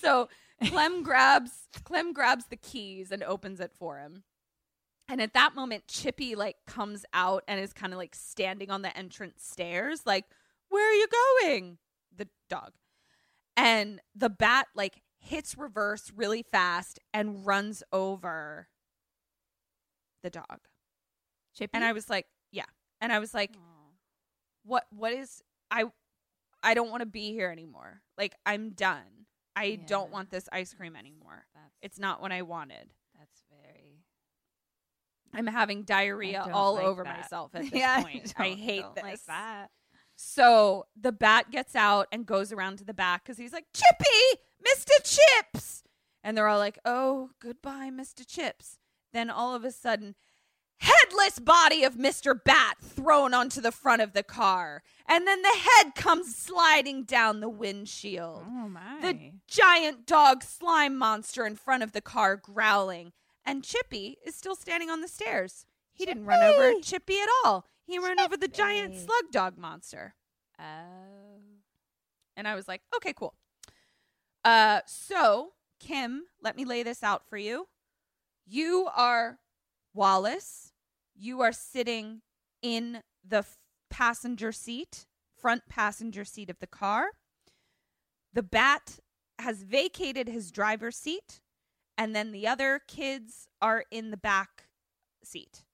so Clem grabs Clem grabs the keys and opens it for him. And at that moment, Chippy like comes out and is kind of like standing on the entrance stairs, like, where are you going? The dog. And the bat like hits reverse really fast and runs over the dog. Chippy. And I was like, yeah. And I was like, what what is I I don't want to be here anymore. Like I'm done. I don't want this ice cream anymore. That's It's not what I wanted. that's very. I'm having diarrhea all like over that. myself at this Yeah, point. I don't- hate this. Like that. So the bat gets out and goes around to the back because he's like, Chippy, Mr. Chips. And they're all like, oh, goodbye, Mr. Chips. Then all of a sudden, headless body of Mr. Bat thrown onto the front of the car. And then the head comes sliding down the windshield. oh my. The giant dog slime monster in front of the car growling. And Chippy is still standing on the stairs. He didn't run over Chippy! Chippy at all. He ran over the giant slug dog monster. Oh. And I was like, okay, cool. Uh, so Kim, let me lay this out for you. You are Wallace. You are sitting in the passenger seat, front passenger seat of the car. The bat has vacated his driver's seat, and then the other kids are in the back seat.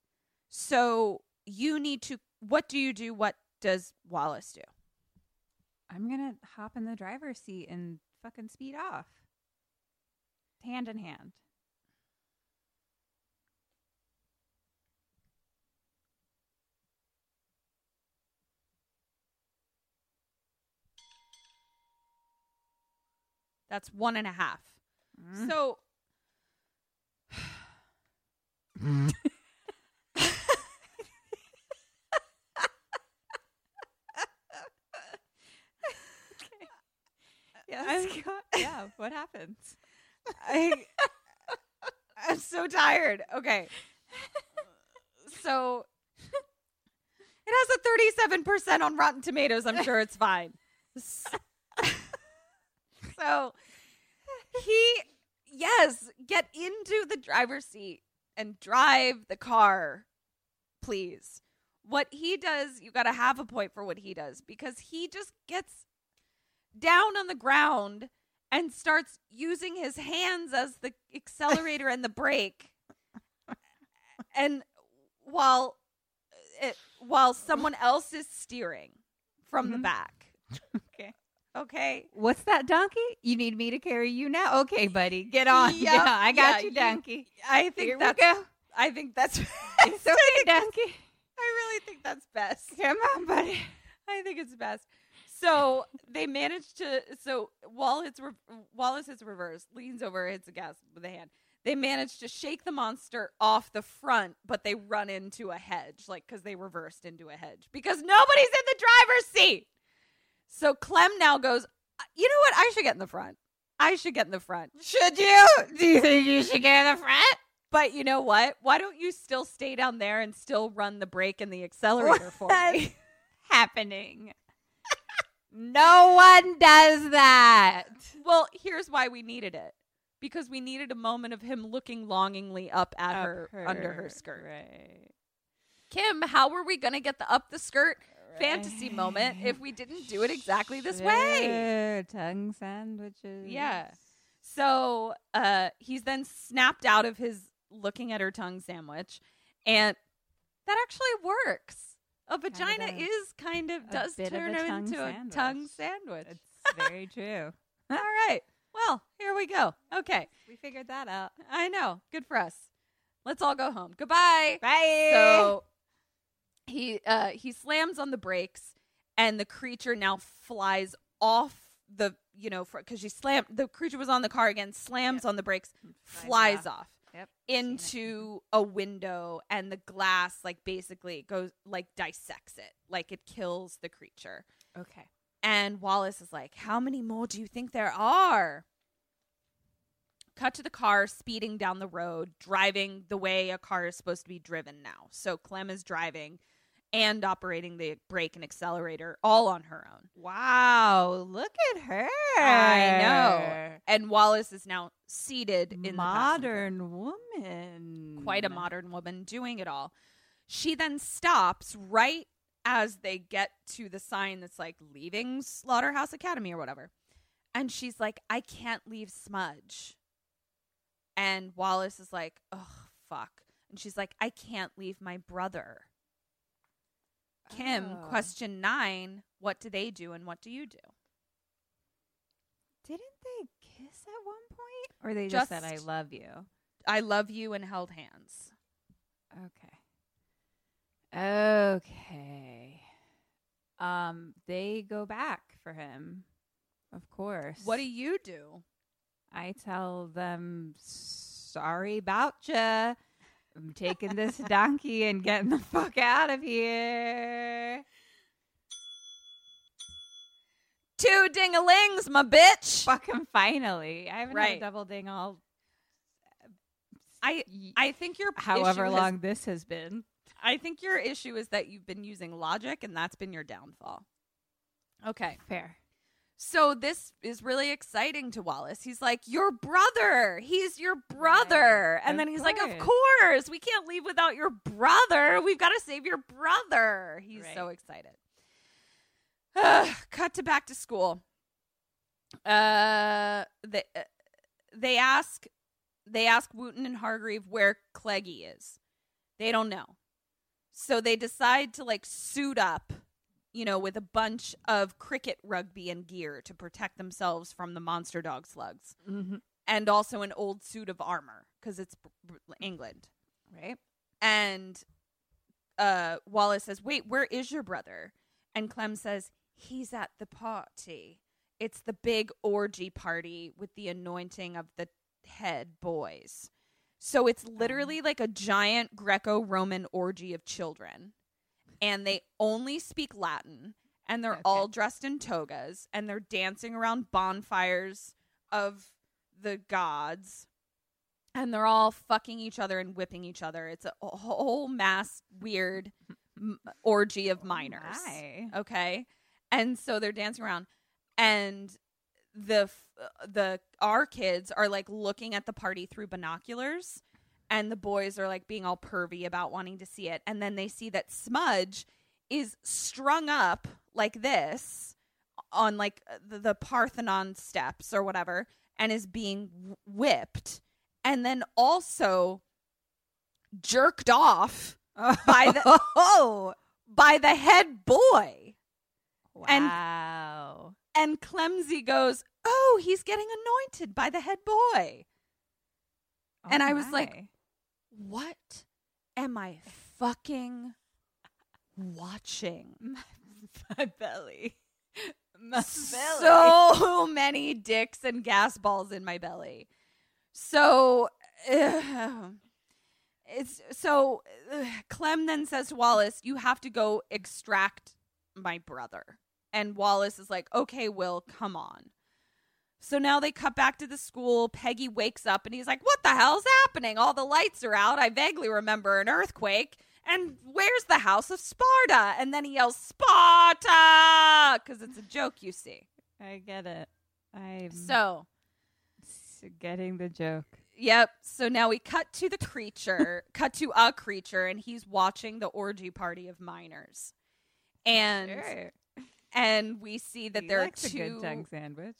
So you need to. What do you do? What does Wallace do? I'm gonna hop in the driver's seat and fucking speed off. Hand in hand. That's one and a half. Mm. So Yeah. I'm- yeah. What happens? I, I'm so tired. Okay. So it has a 37% on Rotten Tomatoes. I'm sure it's fine. So he, yes, get into the driver's seat and drive the car, please. What he does, you got to have a point for what he does because he just gets down on the ground and starts using his hands as the accelerator and the brake. And while it, while someone else is steering from the Mhm. back. Okay. What's that donkey? You need me to carry you now? Okay, buddy, get on. Yep, Yeah, I got yeah, you, donkey. I think Here that's go. I think that's It's okay, donkey. I really think that's best. Come on, buddy. I think it's best. So they managed to. So Wallace, re- Wallace is reversed, leans over, hits the gas with a hand. They managed to shake the monster off the front, but they run into a hedge, like because they reversed into a hedge because nobody's in the driver's seat. So Clem now goes. "Uh, You know what? I should get in the front. I should get in the front. Should you? Do you think you should get in the front? But you know what? Why don't you still stay down there and still run the brake and the accelerator for me? Happening. no one does that. Well, here's why we needed it. Because we needed a moment of him looking longingly up at Up her, under her skirt. Right. Kim, how were we going to get the up the skirt fantasy moment if we didn't do it exactly this way? Tongue sandwiches. Yeah. So uh, he's then snapped out of his looking at her tongue sandwich, and that actually works. A vagina does. is kind of does of turn tongue into a tongue sandwich. It's very true. All right. Well, here we go. Okay. We figured that out. I know. Good for us. Let's all go home. Goodbye. Bye. So he uh he slams on the brakes and the creature now flies off the you know because she slammed the creature was on the car again slams on the brakes flies Flies off, off. Yep. into a window and the glass like basically goes like dissects it like it kills the creature okay. and Wallace is like, How many more do you think there are? Cut to the car speeding down the road, driving the way a car is supposed to be driven now. So Clem is driving and operating the brake and accelerator all on her own. Wow, look at her. I know. And Wallace is now seated in the modern woman. quite a modern woman doing it all. She then stops right as they get to the sign that's like leaving Slaughterhouse Academy or whatever. And she's like, I can't leave Smudge. And Wallace is like, oh, fuck. And she's like, I can't leave my brother. Kim, Oh. question nine What do they do and what do you do? Didn't they kiss at one point? Or they just, said, I love you? I love you and held hands. Okay. Okay. Um, they go back for him. Of course. What do you do? I tell them sorry about ya. I'm taking this donkey and getting the fuck out of here. Two ding-a-lings, my bitch. Fucking finally. I haven't had a double ding all I I think your however issue has- long this has been. I think your issue is that you've been using logic and that's been your downfall. Okay. Fair. So this is really exciting to Wallace. He's like, "Your brother. He's your brother." Right. And Of then he's like, "Of course. course. We can't leave without your brother. We've got to save your brother." He's so Right. excited. Cut to back to school. Uh they uh, they ask they ask Wooten and Hargreave where Cleggy is. They don't know. So they decide to like suit up, you know, with a bunch of cricket rugby and gear to protect themselves from the monster dog slugs. Mm-hmm. And also an old suit of armor because it's England. Right? And uh, Wallace says, Wait, where is your brother? And Clem says, He's at the party. It's the big orgy party with the anointing of the head boys. So it's literally like a giant Greco Roman orgy of children. And they only speak Latin. And they're all dressed in togas. And they're dancing around bonfires of the gods and they're all fucking each other and whipping each other. It's a whole mass weird orgy of minors. my. Okay, and so they're dancing around, and the the our kids are like looking at the party through binoculars, and the boys are like being all pervy about wanting to see it, and then they see that Smudge is strung up like this on like the, the Parthenon steps or whatever and is being whipped and then also jerked off by the oh by the head boy. wow. And Clemsy goes, "Oh, he's getting anointed by the head boy." and I was like. What am I fucking watching? my belly. My belly. So many dicks and gas balls in my belly. So ugh. it's so ugh, Clem then says to Wallace, "You have to go extract my brother." And Wallace is like, "Okay, Will, come on." So now they cut back to the school. Peggy wakes up and he's like, What the hell's happening? All the lights are out. I vaguely remember an earthquake. And where's the house of Sparta? And then he yells, Sparta! Because it's a joke, you see. I get it. I'm So, getting the joke. yep. So now we cut to the creature, cut to a creature, and he's watching the orgy party of minors. And Sure. and we see that He there are two a good tongue sandwich.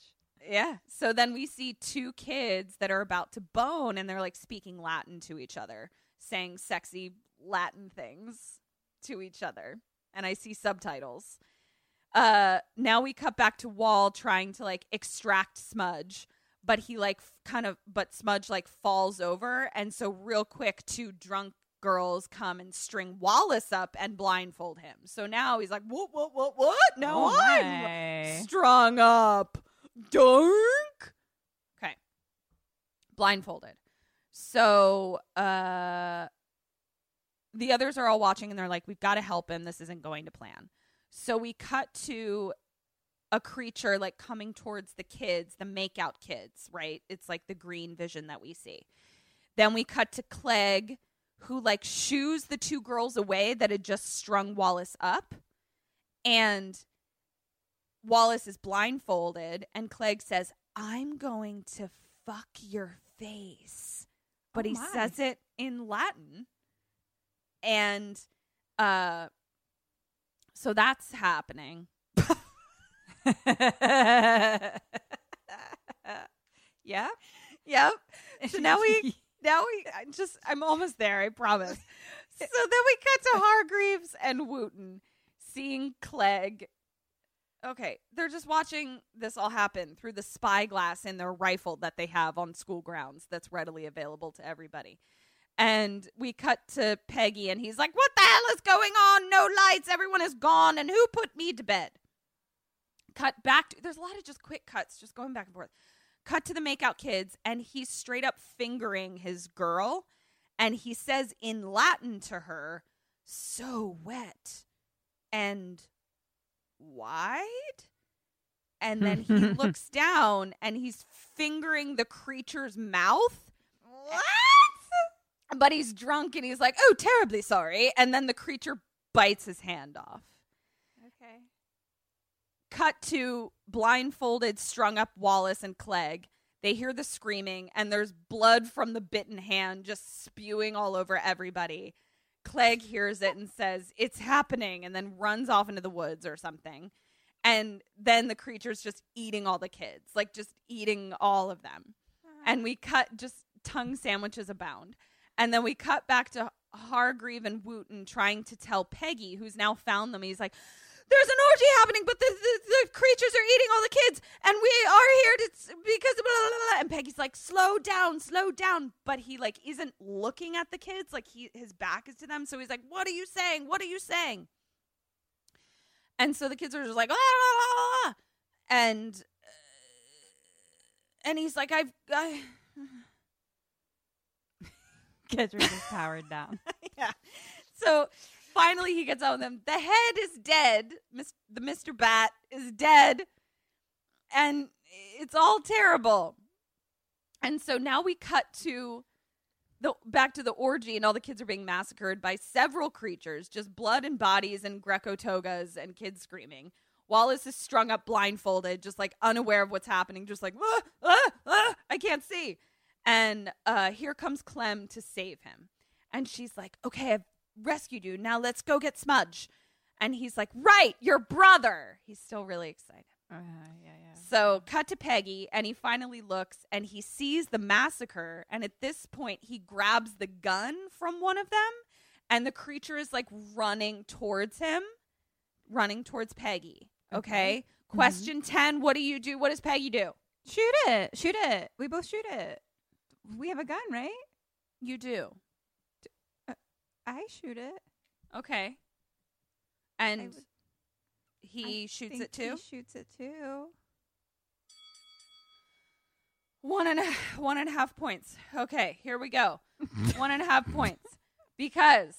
Yeah. So then we see two kids that are about to bone and they're like speaking Latin to each other, saying sexy Latin things to each other. And I see subtitles. Uh now we cut back to Wall trying to like extract Smudge, but he like f- kind of but Smudge like falls over and so real quick two drunk girls come and string Wallace up and blindfold him. So now he's like, "What what what what? No, Oh I'm my. strung up. Dark. Okay. Blindfolded. So uh the others are all watching and they're like, We've got to help him. This isn't going to plan. So we cut to a creature like coming towards the kids, the makeout kids, right? It's like the green vision that we see. Then we cut to Clegg, who like shoos the two girls away that had just strung Wallace up. And Wallace is blindfolded, and Clegg says, I'm going to fuck your face. But Oh he says it in Latin. And uh so that's happening. yeah. Yep. So now we now we I just I'm almost there, I promise. so then we cut to Hargreaves and Wooten seeing Clegg. Okay, they're just watching this all happen through the spyglass in their rifle that they have on school grounds that's readily available to everybody. And we cut to Peggy and he's like, "What the hell is going on? No lights, everyone is gone, and who put me to bed?" Cut back to there's a lot of just quick cuts just going back and forth cut to the makeout kids and he's straight up fingering his girl and he says in latin to her so wet and wide and then he looks down and he's fingering the creature's mouth what but he's drunk and he's like oh terribly sorry and then the creature bites his hand off Okay. cut to blindfolded, strung up Wallace and Clegg. They hear the screaming, and there's blood from the bitten hand just spewing all over everybody. Clegg hears it and says, It's happening, and then runs off into the woods or something. And then the creature's just eating all the kids, like just eating all of them. And we cut just tongue sandwiches abound. And then we cut back to Hargreave and Wooten trying to tell Peggy, who's now found them. He's like, there's an orgy happening, but the, the, the creatures are eating all the kids, and we are here to because blah, blah, blah, blah. and Peggy's like, slow down, slow down, but he like isn't looking at the kids, like he his back is to them, so he's like, what are you saying? What are you saying? And so the kids are just like, "Ah, ah, ah, ah," and uh, and he's like, I've. I, Kedra is powered down. yeah. So finally he gets out with them. The head is dead. Miss, the Mr. Bat is dead. And it's all terrible. And so now we cut to the back to the orgy and all the kids are being massacred by several creatures, just blood and bodies and Greco togas and kids screaming. Wallace is strung up blindfolded, just like unaware of what's happening, just like, ah, ah, ah, I can't see. And uh, here comes Clem to save him. And she's like, okay, I've rescued you. Now let's go get Smudge. And he's like, right, your brother. He's still really excited. Uh, yeah, yeah. So, cut to Peggy, and he finally looks and he sees the massacre. And at this point, he grabs the gun from one of them, and the creature is like running towards him, running towards Peggy. Okay. Mhm. Question 10 What do you do? What does Peggy do? Shoot it. Shoot it. We both shoot it. We have a gun, right? You do. I shoot it. Okay. And would- he I shoots think it too? He shoots it too. One and a one and a half points. Okay, here we go. one and a half points because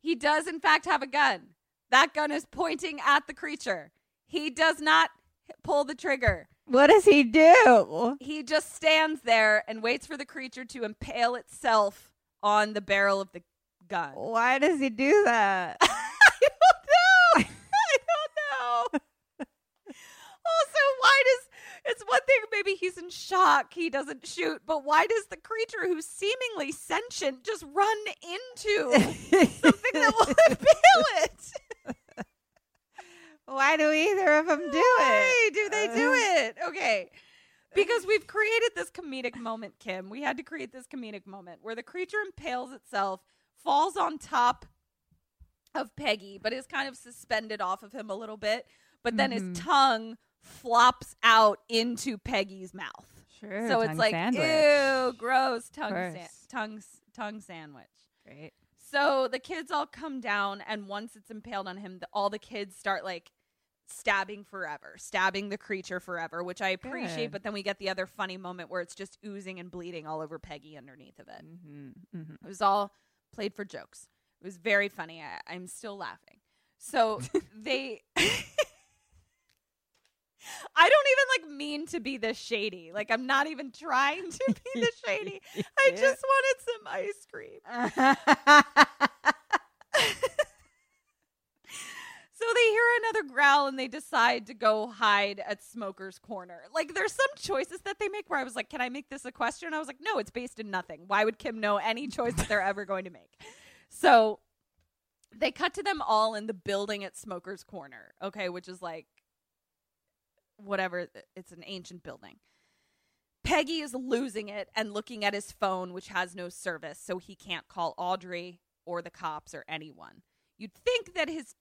he does in fact have a gun. That gun is pointing at the creature. He does not pull the trigger. What does he do? He just stands there and waits for the creature to impale itself on the barrel of the gun. Why does he do that? I don't know. I don't know. Also, why does it's one thing maybe he's in shock he doesn't shoot, but why does the creature who's seemingly sentient just run into something that will impale it? Why do either of them do Why it? do they do uh, it? Okay. Because we've created this comedic moment, Kim. We had to create this comedic moment where the creature impales itself, falls on top of Peggy, but is kind of suspended off of him a little bit. But then Mhm. his tongue flops out into Peggy's mouth. Sure. so it's like, sandwich. ew, gross tongue, sa- tongue, tongue sandwich. Great. So the kids all come down, and once it's impaled on him, the, all the kids start like stabbing forever, stabbing the creature forever, which I appreciate. Good. But then we get the other funny moment where it's just oozing and bleeding all over Peggy underneath of it. Mm-hmm. Mm-hmm. It was all played for jokes. It was very funny. I, I'm still laughing. So they. I don't even like mean to be this shady. Like I'm not even trying to be this shady. I just wanted some ice cream. So they hear another growl and they decide to go hide at Smoker's Corner. Like there's some choices that they make where I was like, "Can I make this a question?" I was like, "No, it's based in nothing. Why would Kim know any choice that they're ever going to make?" So they cut to them all in the building at Smoker's Corner, okay, which is like whatever, it's an ancient building. Peggy is losing it and looking at his phone, which has no service, so he can't call Audrey or the cops or anyone. You'd think that his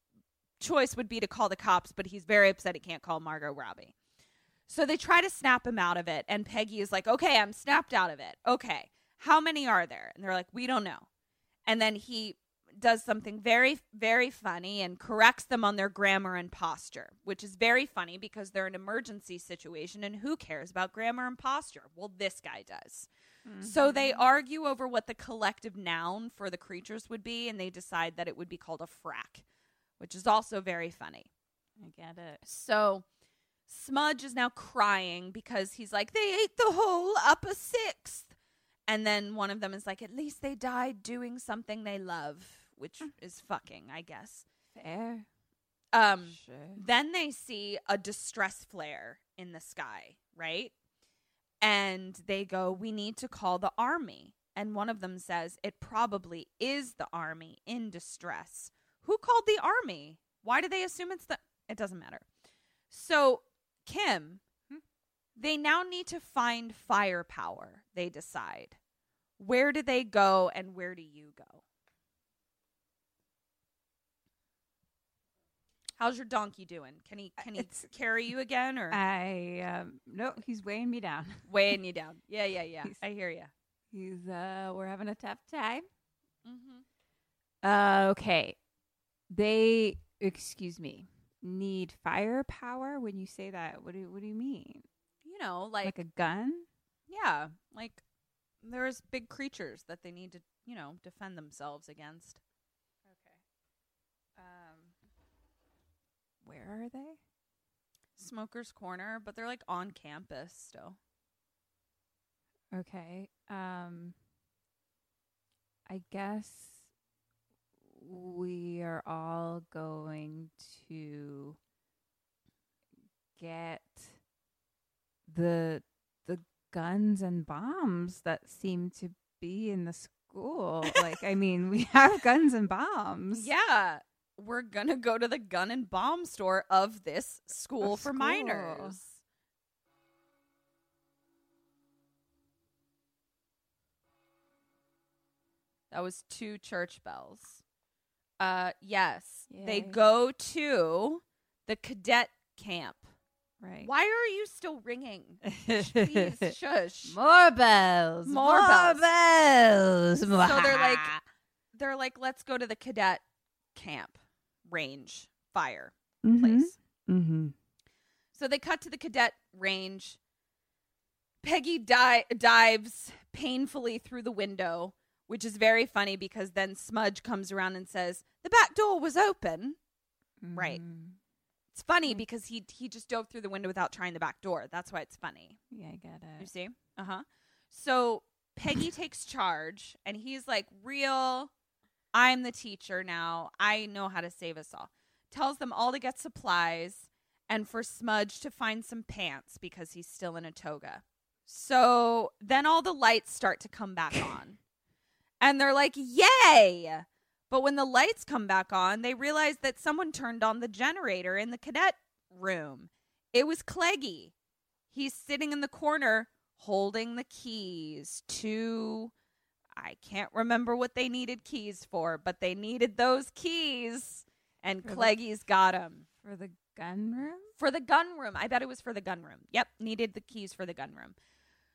choice would be to call the cops, but he's very upset he can't call Margot Robbie. So they try to snap him out of it, and Peggy is like, Okay, I'm snapped out of it. Okay, how many are there? And they're like, We don't know. And then he does something very, very funny and corrects them on their grammar and posture, which is very funny because they're an emergency situation, and who cares about grammar and posture? Well, this guy does. So mm-hmm. they argue over what the collective noun for the creatures would be, and they decide that it would be called a frack, which is also very funny. I get it. So Smudge is now crying because he's like, they ate the whole upper sixth. And then one of them is like, at least they died doing something they love, which is fucking, I guess. Fair. Um, Sure. then they see a distress flare in the sky, right? And they go, We need to call the army. And one of them says, It probably is the army in distress. Who called the army? Why do they assume it's the. It doesn't matter. So, Kim, they now need to find firepower, they decide. Where do they go and where do you go? How's your donkey doing? Can he can he It's- carry you again or I um no, he's weighing me down. weighing you down? Yeah, yeah, yeah. He's- I hear you. He's uh we're having a tough time. Mm-hmm. Uh okay. They excuse me. Need firepower when you say that. What do what do you mean? You know, like, Like, a gun? yeah, like there's big creatures that they need to, you know, defend themselves against. Okay. Um where are they? Smoker's Corner, but they're like on campus still. Okay. Um I guess we are all going to get the the guns and bombs that seem to be in the school. like I mean, we have guns and bombs. Yeah. we're gonna go to the gun and bomb store of this school Of for school. minors. That was two church bells. Uh yes. They go to the cadet camp. Right. Why are you still ringing? Please shush. More bells. More bells. bells. So they're like they're like, let's go to the cadet camp range fire place. Mm-hmm. So they cut to the cadet range. Peggy di- dives painfully through the window, which is very funny because then Smudge comes around and says, The back door was open. Right. Mm-hmm. It's funny because he he just dove through the window without trying the back door. That's why it's funny. Yeah, I get it. You see? Uh huh. So Peggy takes charge and he's like, Real, I'm the teacher now. I know how to save us all. Tells them all to get supplies and for Smudge to find some pants because he's still in a toga. So then all the lights start to come back on. And they're like, Yay! But when the lights come back on, they realize that someone turned on the generator in the cadet room. It was Cleggy. He's sitting in the corner holding the keys to I can't remember what they needed keys for, but they needed those keys and For the- Cleggy's got them For the gun room? for the gun room. I bet it was for the gun room. Yep, needed the keys for the gun room.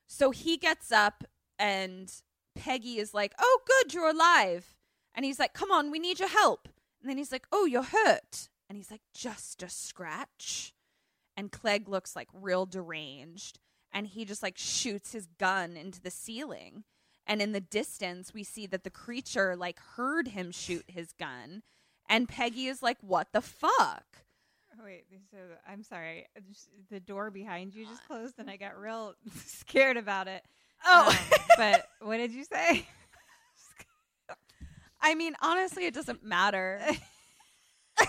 So he gets up and Peggy is like, "Oh, good, you're alive." And he's like, "Come on, we need your help." And then he's like, "Oh, you're hurt." And he's like, "Just a scratch." And Clegg looks like real deranged and he just like shoots his gun into the ceiling. And in the distance, we see that the creature like heard him shoot his gun. And Peggy is like, "What the fuck?" Oh, Wait, so I'm sorry. The door behind you just uh, closed, and I got real scared about it. Oh. Um, but what did you say? I mean, honestly, it doesn't matter.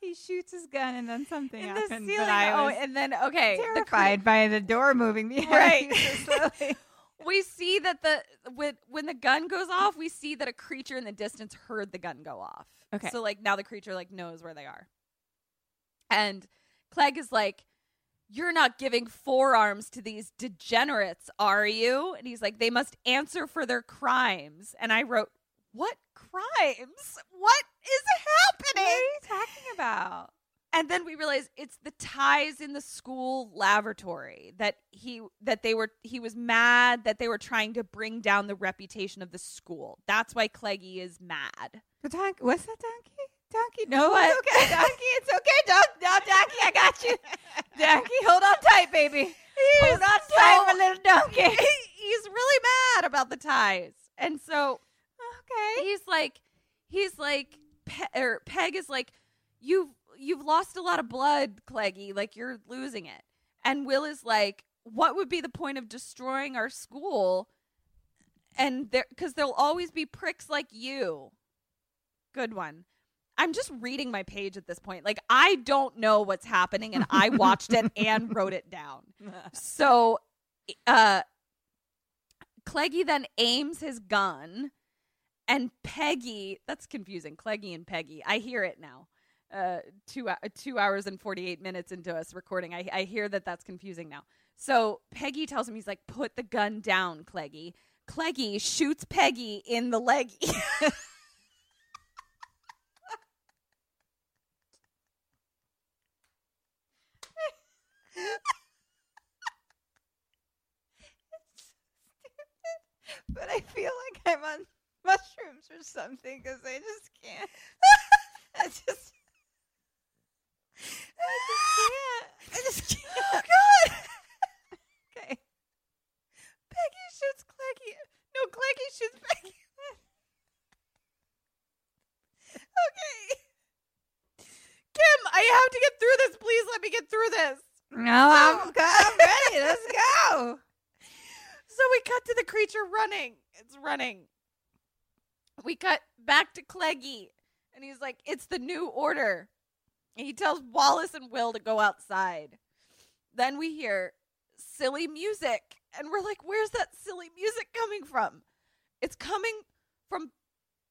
he shoots his gun, and then something In the happens. ceiling. Oh, and then okay, the cre- by the door moving behind Right. you so slowly. we see that the when when the gun goes off, we see that a creature in the distance heard the gun go off. Okay. So like now the creature like knows where they are. And Clegg is like, You're not giving forearms to these degenerates, are you? And he's like, They must answer for their crimes. And I wrote, What crimes? What is happening? What are you talking about? and then we realize it's the ties in the school lavatory that he that they were he was mad that they were trying to bring down the reputation of the school. That's why Cleggy is mad. The donkey. What's that donkey? Donkey. No, What? it's okay, donkey. It's okay, Don- no, donkey. I got you, donkey. Hold on tight, baby. He's Hold on tight, my little donkey. he's really mad about the ties. And so Okay. he's like he's like Pe- or Peg is like you've you've lost a lot of blood, Cleggy, like you're losing it. And Will is like what would be the point of destroying our school? And there cuz there'll always be pricks like you. Good one. I'm just reading my page at this point. Like I don't know what's happening and I watched it and wrote it down. So uh Cleggy then aims his gun and Peggy, that's confusing. Cleggy and Peggy. I hear it now. Uh, two hou- two hours and forty eight minutes into us recording, I I hear that that's confusing now. So Peggy tells him he's like, "Put the gun down, Cleggy." Cleggy shoots Peggy in the leggy. but I feel like I'm on mushrooms or something because I just can't. I just. I just can't. I just can't. oh God! Okay. Peggy shoots Cleggy. No, Cleggy shoots Peggy. okay. Kim, I have to get through this. Please let me get through this. No, I'm, oh, I'm ready. Let's go. So we cut to the creature running. It's running. We cut back to Cleggy, and he's like, "It's the new order." And he tells Wallace and Will to go outside. Then we hear silly music, and we're like, "Where's that silly music coming from?" It's coming from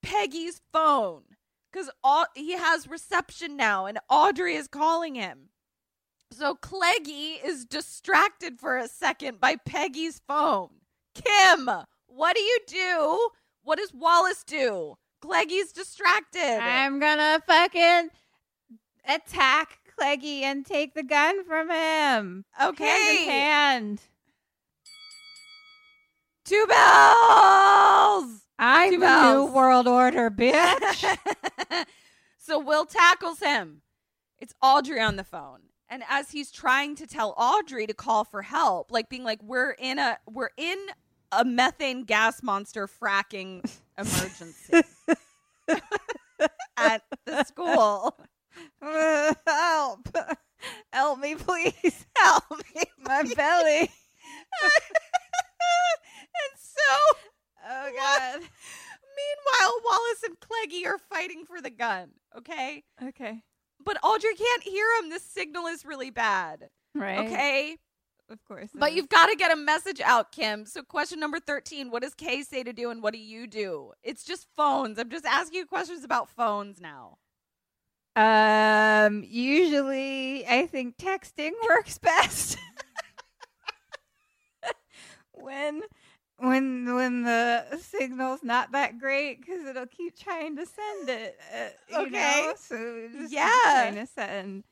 Peggy's phone. because he has reception now, and Audrey is calling him. So Cleggy is distracted for a second by Peggy's phone. Kim, what do you do? What does Wallace do? Cleggy's distracted. I'm gonna fucking attack Cleggy and take the gun from him. Okay. Hand in hand. Two bells. I'm Two bells. new world order, bitch. so Will tackles him. It's Audrey on the phone. And as he's trying to tell Audrey to call for help, like being like, We're in a we're in a methane gas monster fracking emergency at the school. Help. Help me, please. Help me. My belly. and so Oh, God. Meanwhile, Wallace and Cleggy are fighting for the gun, okay? Okay. But Audrey can't hear him. This signal is really bad. Right. Okay? Of course. But is. you've got to get a message out, Kim. So, question number 13 What does Kay say to do, and what do you do? It's just phones. I'm just asking you questions about phones now. Um, usually I think texting works best. when when when the signal's not that great because it'll keep trying to send it. Uh, Okay. know? so just Yeah. trying to send.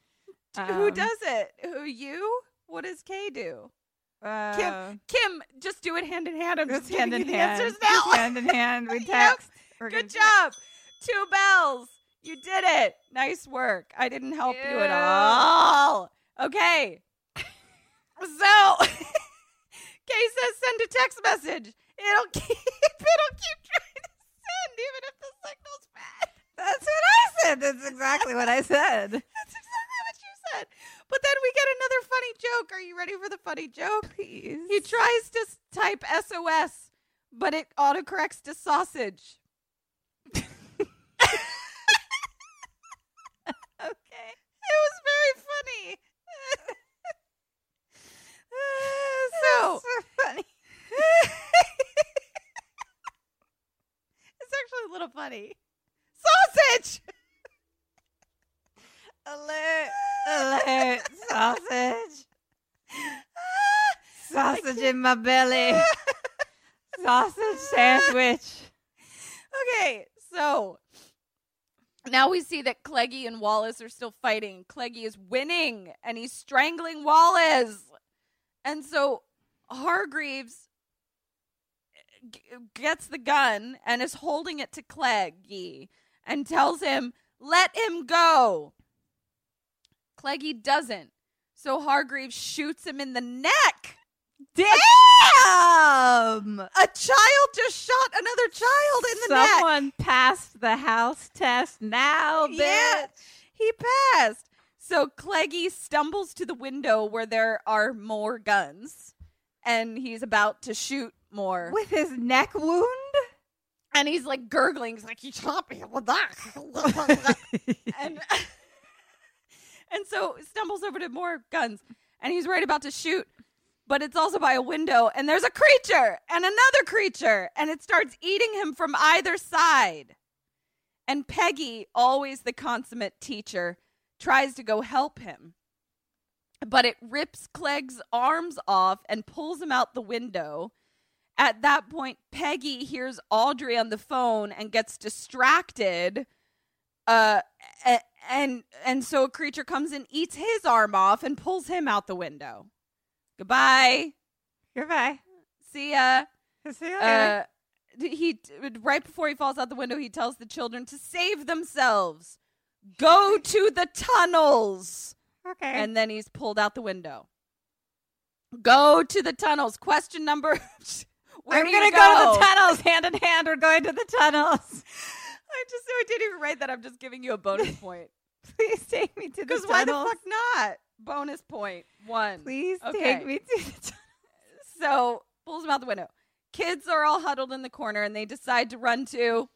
Who um, does it? Who, you? What does Kay do? Uh, Kim, Kim, just do it hand in hand. I'm just hand in the hand. answers Just now. hand in hand. We text. We're Good job. Two bells. You did it. Nice work. I didn't help you at all. Okay. So Kay says send a text message. It'll keep it'll keep trying to send even if the signal's bad. That's what I said. That's exactly what I said. That's exactly what you said. But then we get another funny joke. Are you ready for the funny joke? Please. He tries to type SOS, but it autocorrects to sausage. Okay. It was very funny. so so funny. it's actually a little funny. Sausage. Alert! Alert! Sausage! Sausage in my belly! Sausage sandwich! Okay, so now we see that Cleggy and Wallace are still fighting. Cleggy is winning and he's strangling Wallace. And so Hargreaves g- gets the gun and is holding it to Cleggy and tells him, let him go. Cleggy doesn't. So Hargreaves shoots him in the neck. Damn! A child just shot another child in the neck. Someone passed the house test now, bitch! Yeah, he passed. So Cleggy stumbles to the window where there are more guns, and he's about to shoot more. With his neck wound? and he's like gurgling. He's like, "He shot me with that," and and so stumbles over to more guns, and he's right about to shoot. But it's also by a window, and there's a creature and another creature, and it starts eating him from either side. And Peggy, always the consummate teacher, tries to go help him. But it rips Clegg's arms off and pulls him out the window. At that point, Peggy hears Audrey on the phone and gets distracted. Uh, and and so a creature comes and eats his arm off and pulls him out the window. Goodbye. Goodbye. See ya. See later. Uh, he right before he falls out the window, he tells the children to save themselves. Go to the tunnels. okay. And then he's pulled out the window. Go to the tunnels. Question number. Where I'm gonna you go? to the tunnels hand in hand. We're going to the tunnels. I just so I didn't even write that. I'm just giving you a bonus point. Please take me to the Because why the fuck not? Bonus point one. Please Okay. take me to the tunnels. So pulls him out the window. Kids are all huddled in the corner and they decide to run to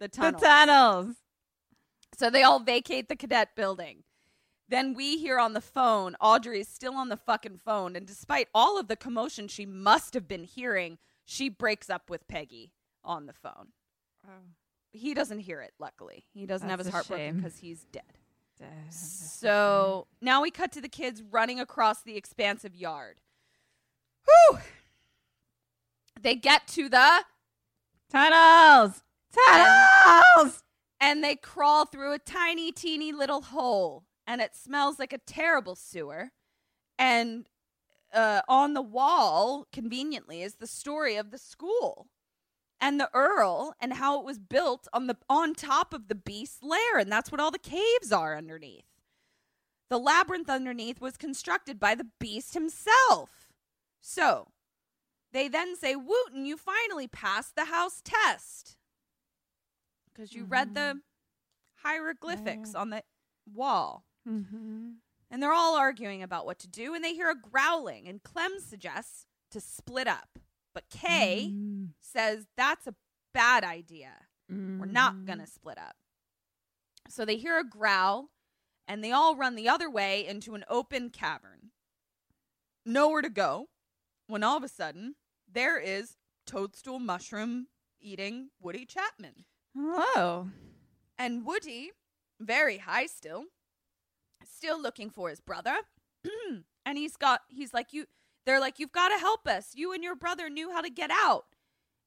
the The tunnels. so they all vacate the cadet building. Then we hear on the phone, Audrey is still on the fucking phone, and despite all of the commotion she must have been hearing, she breaks up with Peggy on the phone. Oh. He doesn't hear it. Luckily, he doesn't have his heart broken shame. because he's dead. So now we cut to the kids running across the expansive yard. Whew! They get to the tunnels, tunnels, and they crawl through a tiny, teeny little hole, and it smells like a terrible sewer. And uh, on the wall, conveniently, is the story of the school and the Earl and how it was built on the on top of the beast's lair, and that's what all the caves are underneath. The labyrinth underneath was constructed by the beast himself. So they then say, Wooten, you finally passed the house test. Because you read the hieroglyphics on the wall. Mm-hmm. And they're all arguing about what to do, and they hear a growling, and Clem suggests to split up. But Kay Mm-hmm. says that's a bad idea. We're Mm-hmm. not going to split up. So they hear a growl, and they all run the other way into an open cavern. Nowhere to go, when all of a sudden, there is toadstool mushroom eating Woody Chapman. Hello. And Woody, very high still, still looking for his brother. and he's got, he's like, you, they're like, you've got to help us. You and your brother knew how to get out.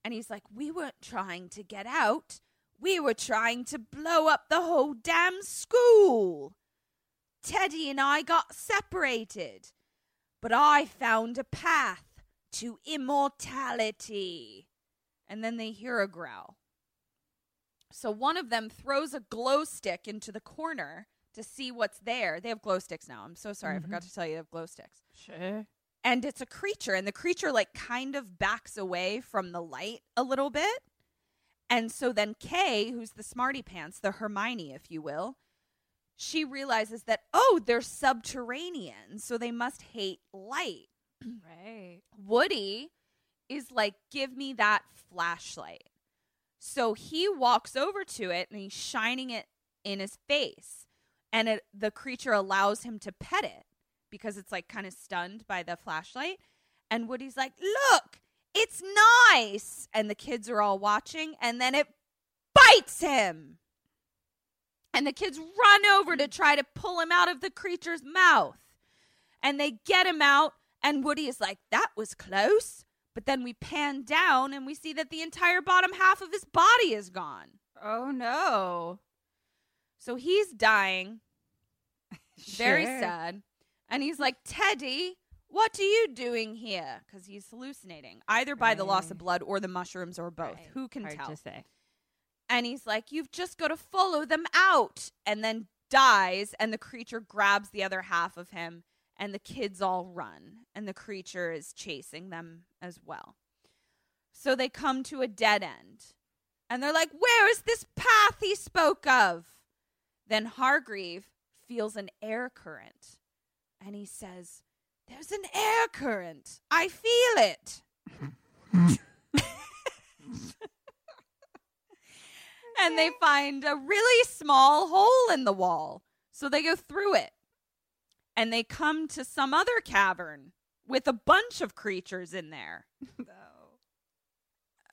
And he's like, we weren't trying to get out. We were trying to blow up the whole damn school. Teddy and I got separated, but I found a path to immortality. And then they hear a growl. So one of them throws a glow stick into the corner to see what's there. They have glow sticks now. I'm so sorry. I mm-hmm. forgot to tell you they have glow sticks. Sure. And it's a creature, and the creature like kind of backs away from the light a little bit. And so then Kay, who's the smarty pants, the Hermione, if you will, she realizes that, oh, they're subterranean, so they must hate light. Right. Woody is like, give me that flashlight. So he walks over to it and he's shining it in his face. And it, the creature allows him to pet it because it's like kind of stunned by the flashlight. And Woody's like, look, it's nice. And the kids are all watching. And then it bites him. And the kids run over to try to pull him out of the creature's mouth. And they get him out. And Woody is like, that was close. But then we pan down and we see that the entire bottom half of his body is gone. Oh no. So he's dying. Very sad. And he's like, Teddy, what are you doing here? Because he's hallucinating, either by the loss of blood or the mushrooms or both. Right. Who can Hard tell? to say. And he's like, You've just got to follow them out. And then dies, and the creature grabs the other half of him, and the kids all run, and the creature is chasing them as well. So they come to a dead end, and they're like, Where is this path he spoke of? Then Hargreave feels an air current, and he says, There's an air current. I feel it. and they find a really small hole in the wall. So they go through it. And they come to some other cavern with a bunch of creatures in there.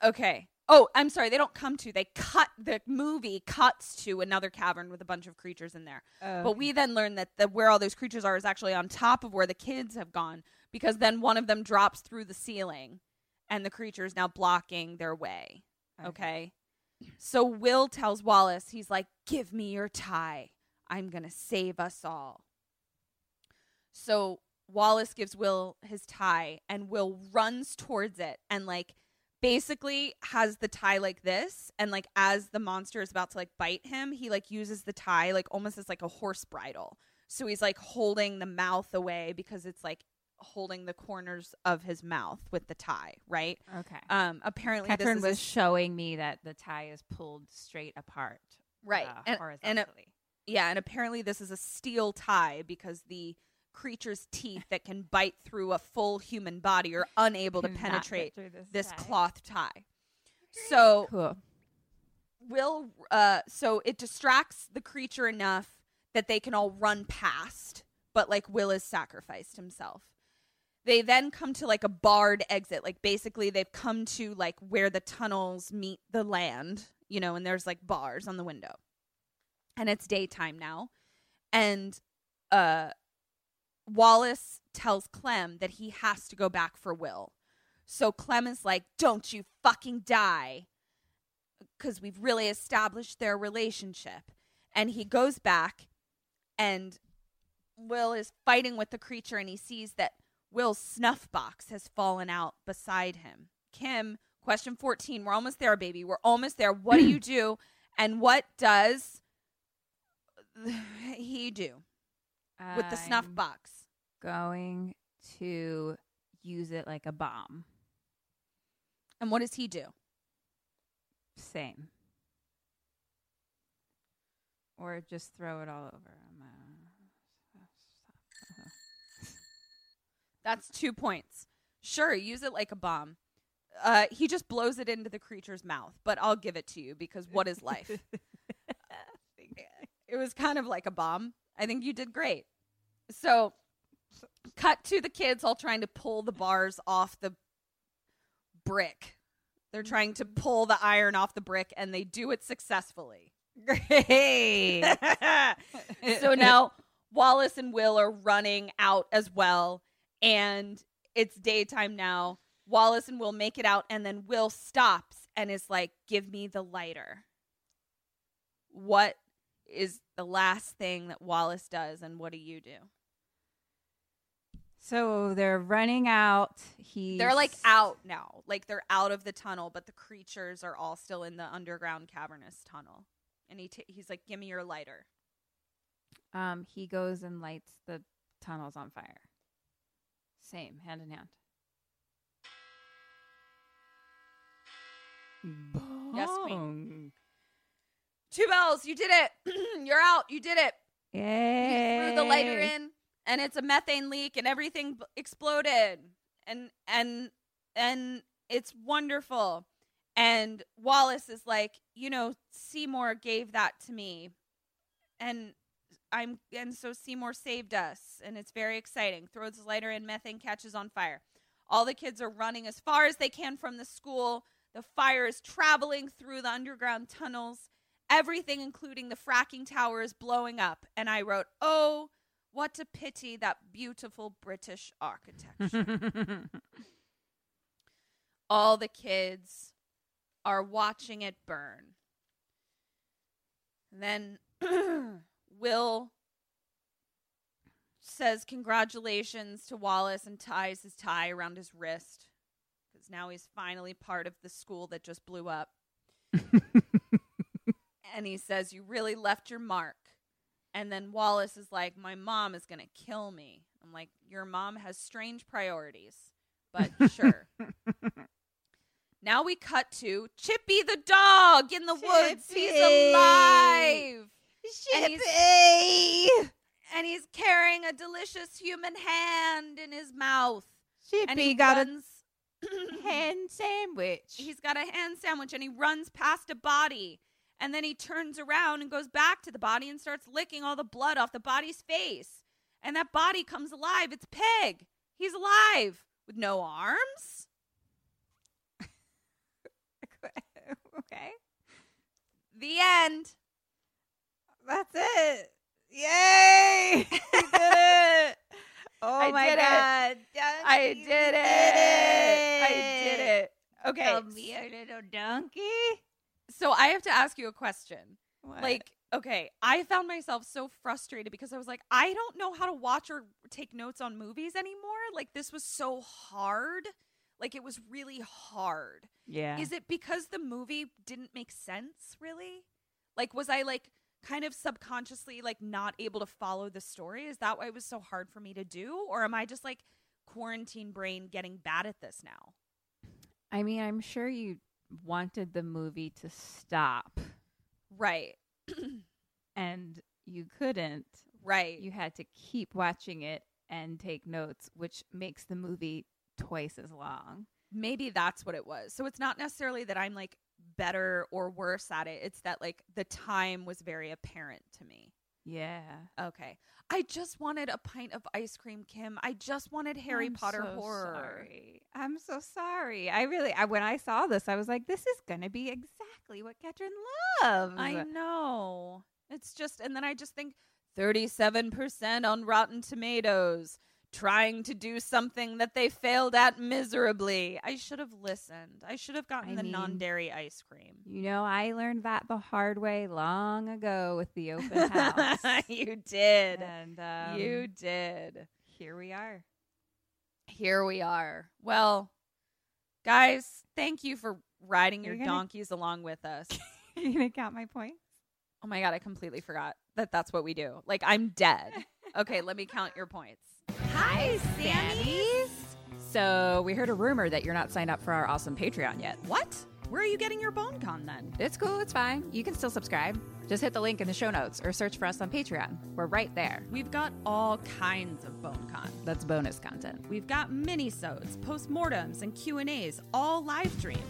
Okay. Oh, I'm sorry. They don't come to. They cut the movie cuts to another cavern with a bunch of creatures in there. But oh. we then learn that the, where all those creatures are is actually on top of where the kids have gone because then one of them drops through the ceiling and the creature is now blocking their way. Okay. So Will tells Wallace, he's like, Give me your tie. I'm going to save us all. So Wallace gives Will his tie, and Will runs towards it and, like, basically has the tie like this. And, like, as the monster is about to, like, bite him, he, like, uses the tie, like, almost as, like, a horse bridle. So he's, like, holding the mouth away because it's, like, holding the corners of his mouth with the tie, right? Okay. Um, apparently, Catherine this is was showing me that the tie is pulled straight apart. Right. uh, And- and it- horizontally. Yeah, and apparently this is a steel tie because the creature's teeth that can bite through a full human body are unable to penetrate this this tie. cloth tie. So cool. will uh so it distracts the creature enough that they can all run past, but like Will has sacrificed himself. They then come to like a barred exit. Like basically they've come to like where the tunnels meet the land, you know, and there's like bars on the window. And it's daytime now. And uh Wallace tells Clem that he has to go back for Will. So Clem is like, "Don't you fucking die." Cuz we've really established their relationship. And he goes back and Will is fighting with the creature and he sees that Will's snuff box has fallen out beside him. Kim, question 14. We're almost there, baby. We're almost there. What do you do? And what does he do with the snuff I'm box? Going to use it like a bomb. And what does he do? Same. Or just throw it all over. him. That's two points. Sure, use it like a bomb. Uh, he just blows it into the creature's mouth, but I'll give it to you because what is life? it was kind of like a bomb. I think you did great. So, cut to the kids all trying to pull the bars off the brick. They're mm-hmm. trying to pull the iron off the brick, and they do it successfully. Great. so now Wallace and Will are running out as well, and it's daytime now. Wallace and Will make it out, and then Will stops and is like, Give me the lighter. What is the last thing that Wallace does, and what do you do? So they're running out. He They're like out now. Like they're out of the tunnel, but the creatures are all still in the underground cavernous tunnel. And he t- he's like, Give me your lighter. Um, he goes and lights the tunnels on fire. Same, hand in hand. Yes, queen. Two bells, you did it. You're out. You did it. Yay! He threw the lighter in, and it's a methane leak, and everything b- exploded, and and and it's wonderful. And Wallace is like, you know, Seymour gave that to me, and I'm and so Seymour saved us, and it's very exciting. Throws the lighter in, methane catches on fire. All the kids are running as far as they can from the school. The fire is traveling through the underground tunnels. Everything, including the fracking tower, is blowing up. And I wrote, Oh, what a pity that beautiful British architecture. All the kids are watching it burn. And then Will says congratulations to Wallace and ties his tie around his wrist because now he's finally part of the school that just blew up. and he says, You really left your mark. And then Wallace is like, My mom is going to kill me. I'm like, Your mom has strange priorities, but sure. now we cut to Chippy the dog in the woods. He's Chippy. alive. And he's- Chippy! and he's carrying a delicious human hand in his mouth. and Chippy he got runs, a hand sandwich. He's got a hand sandwich and he runs past a body. And then he turns around and goes back to the body and starts licking all the blood off the body's face. And that body comes alive. It's Pig. He's alive with no arms. okay. The end. That's it. Yay! you did it. Oh I my it. god. I did you it. I did it. Okay. Come here, little donkey. So I have to ask you a question. What? Like, okay, I found myself so frustrated because I was like, I don't know how to watch or take notes on movies anymore. Like, this was so hard. Like, it was really hard. yeah. Is it because the movie didn't make sense, really? Like, was I like kind of subconsciously like not able to follow the story? Is that why it was so hard for me to do? Or am I just like quarantine brain getting bad at this now? I mean, I'm sure you wanted the movie to stop Right. and you couldn't. Right. You had to keep watching it and take notes, which makes the movie twice as long. maybe that's what it was. So it's not necessarily that I'm like better or worse at it. It's that like the time was very apparent to me. Yeah. Okay. I just wanted a pint of ice cream, Kim. I just wanted Harry I'm Potter so horror. Sorry. I'm so sorry. I really, I, when I saw this, I was like, this is going to be exactly what Ketrin loves. I know. It's just, and then I just think 37% on Rotten Tomatoes, trying to do something that they failed at miserably. I should have listened. I should have gotten I the mean- non dairy ice cream. You know, I learned that the hard way long ago with the open house. you did. and um, you did. here we are. Here we are. Well, guys, thank you for riding your gonna- donkeys along with us. You're gonna count my points. Oh my god, I completely forgot that that's what we do. Like I'm dead. Okay, let me count your points. Hi, Sammys. So we heard a rumor that you're not signed up for our awesome Patreon yet. What? Where are you getting your bone con then? It's cool. It's fine. You can still subscribe. Just hit the link in the show notes or search for us on Patreon. We're right there. We've got all kinds of bone con. That's bonus content. We've got mini-sodes, postmortems, and Q&As, all live streamed.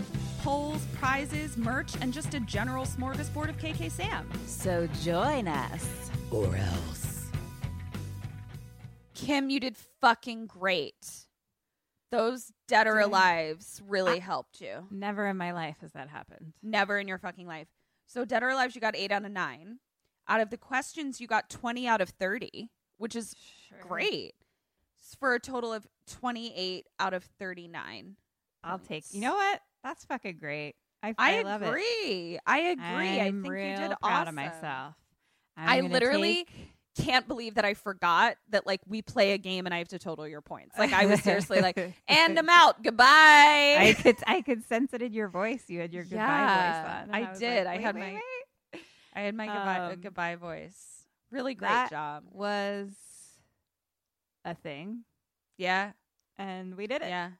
Polls, prizes, merch, and just a general smorgasbord of KK Sam. So join us. Or else. Kim, you did fucking great. Those dead or alives really I- helped you. Never in my life has that happened. Never in your fucking life. So dead or alive, you got eight out of nine. Out of the questions, you got twenty out of thirty, which is great. For a total of twenty-eight out of thirty-nine. I'll take. You know what? That's fucking great. I, I, I love it. agree. I agree. I I'm think you did proud awesome. of myself. I'm I literally take- can't believe that I forgot that like we play a game and I have to total your points. Like I was seriously like, and I'm out. Goodbye. I could I could sense it in your voice. You had your goodbye Yeah, voice on. and I did. like, I had wait, my- wait. I had my goodbye Um, goodbye voice. Really great that job. was a thing, Yeah. and we did it. Yeah.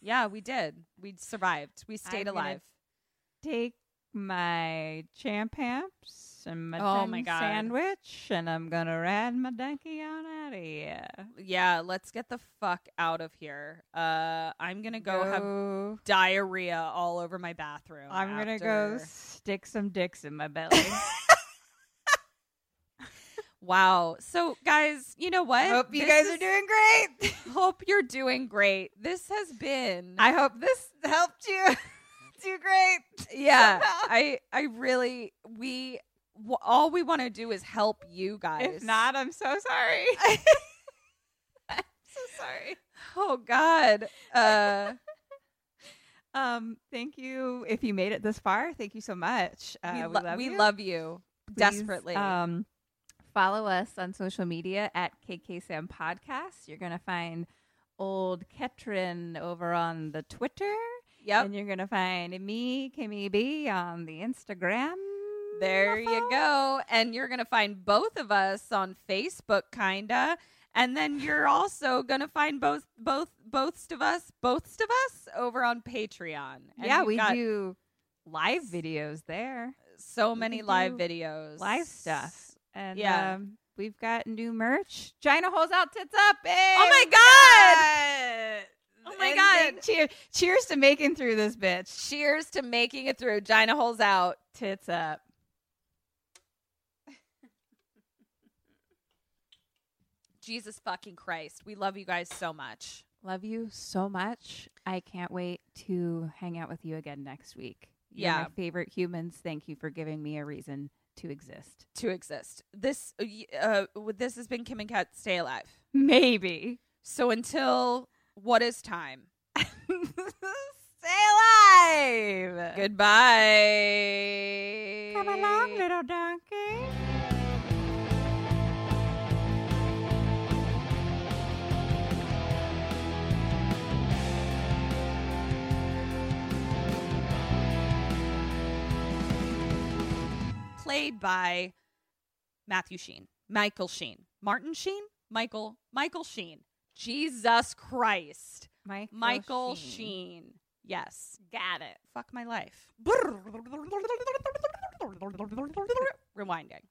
yeah, we did. We survived. We stayed I'm alive. Take my champ hamps and my Oh my God. sandwich, and I'm gonna ride my donkey on out of here. Yeah, let's get the fuck out of here. Uh I'm going to go, have diarrhea all over my bathroom. I'm gonna go stick some dicks in my belly. Wow. So guys, you know what? Hope you This guys is- are doing great. Hope you're doing great. This has been I hope this helped you do great. yeah i i really we w- all we want to do is help you guys If not, I'm so sorry. I'm so sorry. oh god uh Um, thank you if you made it this far. Thank you so much. Uh, we, we, lo- love we you. love you Please, desperately Um, follow us on social media at KKSam Podcast. You're gonna find old Ketrin over on the Twitter. Yep And you're gonna find me, Kimmy B, on the Instagram. there you go and you're gonna find both of us on facebook kinda and then you're also gonna find both both both of us both of us over on patreon And yeah, we do live videos there, so many live videos live stuff, and Yeah. um, we've got new merch. China holes out, tits up. Hey, Oh my we God! Oh my And God. thank- Cheer, cheers to making through this bitch. cheers to making it through gina holes out Tits up. Jesus fucking Christ. We love you guys so much. Love you so much. I can't wait to hang out with you again next week. You're Yeah. my favorite humans. Thank you for giving me a reason to exist. To exist. This uh, uh this has been Kim and Kat Stay Alive. Maybe. So until what is time? Stay alive. Goodbye. Come along, little donkey. Played by Matthew Sheen, Michael Sheen, Martin Sheen, Michael Michael Sheen. Jesus Christ. Michael, Michael Sheen. Sheen. Yes. Got it. Fuck my life. Rewinding.